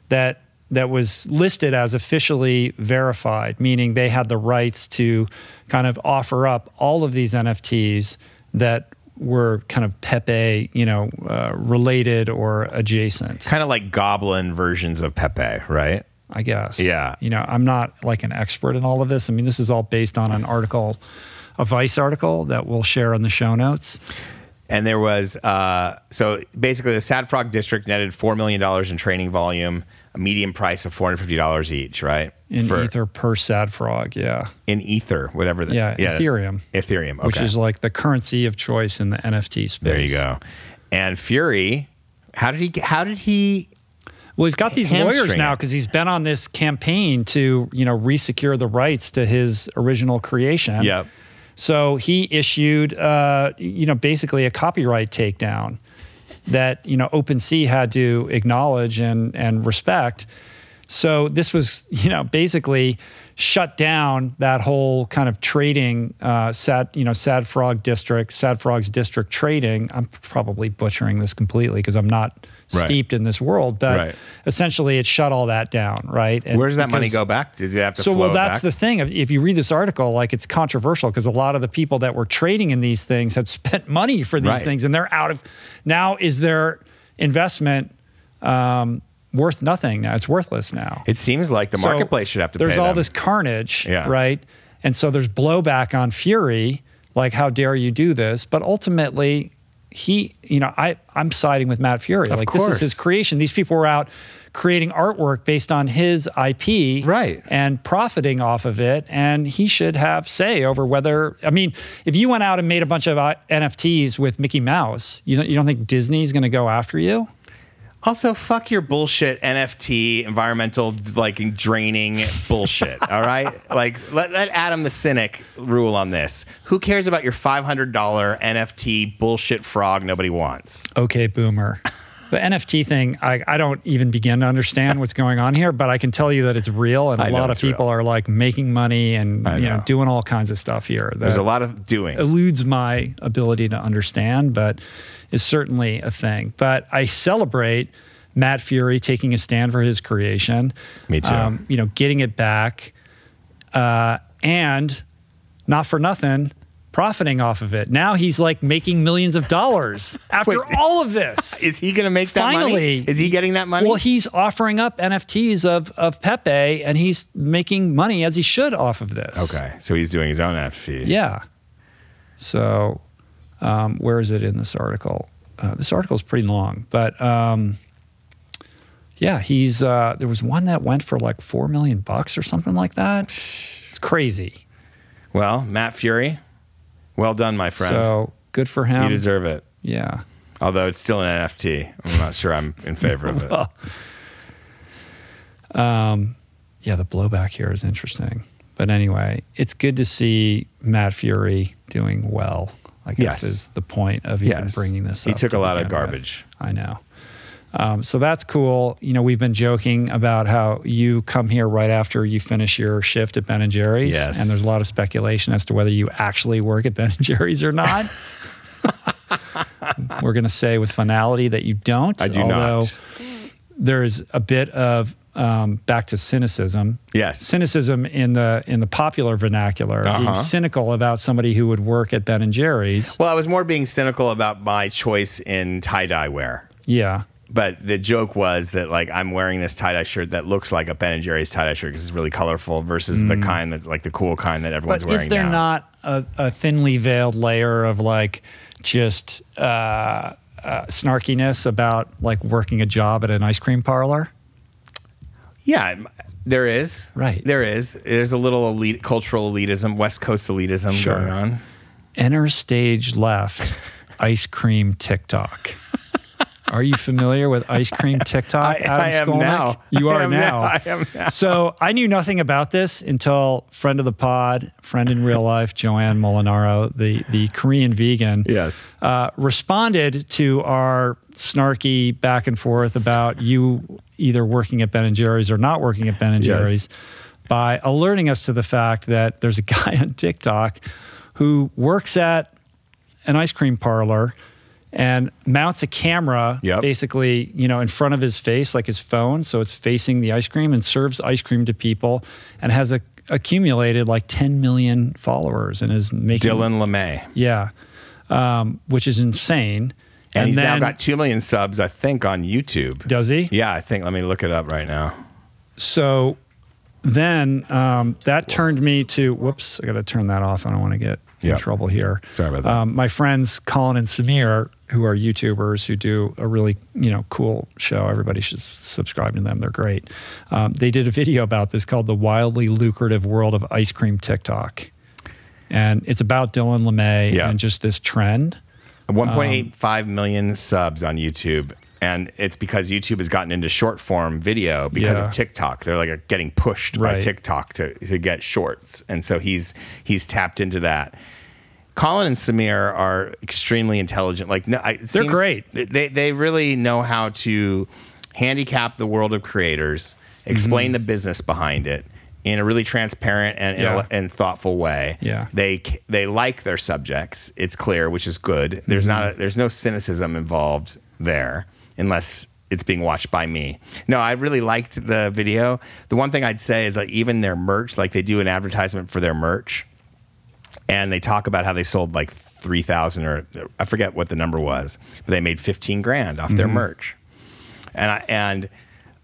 that that was listed as officially verified, meaning they had the rights to kind of offer up all of these NFTs that were kind of Pepe, you know, uh, related or adjacent.
kind of like goblin versions of Pepe, right?
I guess.
Yeah.
You know, I'm not like an expert in all of this. I mean, this is all based on an article, a Vice article that we'll share in the show notes.
And there was uh, so basically the Sad Frog District netted four million dollars in training volume, a median price of four hundred fifty dollars each, right?
In
For-
Ether per sad frog, yeah.
in Ether, whatever. The,
Yeah, Ethereum.
Ethereum, okay.
Which is like the currency of choice in the NFT space.
there you go. And Furie, how did he? get- How did he?
Well, he's got these lawyers now because he's been on this campaign to, you know, resecure the rights to his original creation.
Yep.
So he issued, uh, you know, basically a copyright takedown that you know OpenSea had to acknowledge and and respect. So this was, you know, basically shut down that whole kind of trading, uh, sad, you know, Sad Frog District, Sad Frogs District trading. I'm probably butchering this completely because I'm not
Right.
steeped in this world, but
Right.
essentially it shut all that down, right? And
Where does that money go back? Does it have to
so
flow
well that's
back?
the thing if you read this article like it's controversial because a lot of the people that were trading in these things had spent money for these
Right.
things and they're out of now is their investment um, worth nothing now it's worthless now
It seems like the
So
marketplace should have to.
there's
pay
all
them.
this carnage
Yeah.
right and so there's blowback on Furie like how dare you do this but ultimately he you know i i'm siding with Matt Furie.
Of
like this is his creation. These people were out creating artwork based on his ip
Right.
and profiting off of it and he should have say over whether i mean if you went out and made a bunch of uh, nfts with mickey mouse you don't, you don't think disney's going to go after you
Also, fuck your bullshit NFT environmental like draining bullshit. all right, like let, let Adam the cynic rule on this. Who cares about your five hundred dollar NFT bullshit frog nobody wants?
okay boomer The NFT thing, I, I don't even begin to understand what's going on here, but I can tell you that it's real, and a
I know
lot of
it's real.
people are like making money and
I
you know
know.
doing all kinds of stuff here. that
There's a lot of doing.
eludes my ability to understand, but is certainly a thing. But I celebrate Matt Furie taking a stand for his creation.
Me too.
you know, getting it back, uh, and not for nothing, profiting off of it. Now he's like making millions of dollars after
Wait.
all of this.
Is he going to make that
Finally-
money? Is he getting that money?
Well, he's offering up NFTs of of Pepe, and he's making money as he should off of this.
okay, so he's doing his own NFTs.
Yeah. So, um, where is it in this article? Uh, this article is pretty long, but um, yeah, he's uh, there was one that went for like four million bucks or something like that. It's crazy.
Well, Matt Furie, well done, my friend.
So good for him.
you deserve it.
yeah.
Although it's still an NFT, I'm not sure I'm in favor of it.
Well, um, yeah, the blowback here is interesting. But anyway, it's good to see Matt Furie doing well. I guess
Yes.
is the point of even
Yes.
bringing this up.
He took
to
a lot of
begin with.
garbage.
I know. Um, so that's cool. You know, we've been joking about how you come here right after you finish your shift at Ben and Jerry's,
Yes.
and there's a lot of speculation as to whether you actually work at Ben and Jerry's or not. We're going to say with finality that you don't.
I do
although
not.
There's a bit of um, back to cynicism.
Yes.
Cynicism in the in the popular vernacular, being
Uh-huh.
cynical about somebody who would work at Ben and Jerry's.
Well, I was more being cynical about my choice in tie dye wear.
Yeah,
But the joke was that like I'm wearing this tie dye shirt that looks like a Ben and Jerry's tie dye shirt because it's really colorful versus the kind that like the cool kind that everyone's
Mm. But
wearing
is there
now.
not a, a thinly veiled layer of like just uh, uh, snarkiness about like working a job at an ice cream parlor?
Yeah, there is.
Right.
There is. There's a little elite cultural elitism, West Coast elitism
Sure.
going on.
Enter stage left, ice cream TikTok. Are you familiar with ice cream TikTok?
I- I am
Skolnick?
now.
You are now.
now. I am now.
So I knew nothing about this until friend of the pod, friend in real life, Joanne Molinaro, the the Korean vegan.
Yes.
uh, responded to our snarky back and forth about you either working at Ben and Jerry's or not working at Ben and
Yes.
Jerry's by alerting us to the fact that there's a guy on TikTok who works at an ice cream parlor and mounts a camera
Yep.
basically, you know, in front of his face like his phone so it's facing the ice cream and serves ice cream to people and has a, accumulated like 10 million followers and is making
Dylan LeMay.
yeah, um, which is insane.
And, he's
then,
now got 2 million subs, I think, on YouTube.
does he?
Yeah, I think. Let me look it up right now.
So then um, that turned me to whoops. I got to turn that off. I don't want to get in
Yep.
trouble here.
Sorry about that.
Um, my friends Colin and Samir, who are YouTubers who do a really you know cool show. Everybody should subscribe to them. They're great. Um, they did a video about this called "The Wildly Lucrative World of Ice Cream TikTok," and it's about Dylan LeMay
Yeah.
and just this trend.
1.85 million subs on YouTube. And it's because YouTube has gotten into short form video because
Yeah.
of TikTok. They're like getting pushed by TikTok to, to get shorts. And so he's he's tapped into that. Colin and Samir are extremely intelligent. Like no, I,
They're great.
They they really know how to handicap the world of creators, explain the business behind it in a really transparent and
Mm-hmm. Yeah.
and thoughtful way.
Yeah.
They they like their subjects. It's clear, which is good. There's not
Mm-hmm.
a, there's no cynicism involved there unless it's being watched by me. No, I really liked the video. The one thing I'd say is like even their merch, like they do an advertisement for their merch and they talk about how they sold like 3000 or I forget what the number was, but they made 15 grand off
Mm-hmm.
their merch. And I, and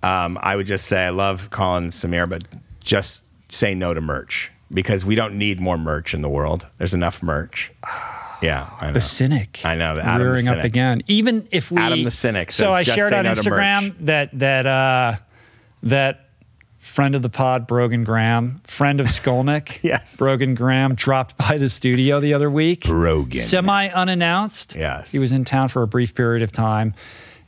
um, I would just say I love Colin Samir, but just say no to merch because we don't need more merch in the world. There's enough merch. Yeah, I know.
The cynic.
I know, the Adam the
rearing up again. Even if we
Adam the cynic
So
says,
I
"Just
shared on
no
Instagram that that uh, that friend of the pod, Brogan Graham, friend of Skolnick,
Yes.
Brogan Graham dropped by the studio the other week.
Brogan.
Semi unannounced.
Yes.
He was in town for a brief period of time.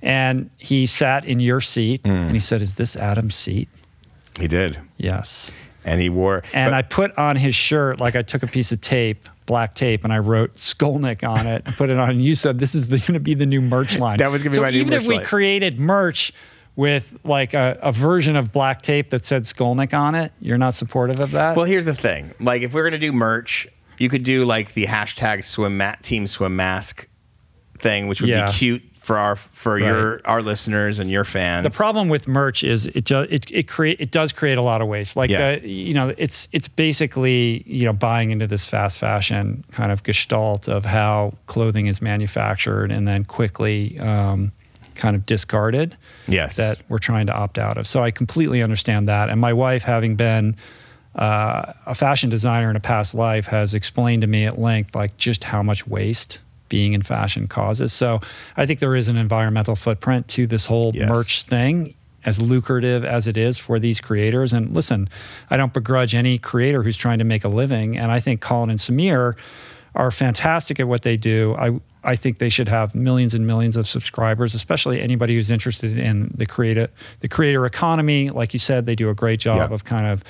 And he sat in your seat
Hmm.
and he said, Is this Adam's seat?
He did.
Yes.
And he wore
And
but-
I put on his shirt, like I took a piece of tape, black tape and I wrote Skolnick on it and put it on. And you said this is going to be the new merch line.
That was gonna be my new
even if we created merch with like a, a version of black tape that said Skolnick on it, you're not supportive of that?
Well, here's the thing. Like, if we're gonna do merch, you could do like the hashtag swim team swim mask thing, which would
Yeah.
be cute for our for
Right.
your our listeners and your fans.
The problem with merch is it ju- it it create it does create a lot of waste. Like
Yeah.
the, you know, it's it's basically you know buying into this fast fashion kind of gestalt of how clothing is manufactured and then quickly um, kind of discarded.
Yes.
that we're trying to opt out of. So I completely understand that. And my wife, having been uh, a fashion designer in a past life, has explained to me at length like just how much waste being in fashion causes. So I think there is an environmental footprint to this whole
Yes.
merch thing. As lucrative as it is for these creators. And listen, I don't begrudge any creator who's trying to make a living. And I think Colin and Samir are fantastic at what they do. I I think they should have millions and millions of subscribers, especially anybody who's interested in the creator the creator economy. Like you said, they do a great job
Yeah.
of kind of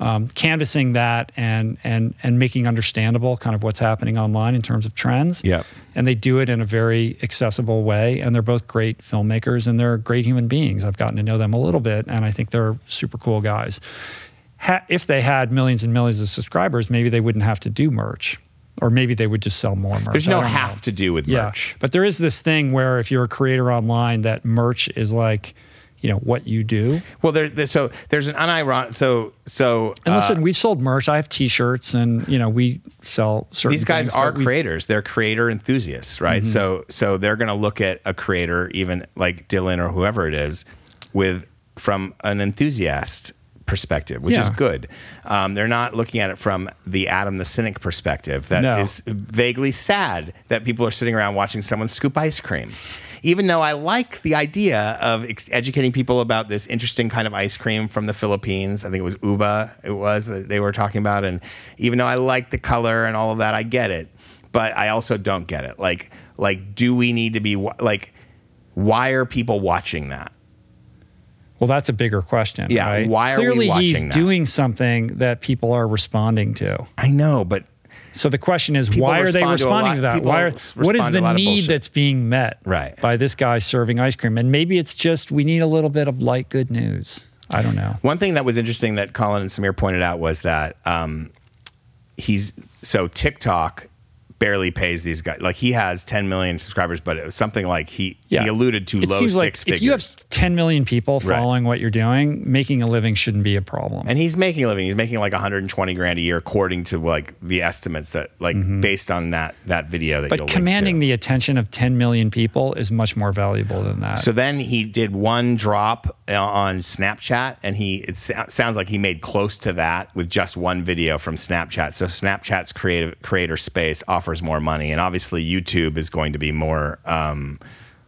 um, canvassing that and and and making understandable kind of what's happening online in terms of trends.
Yeah.
And they do it in a very accessible way. And they're both great filmmakers and they're great human beings. I've gotten to know them a little bit, and I think they're super cool guys. Ha- if they had millions and millions of subscribers, maybe they wouldn't have to do merch, or maybe they would just sell more merch.
There's no
don't know.
have to do with
Yeah,
merch.
but there is this thing where if you're a creator online, that merch is like, you know, what you do.
Well, there, there so there's an unironic. So so
And
uh,
listen, we've sold merch. I have T-shirts, and you know, we sell certain.
these guys
things,
are creators. They're creator enthusiasts, right?
Mm-hmm.
So so they're going to look at a creator, even like Dylan or whoever it is, with from an enthusiast perspective, which is good. Um, they're not looking at it from the Adam the cynic perspective. That is
No.
vaguely sad that people are sitting around watching someone scoop ice cream. Even though I like the idea of ex- educating people about this interesting kind of ice cream from the Philippines, I think it was ube, it was that they were talking about. And even though I like the color and all of that, I get it. But I also don't get it. Like, like, do we need to be like? Why are people watching that?
Well, that's a bigger question.
Yeah,
right?
why are we
Clearly, he's
that?
doing something that people are responding to.
I know, but
So the question is,
People
why are they
respond to
responding
lot-
to, that? Why are, what is
to
the need that's being met
Right.
by this guy serving ice cream? And maybe it's just we need a little bit of light good news. I don't know.
One thing that was interesting that Colin and Samir pointed out was that um, he's so TikTok barely pays these guys. Like he has 10 million subscribers, but it was something like he he alluded to
it
low
seems
six
like
figures.
if you have 10 million people
Right.
following what you're doing, making a living shouldn't be a problem.
and he's making a living. He's making like 120 grand a year, according to like the estimates that like based on that that video that
Mm-hmm. but commanding the attention of 10 million people is much more valuable than that.
So then he did one drop uh, on Snapchat, and he it sounds like he made close to that with just one video from Snapchat. So Snapchat's creative creator space offers more money, and obviously YouTube is going to be more. Um,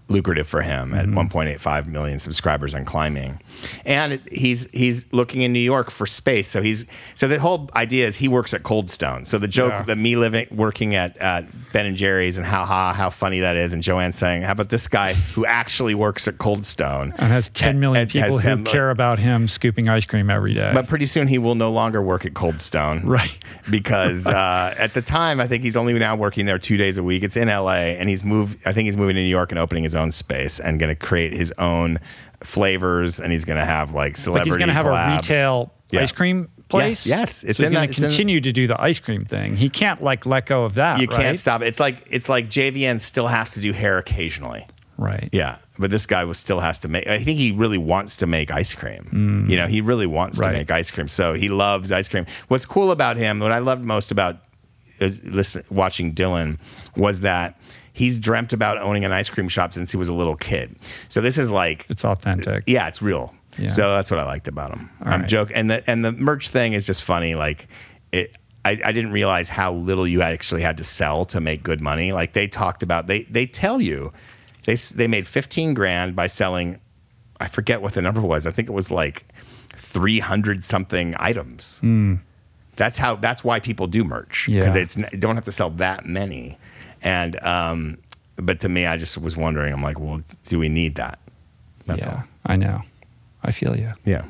lucrative for him at 1.85 million subscribers and climbing and he's he's looking in New York for space so he's so the whole idea is he works at Cold Stone so the joke
Yeah.
that me living working at, at Ben and Jerry's and how ha how funny that is and Joanne saying how about this guy who actually works at Cold Stone
and has 10 million
and-
people
has
who
10 million-
care about him scooping ice cream every day.
but pretty soon he will no longer work at Cold Stone
Right.
because uh, at the time I think he's only now working there two days a week it's in LA and he's moved I think he's moving to New York and opening his own space and going to create his own flavors and he's going to have like
like
celebrity
he's going to have
collabs.
a retail
Yeah.
ice cream place.
yes, it's
so he's going to continue to do the ice cream thing. He can't like let go of that.
You
right?
can't stop it. It's like it's like JVN still has to do hair occasionally.
Right.
Yeah, but this guy was still has to make. I think he really wants to make ice cream. You know, he really wants to
Mm.
Make ice cream. So he loves ice cream. What's cool about him, what I loved most about is listen, watching Dylan, was that he's dreamt about owning an ice cream shop since he was a little kid. So this is like
It's authentic.
yeah, it's real.
Yeah.
So that's what I liked about him. I'm
right.
joking, and the and the merch thing is just funny. Like it, I, I didn't realize how little you actually had to sell to make good money. Like they talked about, they they tell you, they they made 15 grand by selling. I forget what the number was. I think it was like 300 something items. That's how. That's why people do merch
Hmm. Yeah.
because it's don't have to sell that many. And um, but to me, I just was wondering. I'm like, well, do we need that? That's
yeah,
all.
I know. I feel you.
Yeah.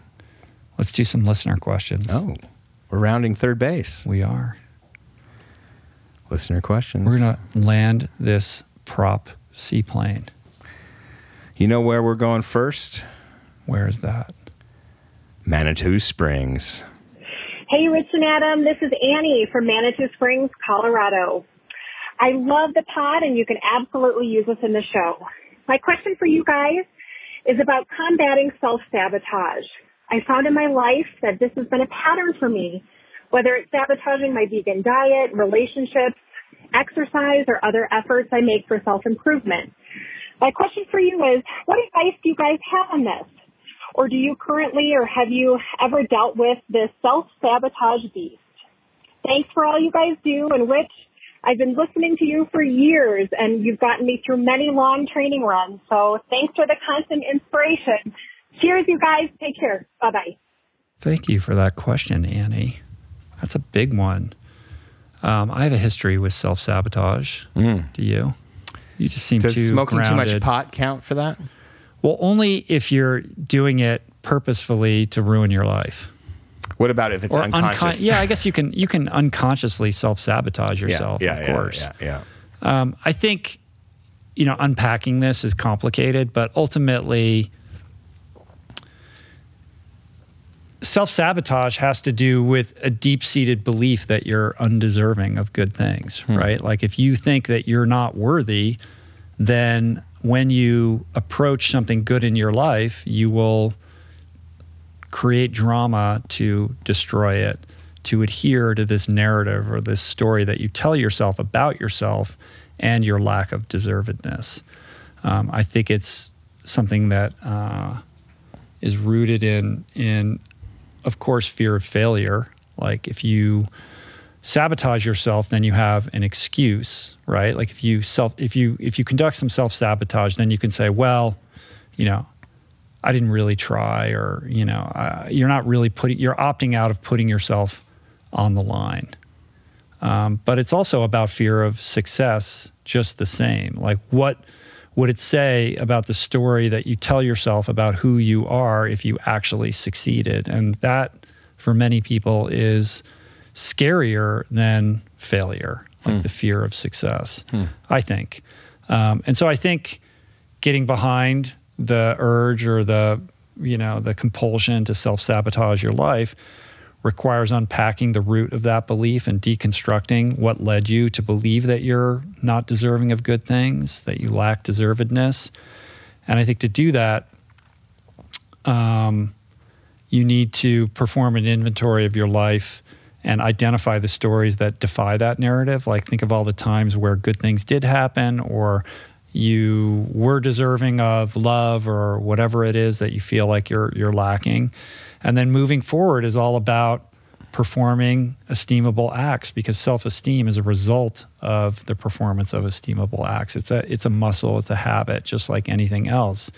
Let's do some listener questions.
Oh, we're rounding third base.
We are.
listener questions.
We're going to land this prop seaplane.
You know where we're going first?
Where is that?
Manitou Springs.
Hey, Rich and Adam. This is Annie from Manitou Springs, Colorado. I love the pod and you can absolutely use us in the show. My question for you guys is about combating self-sabotage. I found in my life that this has been a pattern for me, whether it's sabotaging my vegan diet, relationships, exercise, or other efforts I make for self-improvement. My question for you is, what advice do you guys have on this? Or do you currently or have you ever dealt with this self-sabotage beast? Thanks for all you guys do. And Rich, I've been listening to you for years and you've gotten me through many long training runs. So thanks for the constant inspiration. Cheers, you guys. Take care. Bye bye.
Thank you for that question, Annie. That's a big one. Um, I have a history with self sabotage.
Mm.
Do you? You just seem to be
Does
too
smoking
grounded.
too much pot count for that?
Well, only if you're doing it purposefully to ruin your life.
What about if it's
Or
unconscious?
uncon- yeah, I guess you can you can unconsciously self sabotage yourself.
yeah,
of
yeah,
course.
Yeah, yeah.
Um, I think, you know, unpacking this is complicated, but ultimately, self sabotage has to do with a deep seated belief that you're undeserving of good things, right? Like if you think that you're not worthy, then when you approach something good in your life, you will create drama to destroy it, to adhere to this narrative or this story that you tell yourself about yourself and your lack of deservedness. Um, I think it's something that uh, is rooted in in of course fear of failure. Like if you sabotage yourself, then you have an excuse, right? Like if you self if you if you conduct some self sabotage, then you can say, well, you know, I didn't really try, or you know, uh, you're not really putting you're opting out of putting yourself on the line. Um, but it's also about fear of success, just the same. Like what would it say about the story that you tell yourself about who you are if you actually succeeded? And that, for many people, is scarier than failure, like the fear of success, I think. Um, and so I think getting behind the urge or the, you know, the compulsion to self sabotage your life requires unpacking the root of that belief and deconstructing what led you to believe that you're not deserving of good things, that you lack deservedness. And I think to do that, um, you need to perform an inventory of your life and identify the stories that defy that narrative. Like, think of all the times where good things did happen or you were deserving of love or whatever it is that you feel like you're you're lacking. And then moving forward is all about performing esteemable acts because self-esteem is a result of the performance of esteemable acts. It's a it's a muscle, it's a habit just like anything else.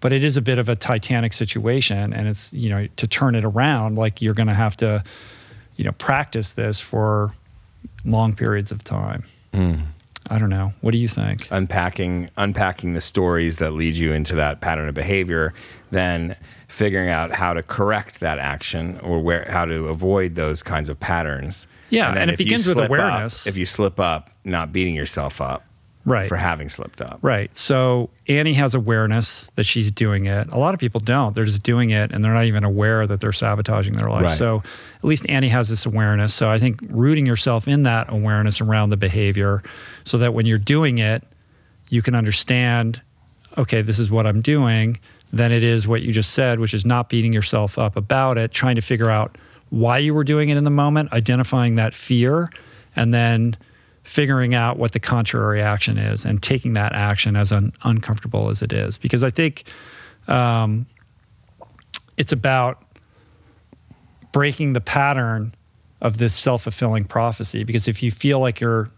But it is a bit of a titanic situation and it's, you know, to turn it around like you're going to have to you know, practice this for long periods of time. Hmm. I don't know. What do you think?
unpacking unpacking the stories that lead you into that pattern of behavior, then figuring out how to correct that action or where how to avoid those kinds of patterns.
Yeah,
then
and it begins with
slip up-
awareness.
if you slip up, not beating yourself up
Right.
for having slipped up.
Right. So Annie has awareness that she's doing it. A lot of people don't. They're just doing it and they're not even aware that they're sabotaging their life.
Right.
So at least Annie has this awareness. So I think rooting yourself in that awareness around the behavior so that when you're doing it, you can understand, okay, this is what I'm doing. Then it is what you just said, which is not beating yourself up about it, trying to figure out why you were doing it in the moment, identifying that fear, and then figuring out what the contrary action is and taking that action as un- uncomfortable as it is. Because I think um, it's about breaking the pattern of this self fulfilling prophecy. Because if you feel like you're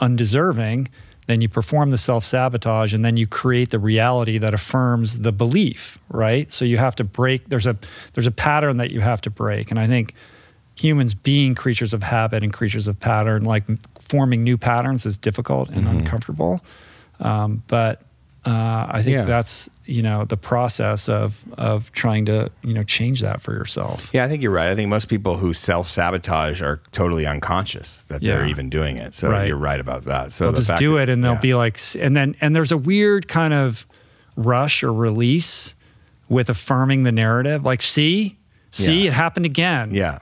undeserving, then you perform the self sabotage and then you create the reality that affirms the belief, right? So you have to break there's a there's a pattern that you have to break. And I think humans being creatures of habit and creatures of pattern, like forming new patterns is difficult and uncomfortable. Um, but uh, I think
Yeah.
that's you know the process of of trying to you know change that for yourself.
Yeah, I think you're right. I think most people who self sabotage are totally unconscious that they're even doing it. So
Right.
you're right about that. So
they'll
the
just do
that-
it and they'll
yeah.
be like and then and there's a weird kind of rush or release with affirming the narrative like see see
Yeah.
it happened again
yeah,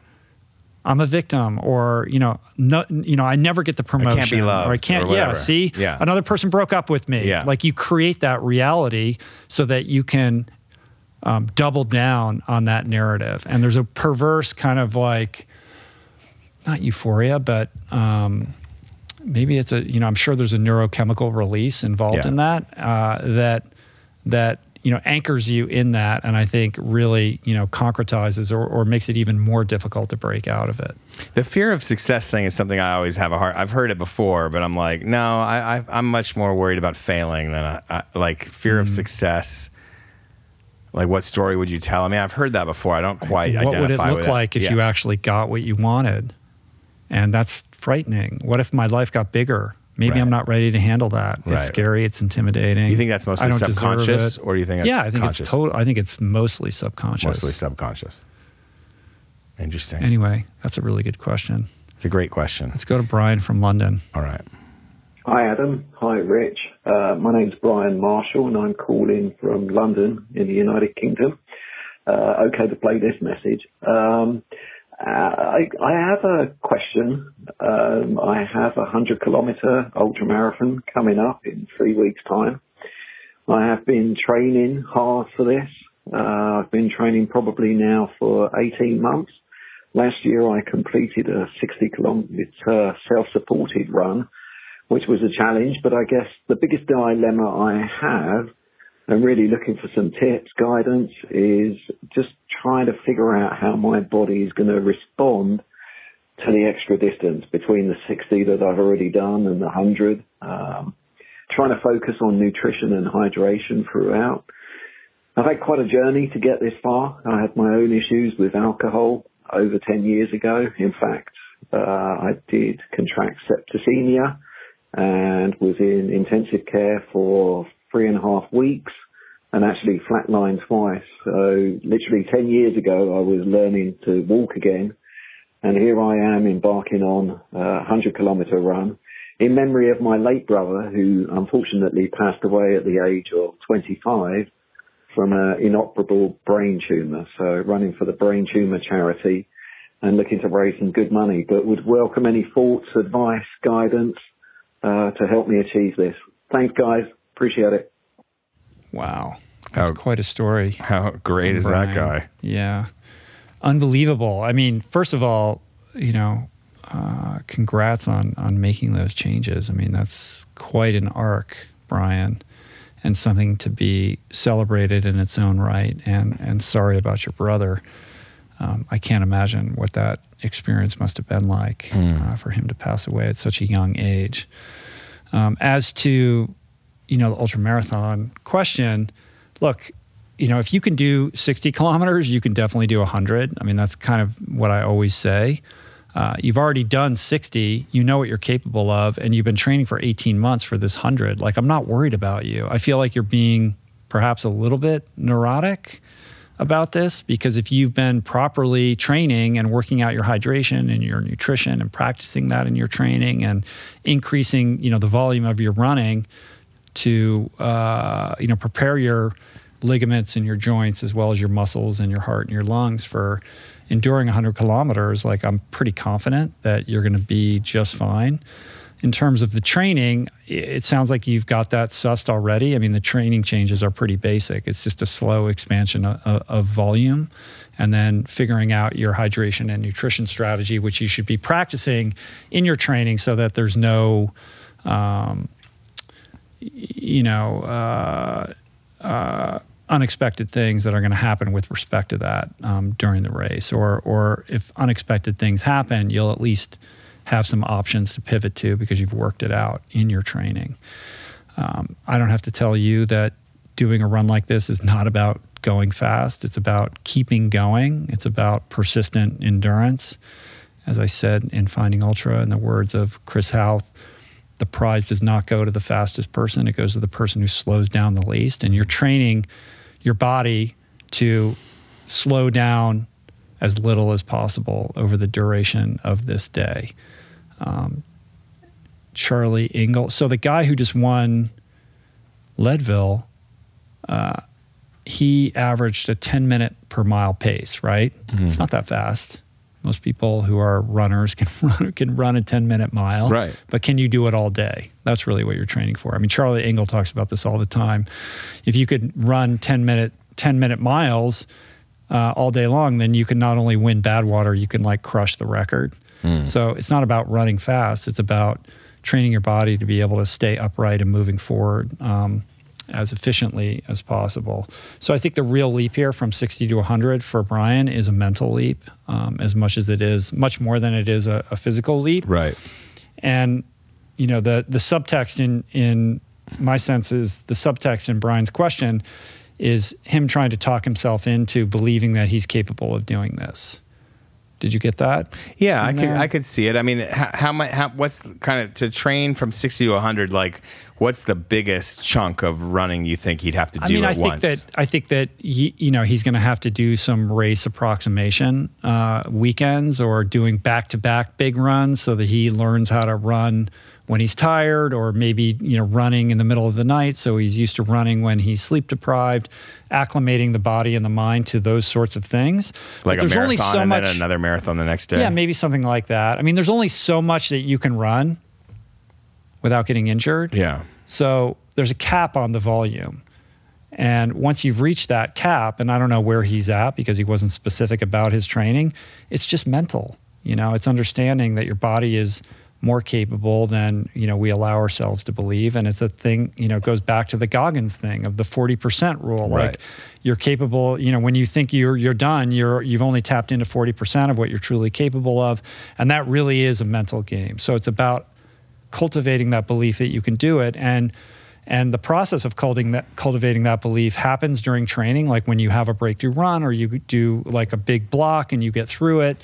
i'm a victim or you know no, you know i never get the promotion
loved
or i can't
or
yeah see
Yeah.
another person broke up with me
Yeah.
like you create that reality so that you can um, double down on that narrative and there's a perverse kind of like not euphoria but um, maybe it's a you know i'm sure there's a neurochemical release involved
Yeah.
in that uh, that that you know anchors you in that and i think really you know concretizes or, or makes it even more difficult to break out of it
the fear of success thing is something I always have a hard. I've heard it before, but I'm like, no, I, I I'm much more worried about failing than I, I like fear
Mm-hmm.
of success. Like, what story would you tell? I mean, I've heard that before. I don't quite
what would it look like if
Yeah.
you actually got what you wanted and that's frightening what if my life got bigger maybe
Right.
i'm not ready to handle that
Right.
it's scary it's intimidating
You think that's mostly
I don't
subconscious,
it.
or do you think that's
yeah i think
conscious?
it's total i think it's mostly subconscious
mostly subconscious? Interesting.
anyway that's a really good question
it's a great question.
let's go to brian from london
All right.
Hi, Adam. Hi, Rich. Uh, my name's Brian Marshall, and I'm calling from London in the United Kingdom. Uh, okay to play this message. Um, uh, I, I have a question. Um, I have a 100 kilometer ultra marathon coming up in three weeks' time. I have been training hard for this. Uh, I've been training probably now for 18 months. Last year I completed a 60 kilometer self-supported run which was a challenge. But I guess the biggest dilemma I have, and really looking for some tips, guidance, is just trying to figure out how my body is going to respond to the extra distance between the 60 that I've already done and the 100. Um, trying to focus on nutrition and hydration throughout. I've had quite a journey to get this far. I had my own issues with alcohol over 10 years ago. In fact, uh, I did contract septicemia and was in intensive care for three and a half weeks and actually flatlined twice. So literally 10 years ago, I was learning to walk again. And here I am embarking on a 100 kilometer run in memory of my late brother who unfortunately passed away at the age of 25 from an inoperable brain tumor. So running for the brain tumor charity and looking to raise some good money, but would welcome any thoughts, advice, guidance, uh, to help me achieve this. Thanks, guys. Appreciate it.
wow that's
How-
quite a story
How great is that guy?
Yeah. Unbelievable. I mean, first of all, you know, uh, congrats on on making those changes. I mean, that's quite an arc, Brian, and something to be celebrated in its own right. And and sorry about your brother. Um, I can't imagine what that experience must have been like uh, for him to pass away at such a young age. Um, as to you know the ultra marathon question, look, you know if you can do 60 kilometers, you can definitely do 100. I mean that's kind of what I always say. Uh, you've already done 60, you know what you're capable of, and you've been training for 18 months for this 100. Like, I'm not worried about you. I feel like you're being perhaps a little bit neurotic about this because if you've been properly training and working out your hydration and your nutrition and practicing that in your training and increasing, you know, the volume of your running to, uh, you know, prepare your ligaments and your joints as well as your muscles and your heart and your lungs for enduring 100 kilometers, like I'm pretty confident that you're going to be just fine. In terms of the training, it sounds like you've got that sussed already. I mean, the training changes are pretty basic. It's just a slow expansion of, of volume and then figuring out your hydration and nutrition strategy, which you should be practicing in your training so that there's no, um, you know, uh, uh, unexpected things that are going to happen with respect to that um, during the race, or or if unexpected things happen, you'll at least have some options to pivot to because you've worked it out in your training. Um, I don't have to tell you that doing a run like this is not about going fast. It's about keeping going. It's about persistent endurance. As I said in Finding Ultra, in the words of Chris Hauth, the prize does not go to the fastest person; it goes to the person who slows down the least. And you're training your body to slow down as little as possible over the duration of this day. Um, Charlie Engle. So the guy who just won Leadville, uh, he averaged a 10 minute per mile pace, right? Mm-hmm. It's not that fast. Most people who are runners can run, can run a 10 minute mile.
Right.
But can you do it all day? That's really what you're training for. I mean, Charlie Engle talks about this all the time. If you could run 10 minute 10 minute miles uh, all day long, then you can not only win Badwater, you can like crush the record. Mm. So it's not about running fast. It's about training your body to be able to stay upright and moving forward um, as efficiently as possible. So I think the real leap here from 60 to 100 for Brian is a mental leap, um, as much as it is much more than it is a, a physical leap.
Right.
And you know the the subtext in in my sense is the subtext in Brian's question is him trying to talk himself into believing that he's capable of doing this. Did you get that?
Yeah, I could. I could see it. I mean, how, how much? How, what's kind of to train from sixty to hundred? Like, what's the biggest chunk of running you think he'd have to do I
mean,
at
I think
once?
that I think that he, you know he's going to have to do some race approximation uh, weekends or doing back to back big runs so that he learns how to run when he's tired or maybe you know running in the middle of the night. So he's used to running when he's sleep deprived acclimating the body and the mind to those sorts of things.
Like but there's only so and much, then another marathon the next day?
Yeah maybe something like that. I mean there's only so much that you can run without getting injured.
Yeah.
So there's a cap on the volume. And once you've reached that cap and i don't know where he's at because he wasn't specific about his training it's just mental. You know it's understanding that your body is more capable than you know we allow ourselves to believe. And it's a thing you know it goes back to the goggins thing of the 40% rule.
Right.
like you're capable you know when you think you're you're done you're you've only tapped into 40% of what you're truly capable of. And that really is a mental game. So it's about cultivating that belief that you can do it and and the process of cultivating that, cultivating that belief happens during training, like when you have a breakthrough run or you do like a big block and you get through it.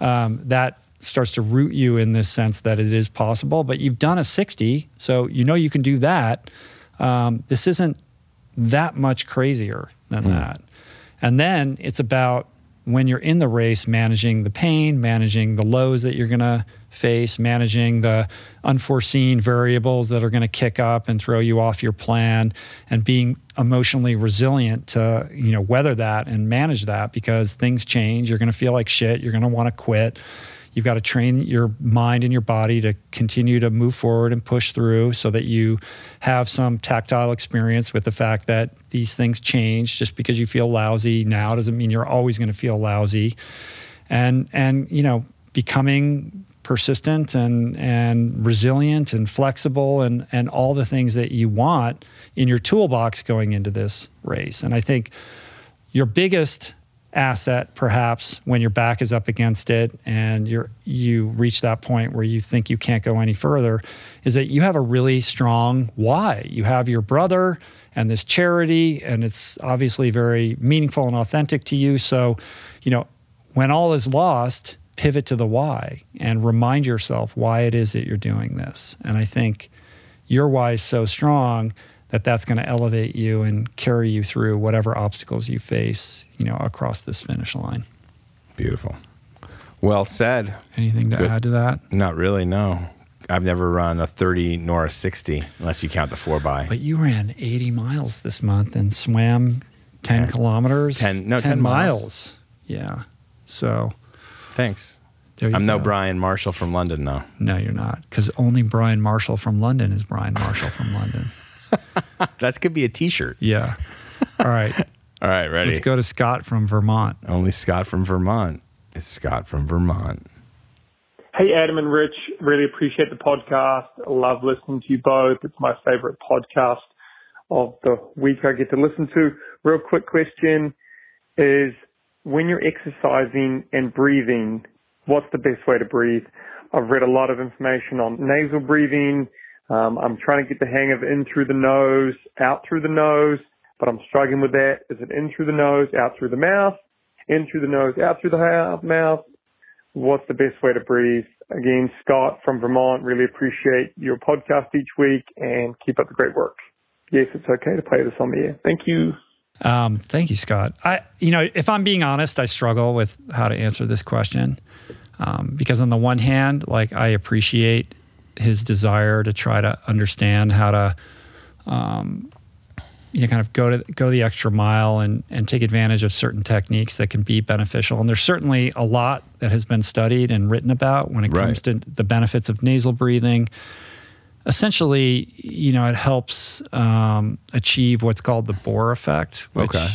Um, that starts to root you in this sense that it is possible. But you've done a 60, so you know you can do that. Um, this isn't that much crazier than mm. that. And then it's about when you're in the race, managing the pain, managing the lows that you're going to face, managing the unforeseen variables that are going to kick up and throw you off your plan, and being emotionally resilient to you know weather that and manage that because things change. You're going to feel like shit. You're going to want to quit. You've got to train your mind and your body to continue to move forward and push through so that you have some tactile experience with the fact that these things change. Just because you feel lousy now doesn't mean you're always going to feel lousy. And and you know, becoming persistent and and resilient and flexible and and all the things that you want in your toolbox going into this race. And I think your biggest asset perhaps when your back is up against it and you're you reach that point where you think you can't go any further is that you have a really strong why you have your brother and this charity and it's obviously very meaningful and authentic to you so you know when all is lost pivot to the why and remind yourself why it is that you're doing this and i think your why is so strong that that's going to elevate you and carry you through whatever obstacles you face, you know, across this finish line.
Beautiful. Well said.
Anything to Good. add to that?
Not really, no. I've never run a 30 nor a 60 unless you count the 4 by.
But you ran 80 miles this month and swam 10, 10 kilometers.
10 no 10,
10
miles.
miles. Yeah. So
Thanks. I'm go. no Brian Marshall from London though.
No, you're not. Cuz only Brian Marshall from London is Brian Marshall from London.
that could be a T-shirt.
Yeah. All right.
All right, ready.
Let's go to Scott from Vermont.
Only Scott from Vermont. It's Scott from Vermont.
Hey, Adam and Rich. Really appreciate the podcast. Love listening to you both. It's my favorite podcast of the week I get to listen to. Real quick question is when you're exercising and breathing, what's the best way to breathe? I've read a lot of information on nasal breathing, um, I'm trying to get the hang of in through the nose, out through the nose, but I'm struggling with that. Is it in through the nose, out through the mouth, in through the nose, out through the mouth? what's the best way to breathe? Again, Scott from Vermont, really appreciate your podcast each week and keep up the great work. Yes, it's okay to play this on the air. Thank you.
Um, thank you, Scott. I, you know, if I'm being honest, I struggle with how to answer this question um, because on the one hand, like I appreciate his desire to try to understand how to, um, you know, kind of go to go the extra mile and and take advantage of certain techniques that can be beneficial. And there's certainly a lot that has been studied and written about when it
Right.
comes to the benefits of nasal breathing. Essentially, you know, it helps um, achieve what's called the Bohr effect, which
Okay.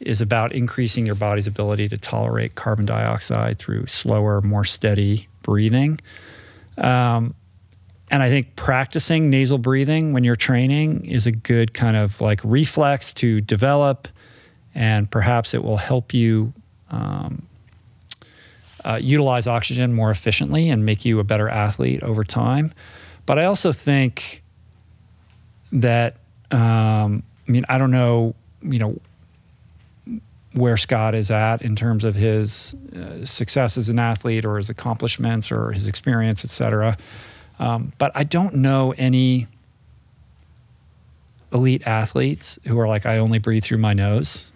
is about increasing your body's ability to tolerate carbon dioxide through slower, more steady breathing. Um, and I think practicing nasal breathing when you're training is a good kind of like reflex to develop, and perhaps it will help you um, uh, utilize oxygen more efficiently and make you a better athlete over time. But I also think that um, I mean I don't know you know where Scott is at in terms of his uh, success as an athlete or his accomplishments or his experience, et cetera. Um, but I don't know any elite athletes who are like, I only breathe through my nose.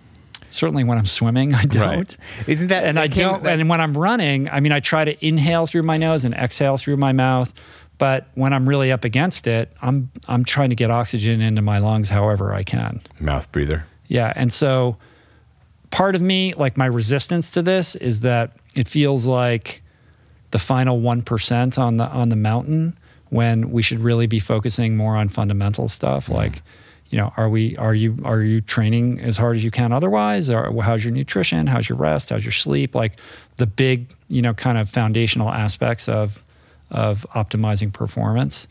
Certainly when I'm swimming, I don't.
Isn't that
And
that
I
came-
don't.
that-
and when I'm running, I mean, I try to inhale through my nose and exhale through my mouth. But when I'm really up against it, I'm I'm trying to get oxygen into my lungs however I can.
mouth breather.
Yeah. And so part of me, like my resistance to this is that it feels like the final 1% on the on the mountain when we should really be focusing more on fundamental stuff mm-hmm. like you know are we are you are you training as hard as you can otherwise or how's your nutrition how's your rest how's your sleep like the big you know kind of foundational aspects of of optimizing performance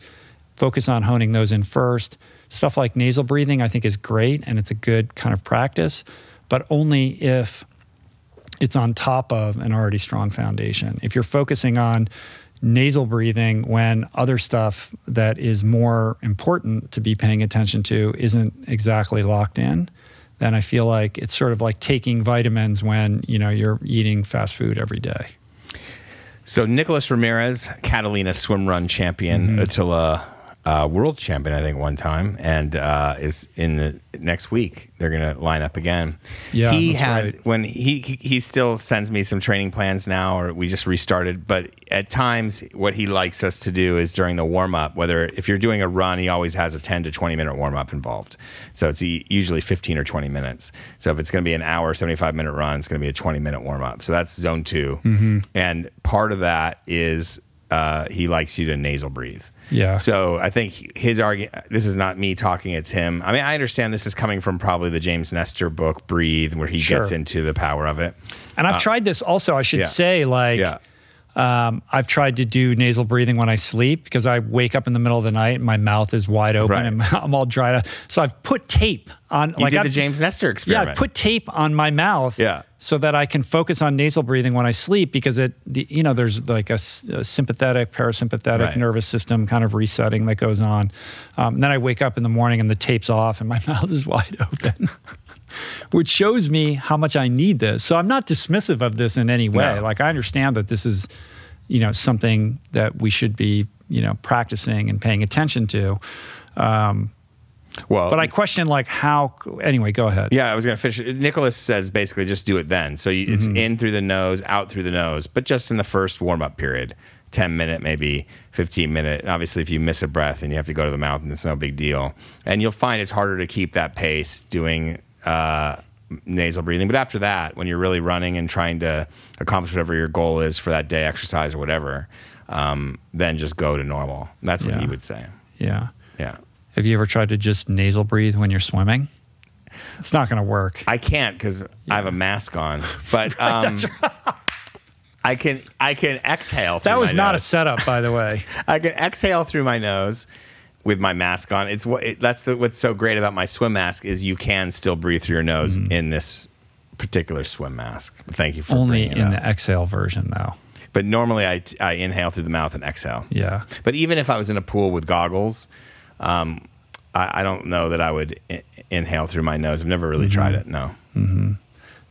focus on honing those in first. Stuff like nasal breathing, I think, is great and it's a good kind of practice, but only if it's on top of an already strong foundation. If you're focusing on nasal breathing when other stuff that is more important to be paying attention to isn't exactly locked in, then I feel like it's sort of like taking vitamins when, you know, you're eating fast food every day.
So Nicholas Ramirez, Catalina swim run champion,
Mm-hmm.
Attila uh, world champion, I think one time, and uh, is in the next week. They're going to line up again.
Yeah,
he had
right.
when he, he he still sends me some training plans now, or we just restarted. But at times, what he likes us to do is during the warm up. Whether if you're doing a run, he always has a 10 to 20 minute warm up involved. So it's usually 15 or 20 minutes. So if it's going to be an hour, 75 minute run, it's going to be a 20 minute warm up. So that's zone 2
Mm-hmm.
and part of that is uh, he likes you to nasal breathe.
Yeah.
So I think his argument. This is not me talking; it's him. I mean, I understand this is coming from probably the James Nestor book, "Breathe," where he
Sure.
gets into the power of it.
And I've tried this also, I should
Uh, yeah.
say, like,
Yeah.
Um, I've tried to do nasal breathing when I sleep because I wake up in the middle of the night and my mouth is wide open
Right.
and I'm all dried up. So I've put tape on.
You
like
did
I've,
the James Nestor experiment. Yeah.
I put tape on my mouth.
Yeah.
So that I can focus on nasal breathing when I sleep because it, the, you know, there's like a sympathetic, parasympathetic
Right.
nervous system kind of resetting that goes on. Um, then I wake up in the morning and the tape's off and my mouth is wide open. Which shows me how much I need this. So I'm not dismissive of this in any way.
No.
Like I understand that this is, you know, something that we should be, you know, practicing and paying attention to. Um,
well,
but I question like how. Anyway, go ahead.
Yeah, I was going to finish. Nicholas says basically just do it then. So you, it's
Mm-hmm.
in through the nose, out through the nose, but just in the first warm up period, ten minute, maybe fifteen minute. And obviously, if you miss a breath and you have to go to the mouth, and it's no big deal. And you'll find it's harder to keep that pace doing uh, nasal breathing. But after that, when you're really running and trying to accomplish whatever your goal is for that day, exercise or whatever, um, then just go to normal. That's what
Yeah.
he would say.
Yeah.
Yeah.
Have you ever tried to just nasal breathe when you're swimming? It's not going to work.
I can't because I have a mask on, but um, I can I can exhale. Through
That was not a setup, by the way.
I can exhale through my nose with my mask on. It's what it, that's the, what's so great about my swim mask is you can still breathe through your nose in this particular swim mask. Thank you for
Mm-hmm. Only in the exhale version, though.
But normally I, I inhale through the mouth and exhale.
Yeah.
But even if I was in a pool with goggles, um, I, I don't know that I would inhale through my nose. I've never really tried
Mm-hmm.
it. No.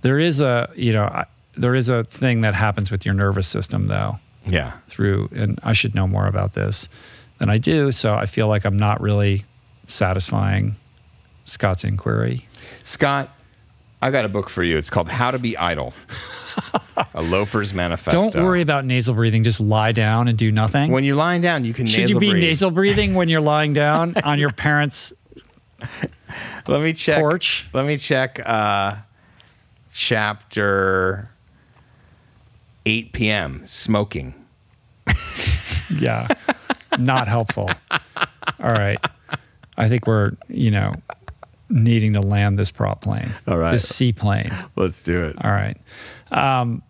There is a, you know, I, there is a thing that happens with your nervous system though
Yeah.
through, and I should know more about this than I do. So I feel like I'm not really satisfying Scott's inquiry.
Scott, I got a book for you. It's called How to Be Idle. a loafer's manifesto.
Don't worry about nasal breathing. Just lie down and do nothing.
When you're lying down, you can
should you be
breathe.
nasal breathing when you're lying down on your parents'
Let me check.
porch?
Let me check uh, chapter 8 p.m. Smoking.
Yeah, not helpful. All right, I think we're you know needing to land this prop plane.
All right.
this seaplane.
Let's do it.
All right. Um,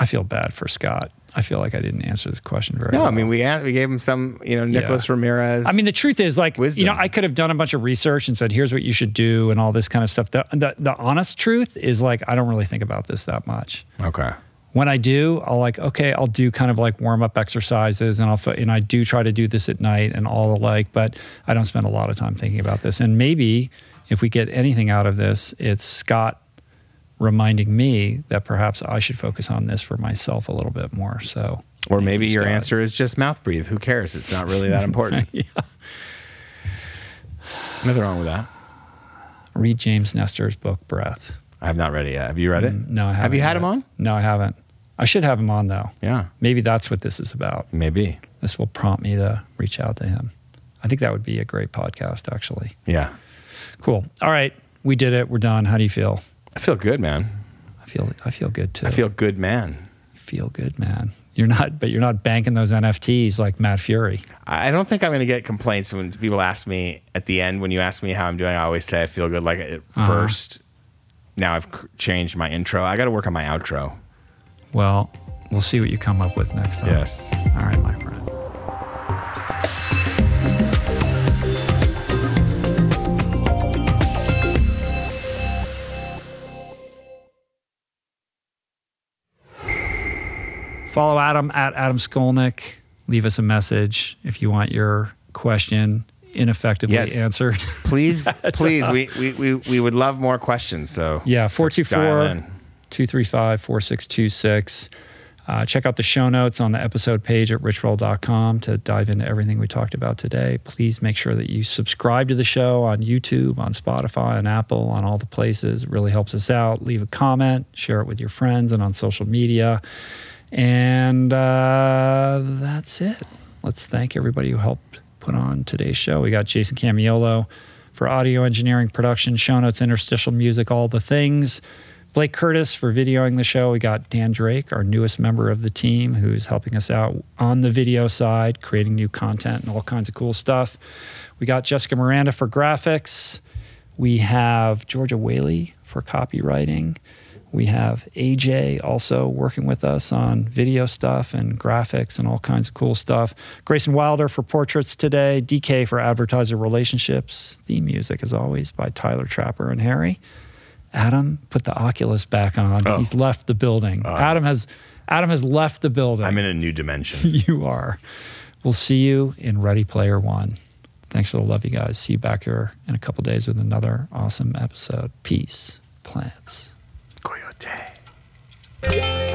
I feel bad for Scott. I feel like I didn't answer this question very
No,
well.
I mean we an- we gave him some, you know, Nicholas Ramirez.
I mean, the truth is, like, you know, I could have done a bunch of research and said, "Here's what you should do," and all this kind of stuff. The, the the honest truth is, like, I don't really think about this that much.
okay.
When I do, I'll like, okay, I'll do kind of like warm up exercises, and I'll and I do try to do this at night and all the like, but I don't spend a lot of time thinking about this. And maybe if we get anything out of this, it's Scott reminding me that perhaps I should focus on this for myself a little bit more. So,
Or maybe
you,
your
Scott.
answer is just mouth breathe. Who cares? It's not really that important.
yeah.
Nothing wrong with that.
Read James Nestor's book, Breath.
I've not read it yet. Have you read it?
No, I haven't.
Have you had
yet.
him on?
No, I haven't. I should have him on though.
Yeah,
Maybe that's what this is about.
maybe.
This will prompt me to reach out to him. I think that would be a great podcast, actually.
Yeah.
Cool. All right, we did it. We're done. How do you feel?
I feel good, man.
I feel. I feel good too.
I feel good, man.
You feel good, man. You're not, but you're not banking those NFTs like Matt Furie.
I don't think I'm going to get complaints when people ask me at the end when you ask me how I'm doing. I always say I feel good like at
Uh-huh.
first. Now I've changed my intro. I got to work on my outro.
Well, we'll see what you come up with next time.
Yes.
All right, my friend. Follow Adam at Adam Skolnick. Leave us a message if you want your question ineffectively
Yes.
answered.
Please, please, we, we, we, we would love more questions. So
Yeah,
so
424 235 4626. Uh, check out the show notes on the episode page at richroll.com to dive into everything we talked about today. Please make sure that you subscribe to the show on YouTube, on Spotify, on Apple, on all the places. It really helps us out. Leave a comment, share it with your friends, and on social media. And uh, that's it. Let's thank everybody who helped put on today's show. We got Jason Camiolo for audio engineering, production, show notes, interstitial music, all the things. Blake Curtis for videoing the show. We got Dan Drake, our newest member of the team, who's helping us out on the video side, creating new content and all kinds of cool stuff. We got Jessica Miranda for graphics. We have Georgia Whaley for copywriting. We have AJ also working with us on video stuff and graphics and all kinds of cool stuff. Grayson Wilder for portraits today. DK for advertiser relationships. Theme music, as always, by Tyler Trapper and Harry. Adam put the Oculus back on.
Oh.
He's left the building. Uh. Adam has Adam has left the building.
I'm in a new dimension.
you are. We'll see you in Ready Player One. Thanks for the love, you guys. See you back here in a couple days with another awesome episode. Peace, plants
day.